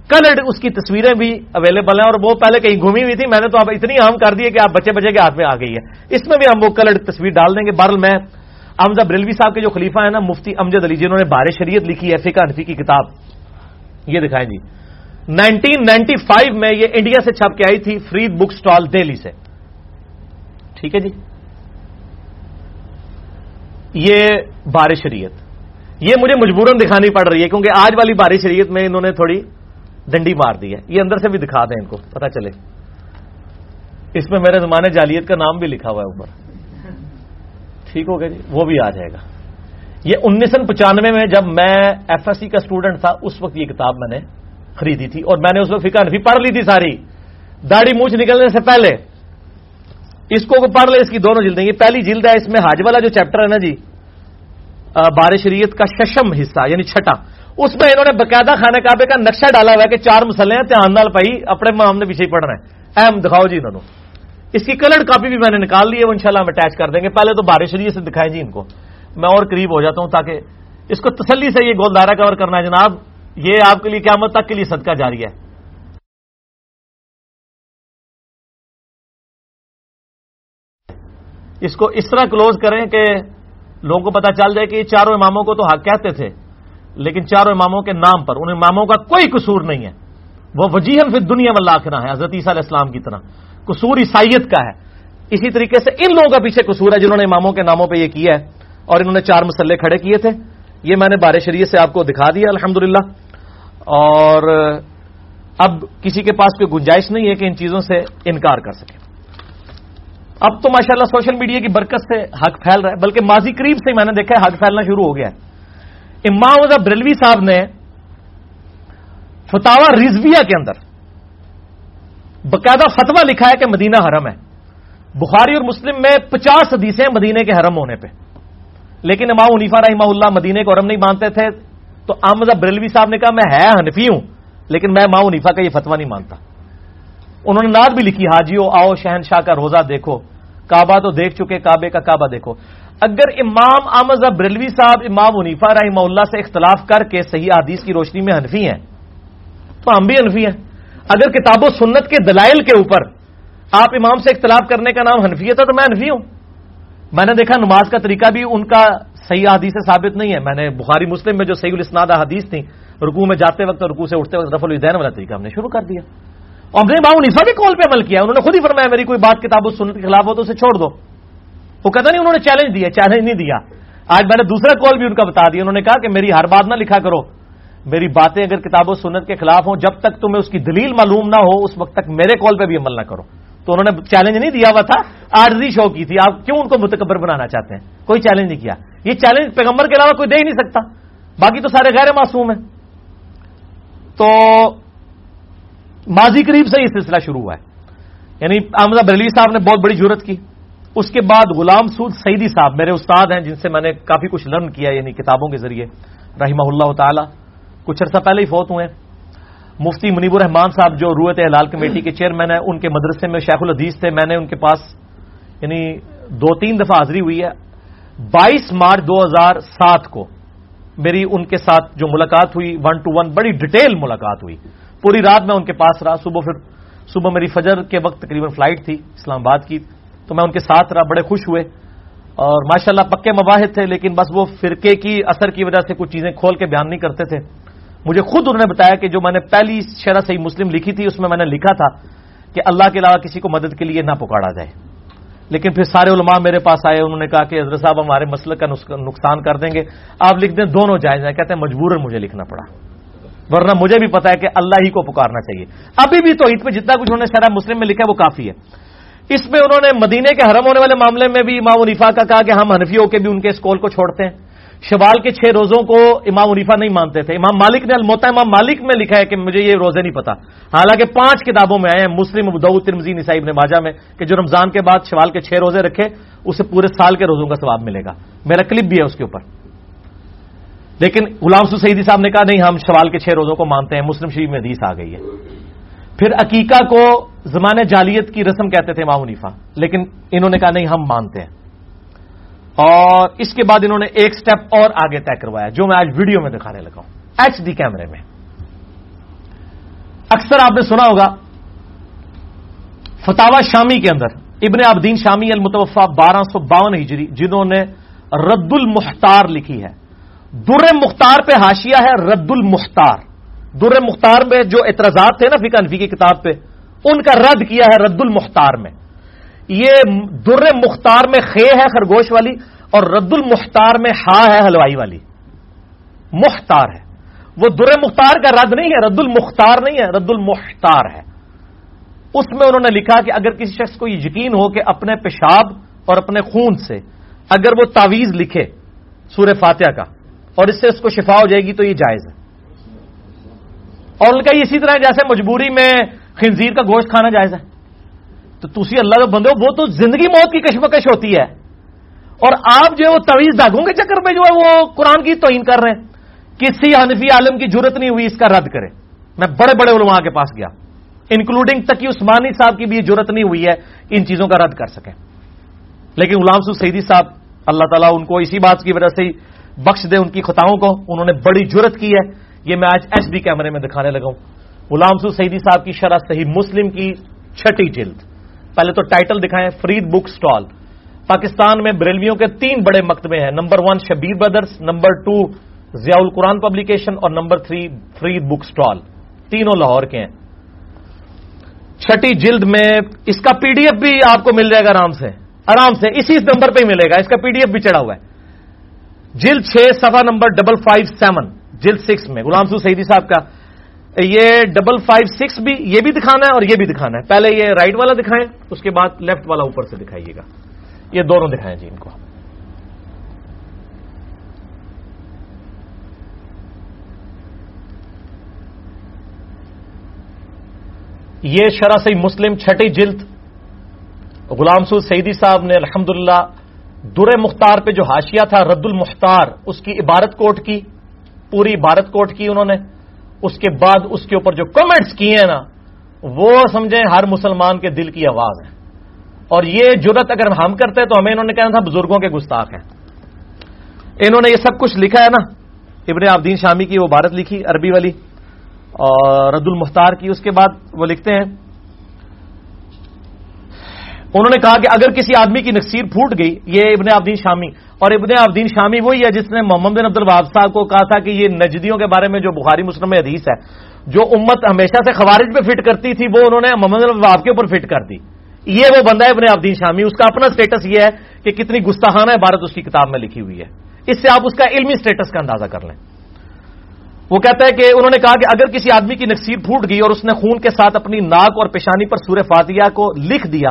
کلڈ اس کی تصویریں بھی اویلیبل ہیں اور وہ پہلے کہیں گھومی ہوئی تھی۔ میں نے تو اب اتنی عام کر دی ہے کہ آپ بچے بچے کے ہاتھ میں آ گئی ہے۔ اس میں بھی ہم وہ کلڈ تصویر ڈال دیں گے۔ بارل میں امزا بریلوی صاحب کے جو خلیفہ ہے نا، مفتی امجد علی جی، جنہوں نے بار شریعت لکھی ہے، فقہ انفی کی کتاب۔ یہ دکھائیں جی نائنٹین نائنٹی فائیو میں یہ انڈیا سے چھپ کے آئی تھی فرید بک سٹال دہلی سے۔ ٹھیک ہے جی؟ یہ بار شریعت۔ یہ مجھے مجبوراً دکھانی پڑ رہی ہے کیونکہ آج والی بار شریعت میں انہوں نے تھوڑی ڈنڈی مار دی ہے۔ یہ اندر سے بھی دکھا دیں ان کو پتا چلے۔ اس میں میرے زمانے جالیت کا نام بھی لکھا ہوا ہے اوپر۔ ٹھیک ہو گیا جی وہ بھی آ جائے گا۔ یہ انیس سو پچانوے میں جب میں ایف ایس سی کا اسٹوڈنٹ تھا، اس وقت یہ کتاب میں نے خریدی تھی اور میں نے اس وقت فکر بھی پڑھ لی تھی ساری۔ داڑھی مونچھ نکلنے سے پہلے۔ اس کو پڑھ لے اس کی دونوں جلدیں۔ یہ پہلی جلد ہے، اس میں حاج والا جو چیپٹر ہے نا جی بار شریعت کا ششم حصہ یعنی چھٹا۔ اس میں انہوں نے باقاعدہ خانہ کعبے کا نقشہ ڈالا ہوا ہے کہ چار مسلے ہیں دھیان نال پائی اپنے مام نے پیچھے پڑھ رہے ہیں اہم دکھاؤ جی انہوں اس کی کلر کاپی بھی میں نے نکال لی ہے، وہ انشاءاللہ ہم اٹیچ کر دیں گے۔ پہلے تو بارش شریعت سے دکھائیں جی ان کو۔ میں اور قریب ہو جاتا ہوں تاکہ اس کو تسلی سے یہ گولدارا کور کرنا ہے۔ جناب، یہ آپ کے لیے قیامت تک کے لیے صدقہ جاری ہے۔ اس کو اس طرح کلوز کریں کہ لوگوں کو پتا چل جائے کہ یہ چاروں اماموں کو تو حق کہتے تھے، لیکن چاروں اماموں کے نام پر، ان اماموں کا کوئی قصور نہیں ہے۔ وہ وجیحن پھر دنیا میں لاکھنا ہے، حضرت عیسیٰ علیہ السلام کی طرح۔ قصور عیسائیت کا ہے۔ اسی طریقے سے ان لوگوں کا پیچھے قصور ہے جنہوں نے اماموں کے ناموں پہ یہ کیا ہے۔ اور انہوں نے چار مسلے کھڑے کیے تھے۔ یہ میں نے بار شریعت سے آپ کو دکھا دیا الحمد اور اب کسی کے پاس کوئی گنجائش نہیں ہے کہ ان چیزوں سے انکار کر سکے۔ اب تو ماشاءاللہ سوشل میڈیا کی برکت سے حق پھیل رہا ہے، بلکہ ماضی قریب سے میں نے دیکھا ہے، حق پھیلنا شروع ہو گیا ہے۔ امام بریلوی صاحب نے فتوا رضویہ کے اندر باقاعدہ فتوا لکھا ہے کہ مدینہ حرم ہے۔ بخاری اور مسلم میں پچاس حدیثیں مدینے کے حرم ہونے پہ۔ لیکن امام عنیفا رحمہ اللہ مدینے کو حرم نہیں مانتے تھے، تو احمد بریلوی صاحب نے کہا، میں ہے حنفی ہوں، لیکن میں امام عنیفا کا یہ فتوا نہیں مانتا. انہوں نے نعت بھی لکھی، حاجیو، آؤ شہنشاہ کا روزہ دیکھو، کعبہ تو دیکھ چکے، کعبے کا کعبہ دیکھو. اگر امام احمد بریلوی صاحب امام عنیفا رحمہ اللہ سے اختلاف کر کے صحیح حدیث کی روشنی میں حنفی ہیں، تو ہم بھی حنفی ہیں۔ اگر کتاب و سنت کے دلائل کے اوپر آپ امام سے اختلاف کرنے کا نام حنفیت ہے تو میں حنفی ہوں۔ میں نے دیکھا نماز کا طریقہ بھی ان کا صحیح حدیث سے ثابت نہیں ہے۔ میں نے بخاری مسلم میں جو صحیح الاسناد حدیث تھی، رکوع میں جاتے وقت اور رکوع سے اٹھتے وقت رف الدین والا طریقہ ہم نے شروع کر دیا۔ اور ہم نے امام نیفا بھی کال پہ عمل کیا۔ انہوں نے خود ہی فرمایا، میری کوئی بات کتاب و سنت کے خلاف ہو تو اسے چھوڑ دو۔ وہ کہتا نہیں، انہوں نے چیلنج دیا چیلنج نہیں دیا۔ آج میں نے دوسرا کال بھی ان کا بتا دیا۔ انہوں نے کہا کہ میری ہر بات نہ لکھا کرو۔ میری باتیں اگر کتاب و سنت کے خلاف ہوں، جب تک تمہیں اس کی دلیل معلوم نہ ہو، اس وقت تک میرے کال پہ بھی عمل نہ کرو۔ تو انہوں نے چیلنج نہیں دیا ہوا تھا آرزی شو کی تھی۔ آپ کیوں ان کو متکبر بنانا چاہتے ہیں؟ کوئی چیلنج نہیں کیا۔ یہ چیلنج پیغمبر کے علاوہ کوئی دے ہی نہیں سکتا۔ باقی تو سارے غیر معصوم ہیں۔ تو ماضی قریب سے یہ سلسلہ شروع ہوا ہے۔ یعنی احمد بریلی صاحب نے بہت بڑی ضرورت کی۔ اس کے بعد غلام سود سعیدی صاحب میرے استاد ہیں، جن سے میں نے کافی کچھ لرن کیا یعنی کتابوں کے ذریعے۔ رحمہ اللہ تعالی، کچھ عرصہ پہلے ہی فوت ہوئے مفتی منیب الرحمان صاحب جو رویت ہلال کمیٹی کے چیئرمین ہیں، ان کے مدرسے میں شیخ الحدیث تھے، میں نے ان کے پاس یعنی دو تین دفعہ حاضری ہوئی ہے۔ بائیس مارچ دو ہزار سات کو میری ان کے ساتھ جو ملاقات ہوئی ون ٹو ون بڑی ڈیٹیل ملاقات ہوئی۔ پوری رات میں ان کے پاس رہا، صبح پھر صبح میری فجر کے وقت تقریباً فلائٹ تھی، اسلام آباد کی۔ تو میں ان کے ساتھ رہا، بڑے خوش ہوئے۔ اور ماشاءاللہ پکے مواحد تھے، لیکن بس وہ فرقے کی اثر کی وجہ سے کچھ چیزیں کھول کے بیان نہیں کرتے تھے۔ مجھے خود انہوں نے بتایا کہ جو میں نے پہلی شرح صحیح مسلم لکھی تھی، اس میں میں نے لکھا تھا کہ اللہ کے علاوہ کسی کو مدد کے لیے نہ پکاڑا جائے۔ لیکن پھر سارے علماء میرے پاس آئے، انہوں نے کہا کہ حضرت صاحب ہمارے مسئلے کا نقصان کر دیں گے۔ آپ لکھ دیں، دونوں جائز ہیں۔ کہتے ہیں مجبور مجھے لکھنا پڑا۔ ورنہ مجھے بھی پتا ہے کہ اللہ ہی کو پکارنا چاہیے۔ ابھی بھی تو عید پہ جتنا کچھ انہوں نے شرح مسلم میں لکھا ہے، وہ کافی ہے۔ اس میں انہوں نے مدینے کے حرم ہونے والے معاملے میں بھی امام عنیفا کا کہا کہ ہم حنفیوں کے بھی ان کے اسکول کو چھوڑتے ہیں۔ شوال کے چھ روزوں کو امام عنیفا نہیں مانتے تھے۔ امام مالک نے الموتا امام مالک میں لکھا ہے کہ مجھے یہ روزے نہیں پتا حالانکہ پانچ کتابوں میں آئے ہیں، مسلم ابود ترمزی نصائب نے ماجا میں، کہ جو رمضان کے بعد شوال کے چھ روزے رکھے، اسے پورے سال کے روزوں کا ثواب ملے گا۔ میرا کلپ بھی ہے اس کے اوپر۔ لیکن غلام سعیدی صاحب نے کہا، نہیں، ہم شوال کے چھ روزوں کو مانتے ہیں، مسلم شریف میں حدیث آ گئی ہے۔ پھر عقیقہ کو زمانے جالیت کی رسم کہتے تھے امام عنیفا لیکن انہوں نے کہا، نہیں، ہم مانتے ہیں۔ اور اس کے بعد انہوں نے ایک سٹیپ اور آگے طے کروایا، جو میں آج ویڈیو میں دکھانے لگا ہوں ایچ ڈی کیمرے میں۔ اکثر آپ نے سنا ہوگا فتوا شامی کے اندر، ابن عبدین شامی المتوفا بارہ سو باون ہجری، جنہوں نے رد المختار لکھی ہے۔ در مختار پہ ہاشیا ہے رد المختار در مختار میں جو اعتراضات تھے نا فکا انفی کی کتاب پہ، ان کا رد کیا ہے رد المختار میں۔ یہ در مختار میں خے ہے خرگوش والی اور رد المختار میں ہا ہے ہلوائی والی۔ مختار ہے۔ وہ در مختار کا رد نہیں ہے، رد المختار نہیں ہے، رد المختار ہے۔ اس میں انہوں نے لکھا کہ اگر کسی شخص کو یہ یقین ہو کہ اپنے پیشاب اور اپنے خون سے اگر وہ تعویز لکھے سورہ فاتحہ کا اور اس سے اس کو شفا ہو جائے گی تو یہ جائز ہے۔ اور ان کا اسی طرح جیسے مجبوری میں خنزیر کا گوشت کھانا جائز ہے۔ تو تھی اللہ کا بندے ہو، وہ تو زندگی موت کی کشمکش ہوتی ہے۔ اور آپ جو ہے وہ طویز داغوں کے چکر میں جو ہے وہ قرآن کی توہین کر رہے ہیں۔ کسی حنفی عالم کی ضرورت نہیں ہوئی اس کا رد کرے۔ میں بڑے بڑے علماء کے پاس گیا۔ انکلوڈنگ تک عثمانی صاحب کی بھی یہ ضرورت نہیں ہوئی ہے ان چیزوں کا رد کر سکیں۔ لیکن غلام سو سعیدی صاحب، اللہ تعالیٰ ان کو اسی بات کی وجہ سے ہی بخش دے ان کی خطاؤں کو۔ انہوں نے بڑی جرت کی ہے۔ یہ میں آج ایچ ڈی کیمرے میں دکھانے لگا ہوں۔ غلام سو سعیدی صاحب کی شرح صحیح مسلم کی چھٹی جلد۔ پہلے تو ٹائٹل دکھائیں فریڈ بک سٹال۔ پاکستان میں بریلویوں کے تین بڑے مکتبے ہیں۔ Number one Shabbir brothers number two Zia ul Quran publication اور number three Farid book stall. تینوں لاہور کے ہیں۔ چھٹی جلد میں اس کا پی ڈی ایف بھی آپ کو مل جائے گا آرام سے۔ آرام سے اسی نمبر پہ ہی ملے گا۔ اس کا پی ڈی ایف بھی چڑھا ہوا ہے۔ جلد چھ سفا نمبر ڈبل فائیو سیون جلد سکس میں، غلام سو سعیدی صاحب کا۔ یہ ڈبل فائیو سکس بھی یہ بھی دکھانا ہے اور یہ بھی دکھانا ہے۔ پہلے یہ رائٹ والا دکھائیں، اس کے بعد لیفٹ والا اوپر سے دکھائیے گا۔ یہ دونوں دکھائیں جی ان کو۔ یہ شرح سی مسلم، چھٹی جلد۔ غلام سود سعیدی صاحب نے الحمدللہ در مختار پہ جو حاشیہ تھا، رد المختار، اس کی عبارت کوٹ کی، پوری عبارت کوٹ کی انہوں نے۔ اس کے بعد اس کے اوپر جو کمنٹس کیے ہیں نا، وہ سمجھیں ہر مسلمان کے دل کی آواز ہے۔ اور یہ جرت اگر ہم کرتے تو ہمیں انہوں نے کہنا تھا بزرگوں کے گستاخ ہیں۔ انہوں نے یہ سب کچھ لکھا ہے نا، ابن عبدین شامی کی وہ بھارت لکھی عربی والی، اور رد المختار کی اس کے بعد وہ لکھتے ہیں۔ انہوں نے کہا کہ اگر کسی آدمی کی نقصیر پھوٹ گئی، یہ ابن عبدین شامی، اور ابن عبدین شامی وہی ہے جس نے محمد بن عبد الواب صاحب کو کہا تھا کہ یہ نجدیوں کے بارے میں جو بخاری مسلم حدیث ہے، جو امت ہمیشہ سے خوارج پہ فٹ کرتی تھی، وہ انہوں نے محمد بن الواب کے اوپر فٹ کر دی۔ یہ وہ بندہ ہے ابن عبدین شامی، اس کا اپنا سٹیٹس یہ ہے کہ کتنی گستاخانہ عبارت اس کی کتاب میں لکھی ہوئی ہے۔ اس سے آپ اس کا علمی سٹیٹس کا اندازہ کر لیں۔ وہ کہتا ہے کہ انہوں نے کہا کہ اگر کسی آدمی کی نقصیر پھوٹ گئی اور اس نے خون کے ساتھ اپنی ناک اور پیشانی پر سورہ فاتحہ کو لکھ دیا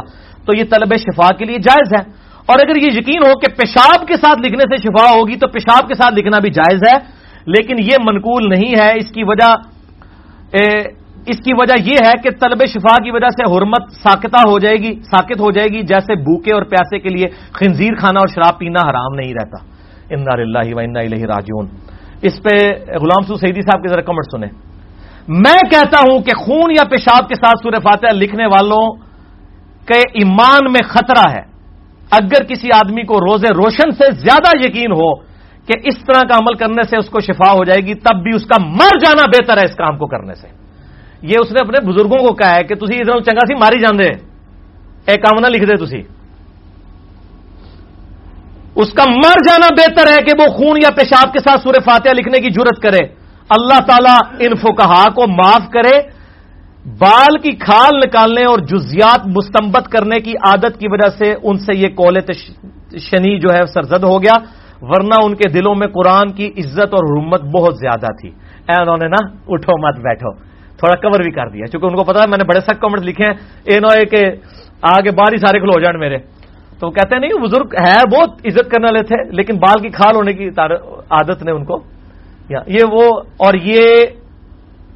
تو یہ طلب شفا کے لیے جائز ہے۔ اور اگر یہ یقین ہو کہ پیشاب کے ساتھ لکھنے سے شفا ہوگی تو پیشاب کے ساتھ لکھنا بھی جائز ہے۔ لیکن یہ منقول نہیں ہے۔ اس کی وجہ اس کی وجہ یہ ہے کہ طلب شفا کی وجہ سے حرمت ساکتہ ہو جائے گی، ساکت ہو جائے گی۔ جیسے بھوکے اور پیاسے کے لیے خنزیر کھانا اور شراب پینا حرام نہیں رہتا۔ اللہ و اللہ راجون اس پہ غلام سو سعیدی صاحب کے ذرا کمنٹ سنیں۔ میں کہتا ہوں کہ خون یا پیشاب کے ساتھ سورہ فاتحہ لکھنے والوں کے ایمان میں خطرہ ہے۔ اگر کسی آدمی کو روز روشن سے زیادہ یقین ہو کہ اس طرح کا عمل کرنے سے اس کو شفا ہو جائے گی، تب بھی اس کا مر جانا بہتر ہے اس کام کو کرنے سے۔ یہ اس نے اپنے بزرگوں کو کہا ہے کہ تھی ادھر چنگا سی ماری جاندے ایک کام نہ لکھ دے تھی اس کا مر جانا بہتر ہے کہ وہ خون یا پیشاب کے ساتھ سورہ فاتحہ لکھنے کی ضرورت کرے۔ اللہ تعالیٰ ان فکہ کو معاف کرے بال کی کھال نکالنے اور جزیات مستمبت کرنے کی عادت کی وجہ سے ان سے یہ کول شنی جو ہے سرزد ہو گیا، ورنہ ان کے دلوں میں قرآن کی عزت اور حرمت بہت زیادہ تھی۔ اے انہوں نے نا، اٹھو مت بیٹھو۔ تھوڑا کور بھی کر دیا، چونکہ ان کو پتا ہے، میں نے بڑے سخت کمنٹ لکھے ہیں۔ اے کہ آگے باہر ہی سارے کھلو جان میرے۔ تو کہتے ہیں نہیں، بزرگ ہے، بہت عزت کرنے والے تھے، لیکن بال کی کھال ہونے کی عادت نے ان کو۔ یہ وہ اور یہ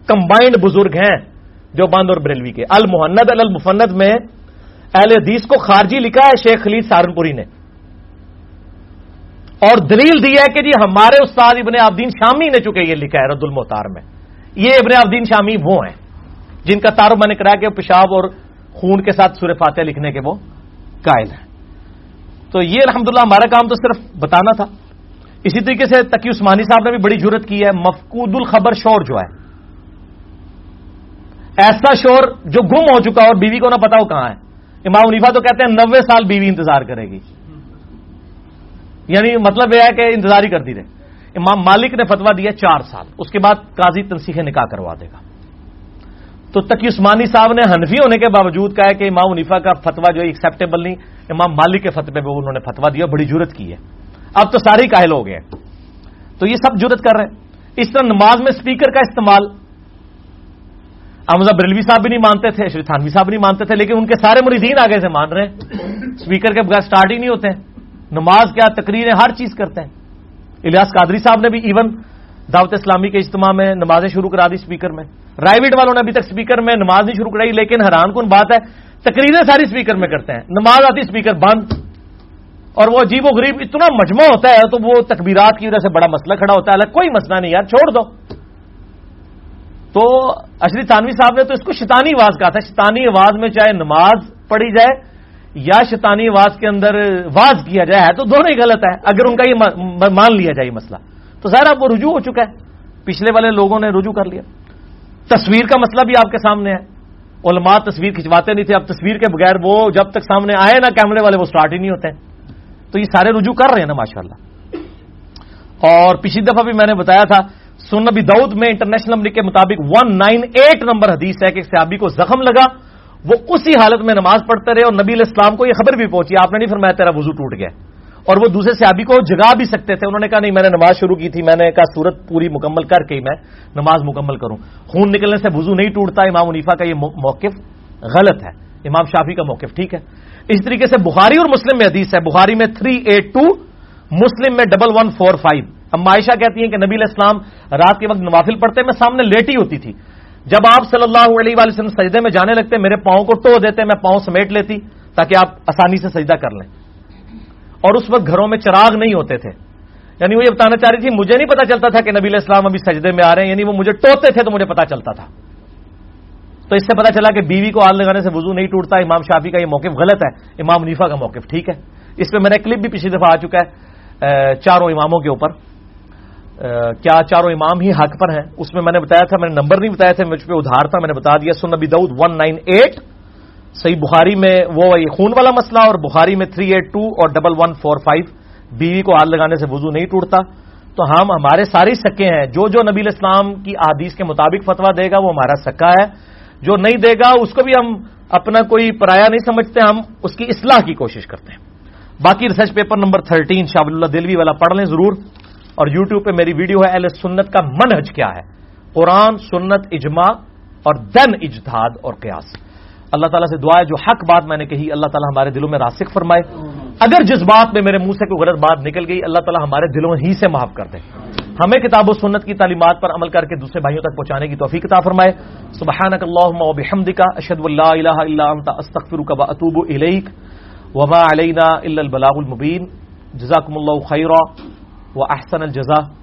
کمبائنڈ بزرگ ہیں۔ جو اور بریلوی کے۔ المحند المفند میں اہل حدیث کو خارجی لکھا ہے شیخ خلید سہارنپوری نے۔ اور دلیل دی ہے کہ جی ہمارے استاد ابن عبدین شامی نے چکے یہ لکھا ہے رد المحتار میں۔ یہ ابن عبدین شامی وہ ہیں، جن کا تعارف میں نے کرایا کہ پیشاب اور خون کے ساتھ سورہ فاتح لکھنے کے وہ قائل ہیں۔ تو یہ الحمدللہ ہمارا کام تو صرف بتانا تھا۔ اسی طریقے سے تقی عثمانی صاحب نے بھی بڑی ضرورت کی ہے۔ مفقود الخبر شور جو ہے ایسا شور جو گم ہو چکا اور بیوی کو نہ پتا ہو کہاں ہے۔ امام منیفا تو کہتے ہیں نوے سال بیوی انتظار کرے گی۔ یعنی مطلب یہ ہے کہ انتظار ہی کرتی رہے۔ امام مالک نے فتوا دیا چار سال۔ اس کے بعد قاضی تنسیخ نکاح کروا دے گا۔ تو تقی عثمانی صاحب نے حنفی ہونے کے باوجود کہا ہے کہ امام منیفا کا فتوا جو ایکسپٹیبل نہیں، امام مالک کے فتوے پہ انہوں نے فتوا دیا بڑی جرت کی ہے۔ اب تو سارے کاہل ہو گئے تو یہ سب جرت کر رہے ہیں۔ اس طرح نماز میں اسپیکر کا استعمال احمد بریلوی صاحب بھی نہیں مانتے تھے، شری تھانوی صاحب نہیں مانتے تھے، لیکن ان کے سارے مریدین آگے سے مان رہے ہیں۔ اسپیکر کے بغیر اسٹارٹ ہی نہیں ہوتے۔ ہیں نماز کیا تقریریں ہر چیز کرتے ہیں۔ الیاس قادری صاحب نے بھی ایون دعوت اسلامی کے اجتماع میں نمازیں شروع کرا دی اسپیکر میں۔ رائیویٹ والوں نے ابھی تک اسپیکر میں نماز نہیں شروع کرائی، لیکن حیران کن بات ہے، تقریریں ساری اسپیکر میں کرتے ہیں۔ نماز آتی اسپیکر بند۔ اور وہ عجیب و غریب، اتنا مجمع ہوتا ہے تو وہ تکبیرات کی وجہ سے بڑا مسئلہ کھڑا ہوتا ہے۔ الگ کوئی مسئلہ نہیں یار، چھوڑ دو۔ تو اشری تانوی صاحب نے تو اس کو شیطانی آواز کہا تھا۔ شیطانی آواز میں چاہے نماز پڑھی جائے یا شیطانی آواز کے اندر واز کیا جائے تو دونوں ہی غلط ہے اگر ان کا یہ مان لیا جائے یہ مسئلہ۔ تو ظاہر اب وہ رجوع ہو چکا ہے۔ پچھلے والے لوگوں نے رجوع کر لیا۔ تصویر کا مسئلہ بھی آپ کے سامنے ہے۔ علماء تصویر کھنچواتے نہیں تھے، اب تصویر کے بغیر وہ جب تک سامنے آئے نا کیمرے والے، وہ سٹارٹ ہی نہیں ہوتے۔ تو یہ سارے رجوع کر رہے ہیں نا ماشاء اللہ اور پچھلی دفعہ بھی میں نے بتایا تھا سن نبی دعود میں انٹرنیشنل نمبر کے مطابق ون نائن ایٹ نمبر حدیث ہے کہ صحابی کو زخم لگا، وہ اسی حالت میں نماز پڑھتے رہے اور نبی الاسلام کو یہ خبر بھی پہنچی، آپ نے نہیں فرمایا تیرا وضو ٹوٹ گیا۔ اور وہ دوسرے صحابی کو جگا بھی سکتے تھے، انہوں نے کہا نہیں، میں نے نماز شروع کی تھی، میں نے کہا سورت پوری مکمل کر کے ہی میں نماز مکمل کروں۔ خون نکلنے سے وضو نہیں ٹوٹتا، امام منیفا کا یہ موقف غلط ہے۔ امام شافی کا موقف ٹھیک ہے۔ اس طریقے سے بخاری اور مسلم میں حدیث ہے، بخاری میں تھری ایٹ ٹو مسلم میں ڈبل ون فور فائیو اب عائشہ کہتی ہیں کہ نبی علیہ السلام رات کے وقت نوافل پڑھتے، میں سامنے لیٹی ہوتی تھی۔ جب آپ صلی اللہ علیہ وآلہ وسلم سجدے میں جانے لگتے، میرے پاؤں کو ٹو دیتے، میں پاؤں سمیٹ لیتی تاکہ آپ آسانی سے سجدہ کر لیں۔ اور اس وقت گھروں میں چراغ نہیں ہوتے تھے۔ یعنی وہ یہ بتانا چاہ رہی تھی، مجھے نہیں پتا چلتا تھا کہ نبی علیہ السلام ابھی سجدے میں آ رہے ہیں یعنی وہ مجھے ٹوتے تھے تو مجھے پتا چلتا تھا۔ تو اس سے پتا چلا کہ بیوی کو آل لگانے سے وضو نہیں ٹوٹتا، امام شافی کا یہ موقف غلط ہے۔ امام منیفا کا موقف ٹھیک ہے۔ اس پہ میرا کلپ بھی پچھلی دفعہ آ چکا ہے چاروں اماموں کے اوپر۔ کیا چاروں امام ہی حق پر ہیں؟ اس میں میں نے بتایا تھا، میں نے نمبر نہیں بتایا تھا مجھ پہ ادھار تھا، میں نے بتا دیا سن نبی دعود ون نائن ایٹ صحیح بخاری میں وہ خون والا مسئلہ اور بخاری میں تھری ایٹ ٹو اور ڈبل ون فور فائیو بیوی کو ہاتھ لگانے سے وضو نہیں ٹوٹتا۔ تو ہم، ہمارے سارے سکے ہیں۔ جو جو نبی اسلام کی احادیث کے مطابق فتوا دے گا، وہ ہمارا سکا ہے۔ جو نہیں دے گا، اس کو بھی ہم اپنا کوئی پرایا نہیں سمجھتے، ہم اس کی اصلاح کی کوشش کرتے ہیں۔ باقی research paper number thirteen Shah اللہ دلوی والا پڑھ لیں ضرور۔ اور یوٹیوب پہ میری ویڈیو ہے اہل سنت کا منہج کیا ہے؟ قرآن، سنت، اجماع اور دن اجتہاد اور قیاس۔ اللہ تعالیٰ سے دعا ہے، جو حق بات میں نے کہی، اللہ تعالیٰ ہمارے دلوں میں راسک فرمائے۔ اگر جس بات میں میرے منہ سے کوئی غلط بات نکل گئی، اللہ تعالیٰ ہمارے دلوں ہی سے معاف کر دے۔ ہمیں کتاب و سنت کی تعلیمات پر عمل کر کے دوسرے بھائیوں تک پہنچانے کی توفیق کتاب فرمائے۔ سبحانک اللہم و بحمدک اشہد واللہ الہ الا انت، استغفرک و اتوب الیک۔ وما علینا الا البلاغ المبین۔ جزاکم اللہ خیرہ وأحسن الجزاء.